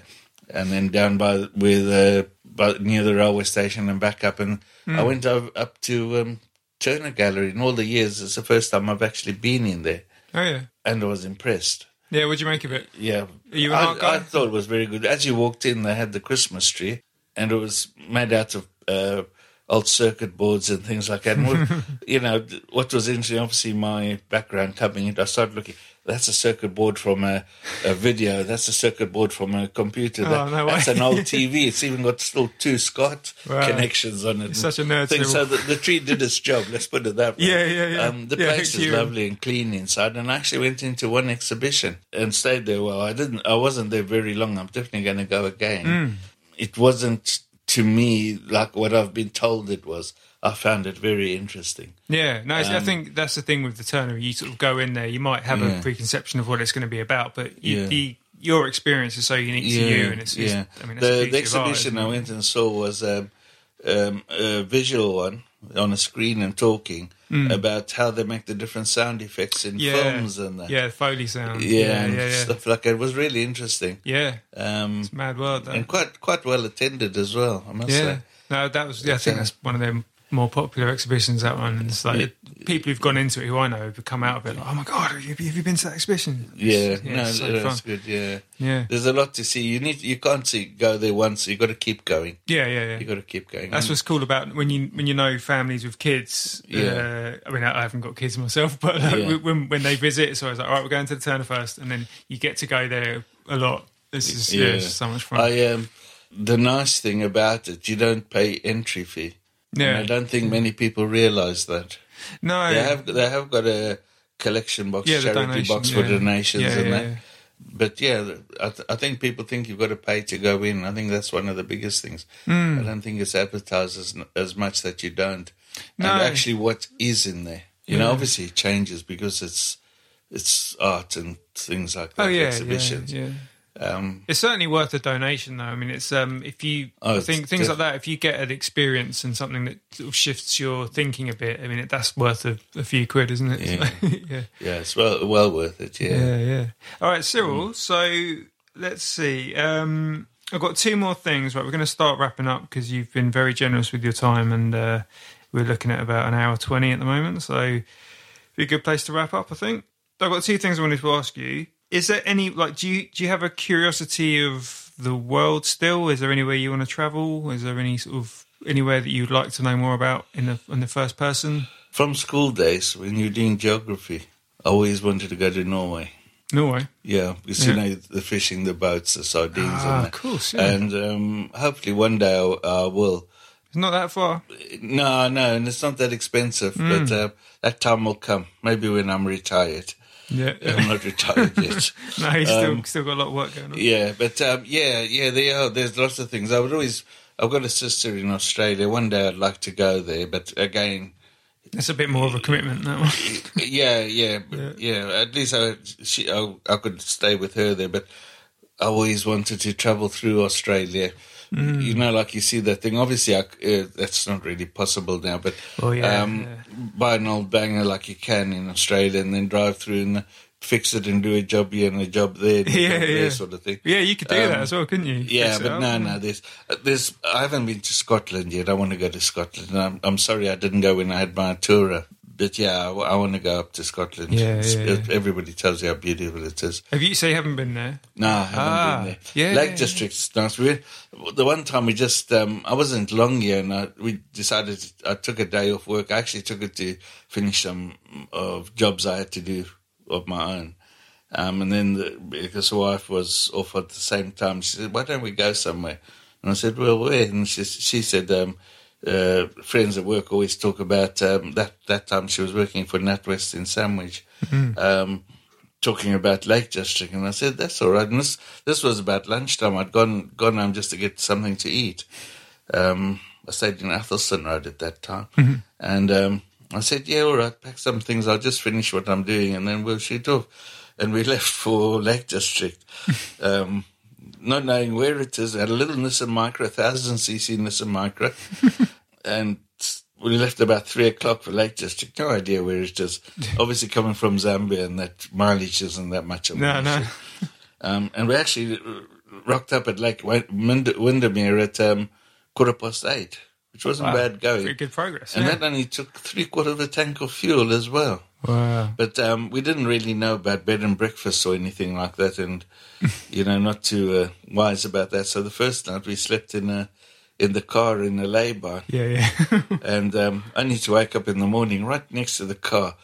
Speaker 2: and then down by with uh, by near the railway station and back up, and
Speaker 1: Hmm.
Speaker 2: I went over, up to um, Turner Gallery. In all the years, it's the first time I've actually been in there,
Speaker 1: Oh yeah,
Speaker 2: and I was impressed.
Speaker 1: yeah. What'd you make of it?
Speaker 2: Yeah.
Speaker 1: Are you an
Speaker 2: I,
Speaker 1: art guy?
Speaker 2: I thought it was very good. As you walked in, they had the Christmas tree, and it was made out of uh, old circuit boards and things like that. And what, [LAUGHS] you know, what was interesting, obviously, my background coming in, I started looking. That's a circuit board from a, a video. That's a circuit board from a computer.
Speaker 1: Oh, no
Speaker 2: that's an old [LAUGHS] TV. It's even got still two SCART
Speaker 1: Wow.
Speaker 2: connections on it.
Speaker 1: Such a nerd,
Speaker 2: Thing. So the, the tree did its job. Let's put it that way.
Speaker 1: Yeah, yeah, yeah.
Speaker 2: Um, the
Speaker 1: Yeah,
Speaker 2: place is
Speaker 1: you-
Speaker 2: lovely and clean inside, and I actually went into one exhibition and stayed there. Well, I didn't. I wasn't there very long. I'm definitely going to go again.
Speaker 1: Mm.
Speaker 2: It wasn't to me like what I've been told it was. I found it very interesting.
Speaker 1: Yeah, no, I think that's the thing with the Turner. You sort of go in there, you might have
Speaker 2: Um, Yeah.
Speaker 1: a preconception of what it's going to be about, but you,
Speaker 2: Yeah.
Speaker 1: the your experience is so unique to you, and it's, it's
Speaker 2: yeah.
Speaker 1: I mean,
Speaker 2: the,
Speaker 1: the, of art,
Speaker 2: exhibition I went and saw was um, um, a visual one on a screen and talking about how they make the different sound effects in
Speaker 1: Mm. yeah,
Speaker 2: films and that.
Speaker 1: yeah, Foley sound,
Speaker 2: Yeah,
Speaker 1: yeah,
Speaker 2: and
Speaker 1: yeah, yeah.
Speaker 2: stuff like that. It was really interesting.
Speaker 1: Yeah,
Speaker 2: Um,
Speaker 1: it's mad world. Though.
Speaker 2: and quite quite well attended as well. I must
Speaker 1: yeah,
Speaker 2: say.
Speaker 1: no, that was. Yeah, I think
Speaker 2: Yeah.
Speaker 1: that's one of them more popular exhibitions. That one, and it's like people who've gone into it who I know have come out of it like, oh my god, have you, have you been to that exhibition?
Speaker 2: Yeah,
Speaker 1: It's-
Speaker 2: no,
Speaker 1: it's so
Speaker 2: that's
Speaker 1: fun.
Speaker 2: good. Yeah,
Speaker 1: Yeah,
Speaker 2: there's a lot to see. You need you can't see go there once. you've got to keep going.
Speaker 1: yeah, yeah, yeah.
Speaker 2: You got to keep going.
Speaker 1: That's
Speaker 2: And-
Speaker 1: what's cool about when you when you know families with kids.
Speaker 2: Yeah.
Speaker 1: Uh, I mean, I haven't got kids myself, [LAUGHS] but like,
Speaker 2: Yeah.
Speaker 1: when when they visit, it's always like, all right, we're going to the Turner first, and then you get to go there a lot. This is yeah, it's so much fun.
Speaker 2: I um, the nice thing about it, you don't pay entry fee. And
Speaker 1: yeah,
Speaker 2: I don't think many people realise that.
Speaker 1: no,
Speaker 2: They have they have got a collection box,
Speaker 1: yeah,
Speaker 2: charity
Speaker 1: donation,
Speaker 2: box for
Speaker 1: yeah.
Speaker 2: donations
Speaker 1: yeah,
Speaker 2: and that. But yeah, I, th- I think people think you've got to pay to go in. I think that's one of the biggest things.
Speaker 1: Hmm.
Speaker 2: I don't think it's advertised as, as much that you don't.
Speaker 1: No.
Speaker 2: And actually, what is in there, you know, obviously it changes because it's it's art and things like that.
Speaker 1: Oh yeah,
Speaker 2: exhibitions. Um,
Speaker 1: It's certainly worth a donation, though. I mean, it's um, if you
Speaker 2: Oh,
Speaker 1: think things
Speaker 2: def-
Speaker 1: like that. If you get an experience and something that sort of shifts your thinking a bit, I mean, it, that's worth a, a few quid, isn't it?
Speaker 2: Yeah. [LAUGHS]
Speaker 1: yeah.
Speaker 2: yeah, it's well well worth it. Yeah.
Speaker 1: Yeah, yeah. All right, Cyril. So let's see. Um, I've got two more things. Right, we're going to start wrapping up because you've been very generous with your time, and uh, we're looking at about an hour twenty at the moment. So, be a good place to wrap up, I think. I've got two things I wanted to ask you. Is there any like do you do you have a curiosity of the world still? Is there anywhere you want to travel? Is there any sort of anywhere that you'd like to know more about in the in the first person?
Speaker 2: From school days when you're doing geography, I always wanted to go to Norway.
Speaker 1: Norway.
Speaker 2: Yeah, because
Speaker 1: Yeah.
Speaker 2: you know the fishing, the boats, the sardines,
Speaker 1: Ah,
Speaker 2: and
Speaker 1: of course, yeah.
Speaker 2: And um, hopefully one day I, I will.
Speaker 1: It's not that far.
Speaker 2: No, no, and it's not that expensive,
Speaker 1: Hmm.
Speaker 2: but uh, that time will come. Maybe when I'm retired.
Speaker 1: Yeah.
Speaker 2: I'm not retired yet. [LAUGHS]
Speaker 1: no, he's still
Speaker 2: Um,
Speaker 1: still got a lot of work going on.
Speaker 2: Yeah, but um, yeah, yeah, there are. There's lots of things. I would always. I've got a sister in Australia. One day I'd like to go there, but again,
Speaker 1: It's a bit more of a commitment that one. [LAUGHS]
Speaker 2: yeah, yeah, but, yeah. At least I, she, I, I could stay with her there. But I always wanted to travel through Australia.
Speaker 1: Mm.
Speaker 2: You know, like you see that thing. Obviously, I, uh, that's not really possible now. But
Speaker 1: Oh, yeah,
Speaker 2: um,
Speaker 1: yeah.
Speaker 2: buy an old banger like you can in Australia, and then drive through and fix it and do a job here and a job there, and [LAUGHS] a
Speaker 1: Yeah,
Speaker 2: job there,
Speaker 1: yeah.
Speaker 2: sort of thing.
Speaker 1: Yeah, you could do that
Speaker 2: Um,
Speaker 1: as well, couldn't you?
Speaker 2: Yeah,
Speaker 1: Fix
Speaker 2: but no, no. There's, uh, there's. I haven't been to Scotland yet. I want to go to Scotland. I'm, I'm sorry I didn't go when I had my tour. But yeah, I, want to go up to Scotland.
Speaker 1: Yeah,
Speaker 2: It's-
Speaker 1: yeah,
Speaker 2: Everybody tells you how beautiful it is.
Speaker 1: Have you? So you haven't been there?
Speaker 2: No, I haven't
Speaker 1: Ah,
Speaker 2: been there.
Speaker 1: yeah,
Speaker 2: Lake
Speaker 1: yeah,
Speaker 2: District's nice. We went, the one time we just, um, I wasn't long here, and I, we decided I took a day off work. I actually took it to finish some of jobs I had to do of my own. Um, and then the, because the wife was off at the same time, she said, "Why don't we go somewhere?" And I said, "Well, where?" And she she said, um, uh, "Friends at work always talk about um, that that time she was working for NatWest in Sandwich." Um, talking about Lake District, and I said, "That's all right." And this this was about lunchtime. I'd gone gone home just to get something to eat. Um, I stayed in Athelstan Road at that time, and um, I said, "Yeah, all right, pack some things. I'll just finish what I'm doing, and then we'll shoot off." And we [LAUGHS] left for Lake District. [LAUGHS] um, not knowing where it is, had a little Nissan Micra, 1000 cc Nissan Micra, [LAUGHS] and we left about three o'clock for Lake District. No idea where it is. [LAUGHS] Obviously, coming from Zambia, and that mileage isn't that much. Of
Speaker 1: No, no.
Speaker 2: Um, and we actually rocked up at Lake Windermere at um, quarter past eight, which wasn't
Speaker 1: Wow.
Speaker 2: bad going.
Speaker 1: Pretty good progress.
Speaker 2: And
Speaker 1: yeah.
Speaker 2: that only took three quarter of a tank of fuel as well.
Speaker 1: wow.
Speaker 2: But um, we didn't really know about bed and breakfast or anything like that, and [LAUGHS] you know, not too uh, wise about that. So the first night we slept in a in the car in a lay-by,
Speaker 1: Yeah, yeah. [LAUGHS]
Speaker 2: and um, need to wake up in the morning right next to the car.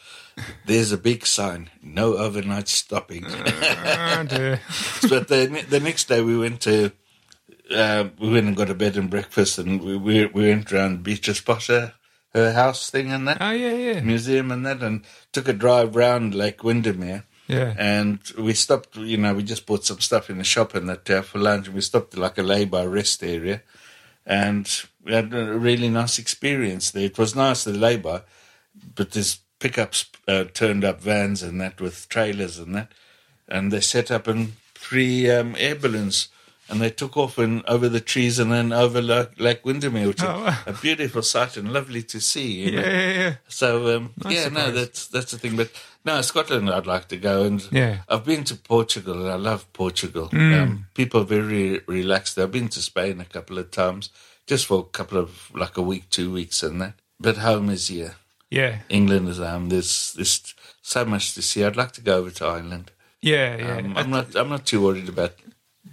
Speaker 2: There's a big sign: no overnight stopping. [LAUGHS]
Speaker 1: oh, dear. [LAUGHS]
Speaker 2: but the the next day we went to uh, we went and got a bed and breakfast, and we we, we went around Beatrice Potter, her house thing and that
Speaker 1: Oh, yeah, yeah.
Speaker 2: museum and that, and took a drive round Lake Windermere.
Speaker 1: Yeah.
Speaker 2: And we stopped, you know, we just bought some stuff in the shop and that uh, for lunch. And we stopped at like a lay-by rest area, and we had a really nice experience there. It was nice the lay-by, but there's pickups uh, turned up vans and that with trailers and that, and they set up in three um, air balloons. And they took off and over the trees and then over Lake, Lake Windermere, which
Speaker 1: Oh, wow.
Speaker 2: a beautiful sight and lovely to see. You know?
Speaker 1: Yeah, yeah, yeah.
Speaker 2: So um,
Speaker 1: Nice
Speaker 2: yeah, no, that's that's the thing. But no, Scotland, I'd like to go, and
Speaker 1: Yeah.
Speaker 2: I've been to Portugal, and I love Portugal.
Speaker 1: Mm.
Speaker 2: Um, people are very relaxed. I've been to Spain a couple of times, just for a couple of like a week, two weeks, and that. But home is here.
Speaker 1: Yeah,
Speaker 2: England is home. There's there's so much to see. I'd like to go over to Ireland.
Speaker 1: yeah, yeah.
Speaker 2: Um, I'm not I'm not too worried about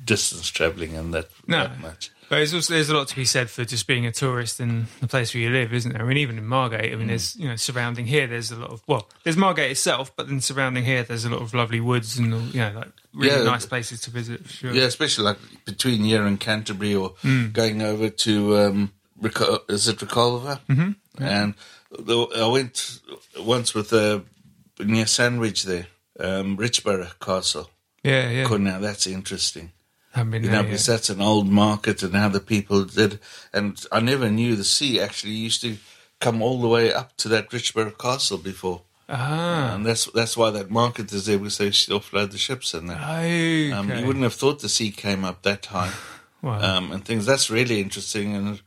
Speaker 2: distance travelling and that,
Speaker 1: No.
Speaker 2: that much.
Speaker 1: But there's also there's a lot to be said for just being a tourist in the place where you live, isn't there? I mean, even in Margate, I mean, there's you know surrounding here, there's a lot of well, there's Margate itself, but then surrounding here, there's a lot of lovely woods and you know like really
Speaker 2: Yeah.
Speaker 1: nice places to visit. For sure.
Speaker 2: Yeah, especially like between here and Canterbury or
Speaker 1: Mm.
Speaker 2: going over to, um, Reco- is it Reculver? Mm-hmm. And the, I went once with uh, near Sandwich there, um, Richborough Castle.
Speaker 1: yeah, yeah.
Speaker 2: Now that's interesting. You know,
Speaker 1: yet.
Speaker 2: because that's an old market and how the people did. And I never knew the sea actually used to come all the way up to that Richborough Castle before.
Speaker 1: Ah,
Speaker 2: And that's that's why that market is there because they used to offload the ships and that.
Speaker 1: okay.
Speaker 2: Um, you wouldn't have thought the sea came up that high, [LAUGHS]
Speaker 1: Wow.
Speaker 2: um, and things. That's really interesting. And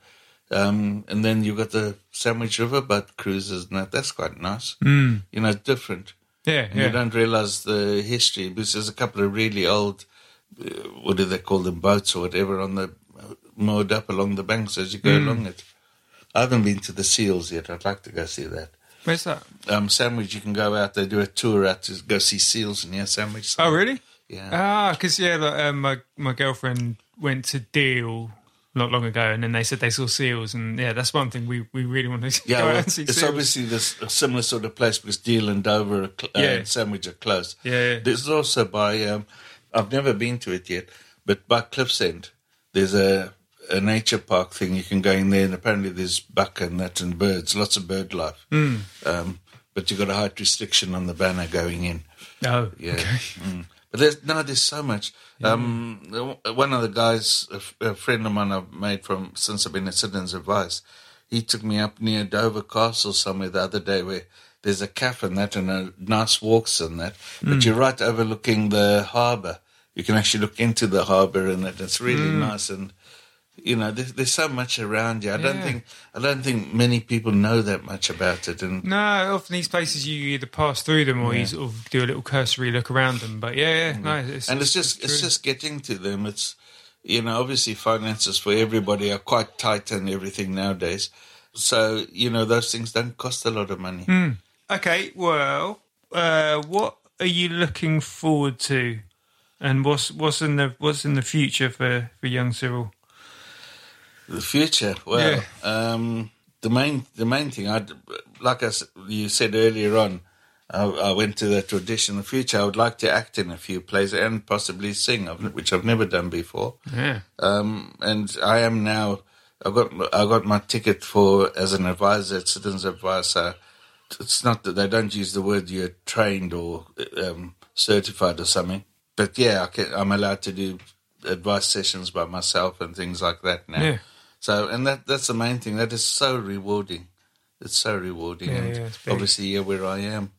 Speaker 2: um, and then you've got the Sandwich River boat cruises, and that. That's quite nice. Mm. You know, different.
Speaker 1: yeah, yeah.
Speaker 2: You don't realize the history because there's a couple of really old, uh, what do they call them, boats or whatever, on the moored up along the banks as you go
Speaker 1: Hmm.
Speaker 2: along it. I haven't been to the Seals yet. I'd like to go see that.
Speaker 1: Where's that?
Speaker 2: Um, Sandwich, you can go out. They do a tour out to go see seals near Sandwich.
Speaker 1: Oh, really?
Speaker 2: Yeah.
Speaker 1: Ah, because yeah, like, um, my my girlfriend went to Deal not long ago, and then they said they saw seals, and yeah, that's one thing we, we really want to
Speaker 2: Yeah,
Speaker 1: go
Speaker 2: well,
Speaker 1: out and see
Speaker 2: it's
Speaker 1: seals.
Speaker 2: obviously this a similar sort of place because Deal and Dover are cl- uh, and Sandwich are close.
Speaker 1: Yeah, yeah.
Speaker 2: There's also by um, I've never been to it yet, but by Cliff's End, there's a a nature park thing. You can go in there, and apparently there's buck and that and birds, lots of bird life.
Speaker 1: Hmm.
Speaker 2: Um, but you've got a height restriction on the banner going in.
Speaker 1: Oh,
Speaker 2: Yeah.
Speaker 1: okay.
Speaker 2: Mm. But there's no, there's so much. Um, one of the guys, a, f- a friend of mine I've made from since I've been at Citizens Advice, he took me up near Dover Castle somewhere the other day where there's a cafe and that and a nice walks and that. But you're right overlooking the harbour. You can actually look into the harbour and that. It's really nice and. You know, there's, there's so much around you. I don't think I don't think many people know that much about it. And
Speaker 1: No, often these places you either pass through them or you sort of do a little cursory look around them. But yeah, yeah, no, it's,
Speaker 2: and it's just it's
Speaker 1: true.
Speaker 2: just getting to them. It's you know obviously finances for everybody are quite tight and everything nowadays. So you know those things don't cost a lot of money.
Speaker 1: Hmm. Okay. Well, uh, what are you looking forward to, and what's what's in the what's in the future for for young Cyril?
Speaker 2: The future, well, um, the main the main thing I like I, s- you said earlier on. I, I went to that audition. The future, I would like to act in a few plays and possibly sing, which I've never done before.
Speaker 1: Yeah,
Speaker 2: Um, and I am now. I got I got my ticket for as an advisor at Citizens Advisor. It's not that they don't use the word you're trained or um, certified or something, but yeah, I can, I'm allowed to do advice sessions by myself and things like that now.
Speaker 1: Yeah.
Speaker 2: So, and that that's the main thing. That is so rewarding. It's so rewarding,
Speaker 1: Yeah,
Speaker 2: and
Speaker 1: yeah,
Speaker 2: obviously, yeah, where I am,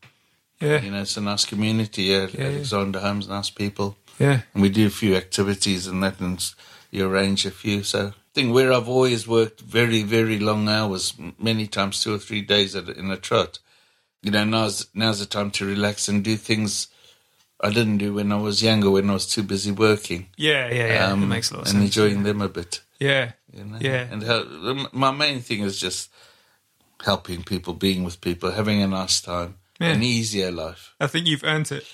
Speaker 1: yeah,
Speaker 2: you know, it's a nice community. Yeah,
Speaker 1: Yeah.
Speaker 2: Alexander Home's nice people.
Speaker 1: yeah.
Speaker 2: And we do a few activities and that, and you arrange a few. So, I think where I've always worked very, very long hours, many times two or three days at, in a trot, you know, now's, now's the time to relax and do things I didn't do when I was younger, when I was too busy working.
Speaker 1: Yeah, yeah, yeah.
Speaker 2: Um,
Speaker 1: it makes a lot of
Speaker 2: and
Speaker 1: sense.
Speaker 2: enjoying them a bit.
Speaker 1: Yeah,
Speaker 2: You know?
Speaker 1: yeah,
Speaker 2: And m- my main thing is just helping people, being with people, having a nice time,
Speaker 1: Yeah.
Speaker 2: an easier life.
Speaker 1: I think you've earned it.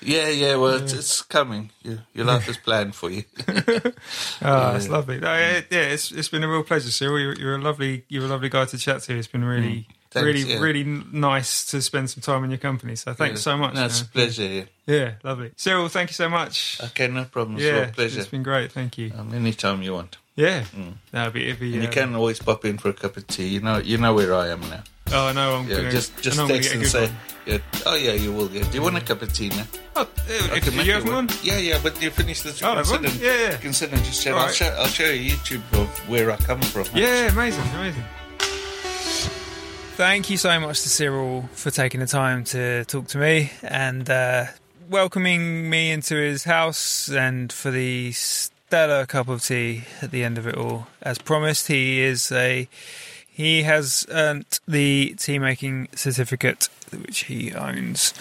Speaker 2: Yeah, yeah, well, It's, it's coming. Your, your life is planned for you. [LAUGHS]
Speaker 1: Oh, that's lovely. No, yeah, yeah, it's it's been a real pleasure, Cyril. You're, you're a lovely you're a lovely guy to chat to. It's been really
Speaker 2: Mm. Thanks,
Speaker 1: really
Speaker 2: yeah.
Speaker 1: really nice to spend some time in your company. So thanks so much.
Speaker 2: No, it's a pleasure. Yeah.
Speaker 1: Yeah, lovely. Cyril, thank you so much.
Speaker 2: Okay, no problem. It's
Speaker 1: yeah,
Speaker 2: a pleasure.
Speaker 1: it's been great. Thank you.
Speaker 2: Um, anytime you want.
Speaker 1: Yeah, that'd be, it'd be
Speaker 2: And you
Speaker 1: uh,
Speaker 2: can always pop in for a cup of tea. You know, you know where I am now.
Speaker 1: Oh, I know. I'm
Speaker 2: Yeah,
Speaker 1: gonna,
Speaker 2: just just
Speaker 1: I'm
Speaker 2: text and say, yeah, oh yeah, you will. Yeah. Do you want a cup of tea now?
Speaker 1: Oh, if you have one.
Speaker 2: Yeah, yeah, but you finish. You
Speaker 1: Oh,
Speaker 2: can
Speaker 1: have
Speaker 2: sit
Speaker 1: one? Yeah, yeah.
Speaker 2: You can sit and just chat.
Speaker 1: All
Speaker 2: I'll, show, I'll show you YouTube of where I come from.
Speaker 1: Yeah, amazing, amazing. Thank you so much to Cyril for taking the time to talk to me and uh, welcoming me into his house and for the stellar cup of tea at the end of it all. As promised, he is a he has earned the tea making certificate which he owns.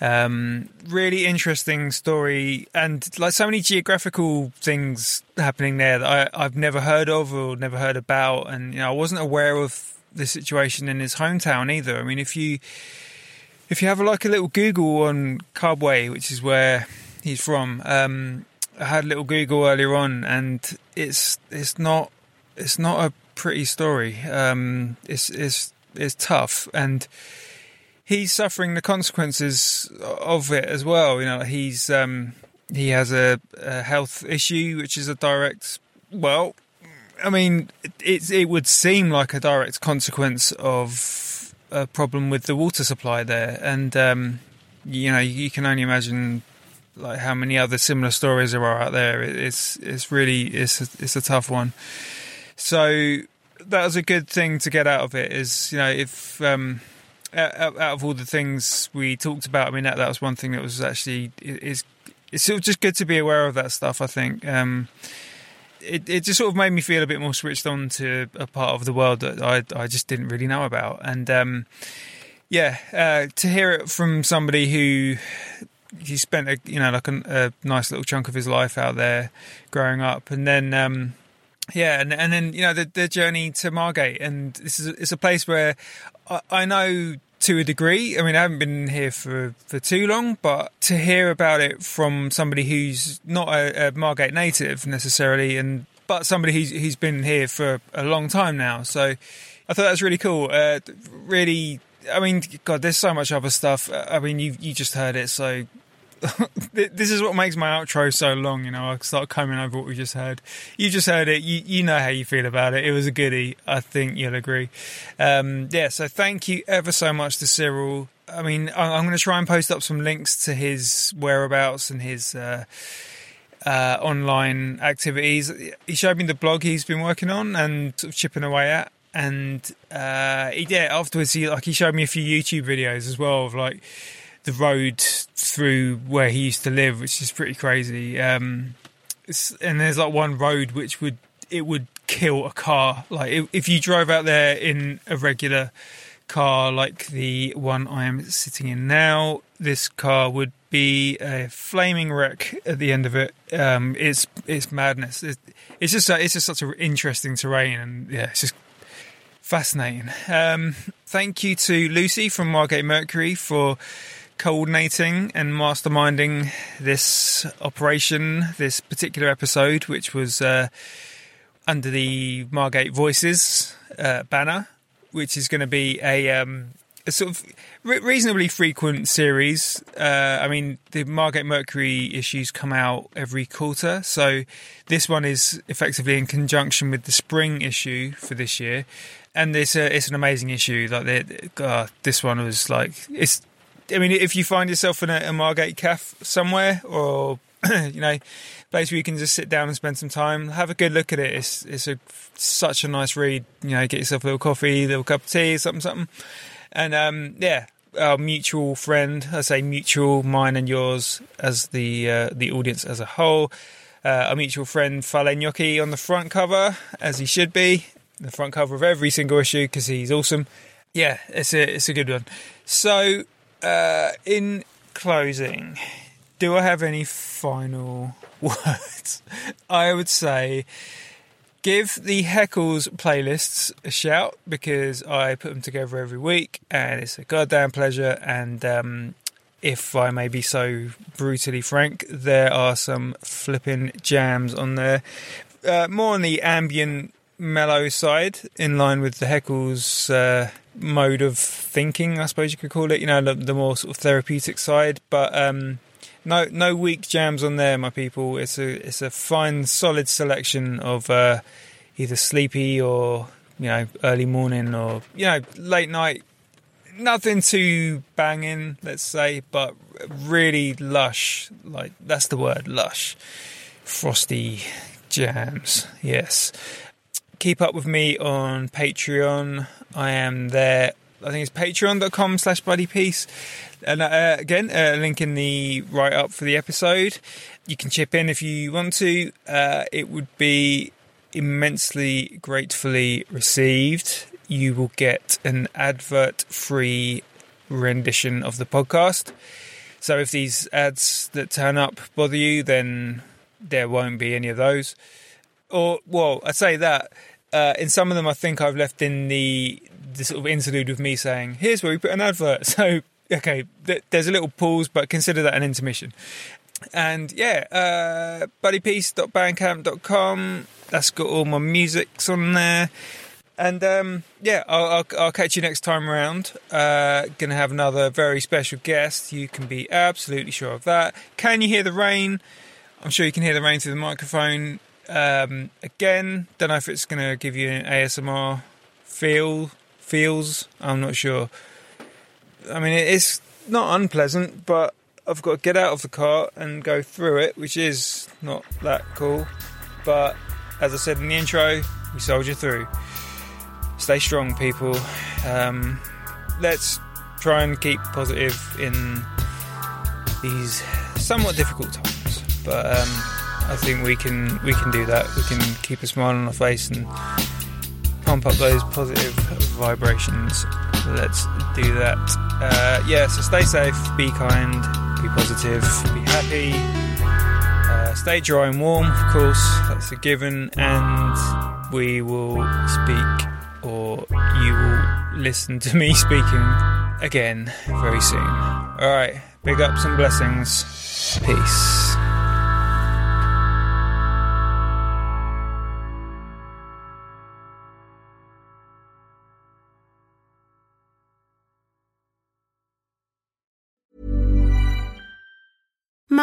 Speaker 1: Um, really interesting story and like so many geographical things happening there that I, I've never heard of or never heard about, and you know I wasn't aware of the situation in his hometown either. I mean, if you if you have like a little Google on Kabwe, which is where he's from, um, I had a little Google earlier on, and it's it's not it's not a pretty story. Um, it's it's it's tough, and he's suffering the consequences of it as well. You know, he's um, he has a, a health issue, which is a direct well. I mean, it, it would seem like a direct consequence of a problem with the water supply there, and um, you know, you can only imagine like how many other similar stories there are out there. It's it's really it's a, it's a tough one. So that was a good thing to get out of it. Is you know if um, out, out of all the things we talked about, I mean that that was one thing that was actually is it's sort of just good to be aware of that stuff. I think. Um, it, it just sort of made me feel a bit more switched on to a part of the world that I I just didn't really know about, and um, yeah, uh, to hear it from somebody who he spent a you know like a, a nice little chunk of his life out there growing up, and then um, yeah, and and then you know the the journey to Margate, and this is it's a place where I, I know to a degree. I mean, I haven't been here for for too long, but to hear about it from somebody who's not a, a Margate native necessarily, and but somebody who's, who's been here for a long time now. So I thought that was really cool. Uh, really, I mean, God, there's so much other stuff. I mean, you you just heard it, so [LAUGHS] this is what makes my outro so long. You know, I start coming over what we just heard. You just heard it. You you know how you feel about it. It was a goodie. I think you'll agree. Um, yeah. So thank you ever so much to Cyril. I mean, I'm going to try and post up some links to his whereabouts and his. Uh, uh, online activities. He showed me the blog he's been working on and sort of chipping away at. And uh, he yeah, afterwards he like he showed me a few YouTube videos as well of like the road through where he used to live, which is pretty crazy. Um, and there's like one road which would it would kill a car. Like if, if you drove out there in a regular car like the one I am sitting in now, this car would be a flaming wreck at the end of it. Um, it's it's madness. It's, it's just it's just such an interesting terrain, and yeah, it's just fascinating. Um, thank you to Lucy from Margate Mercury for coordinating and masterminding this operation, this particular episode, which was uh, under the Margate Voices uh, banner, which is going to be a, um, a sort of re- reasonably frequent series. Uh, I mean, the Margate Mercury issues come out every quarter, so this one is effectively in conjunction with the spring issue for this year. And it's a, it's an amazing issue. Like the, uh, this one was like it's I mean, if you find yourself in a, a Margate cafe somewhere, or [CLEARS THROAT] you know, place where you can just sit down and spend some time, have a good look at it. It's it's a such a nice read. You know, get yourself a little coffee, a little cup of tea, something, something, and um, yeah. Our mutual friend, I say mutual, mine and yours, as the uh, the audience as a whole. Uh, our mutual friend Fale Gnocchi on the front cover, as he should be, the front cover of every single issue because he's awesome. Yeah, it's a it's a good one. So uh, in closing, do I have any final [LAUGHS] words? I would say give the Heckles playlists a shout because I put them together every week and it's a goddamn pleasure. And um, if I may be so brutally frank, there are some flipping jams on there. Uh, more on the ambient mellow side, in line with the Heckles uh, mode of thinking, I suppose you could call it. You know, the, the more sort of therapeutic side, but um, no, no weak jams on there, my people. It's a it's a fine, solid selection of uh, either sleepy or you know early morning or you know late night. Nothing too banging, let's say, but really lush. Like that's the word, lush, frosty jams. Yes keep up with me on Patreon. I am there. I think it's patreon.com slash buddypeace. And uh, again, uh, link in the write up for the episode. You can chip in if you want to. Uh, it would be immensely gratefully received. You will get an advert free rendition of the podcast. So if these ads that turn up bother you, then there won't be any of those. Or, well, I say that uh, in some of them, I think I've left in the the sort of interlude with me saying, "Here's where we put an advert." [LAUGHS] So, okay, th- there's a little pause, but consider that an intermission. And yeah, uh, buddypeace.bandcamp.com. That's got all my musics on there. And um, yeah, I'll, I'll, I'll, catch you next time around. Uh, gonna have another very special guest. You can be absolutely sure of that. Can you hear the rain? I'm sure you can hear the rain through the microphone. Um, again, don't know if it's going to give you an ASMR feel feels. I'm not sure. I mean, it's not unpleasant, but I've got to get out of the car and go through it, which is not that cool. But as I said in the intro, we soldier through. Stay strong, people. Um, let's try and keep positive in these somewhat difficult times. But um, I think we can we can do that. We can keep a smile on our face and pump up those positive vibrations. Let's do that. Uh, yeah, so stay safe, be kind, be positive, be happy. Uh, stay dry and warm, of course, that's a given, and we will speak or you will listen to me [LAUGHS] speaking again very soon. Alright, big ups and blessings. Peace.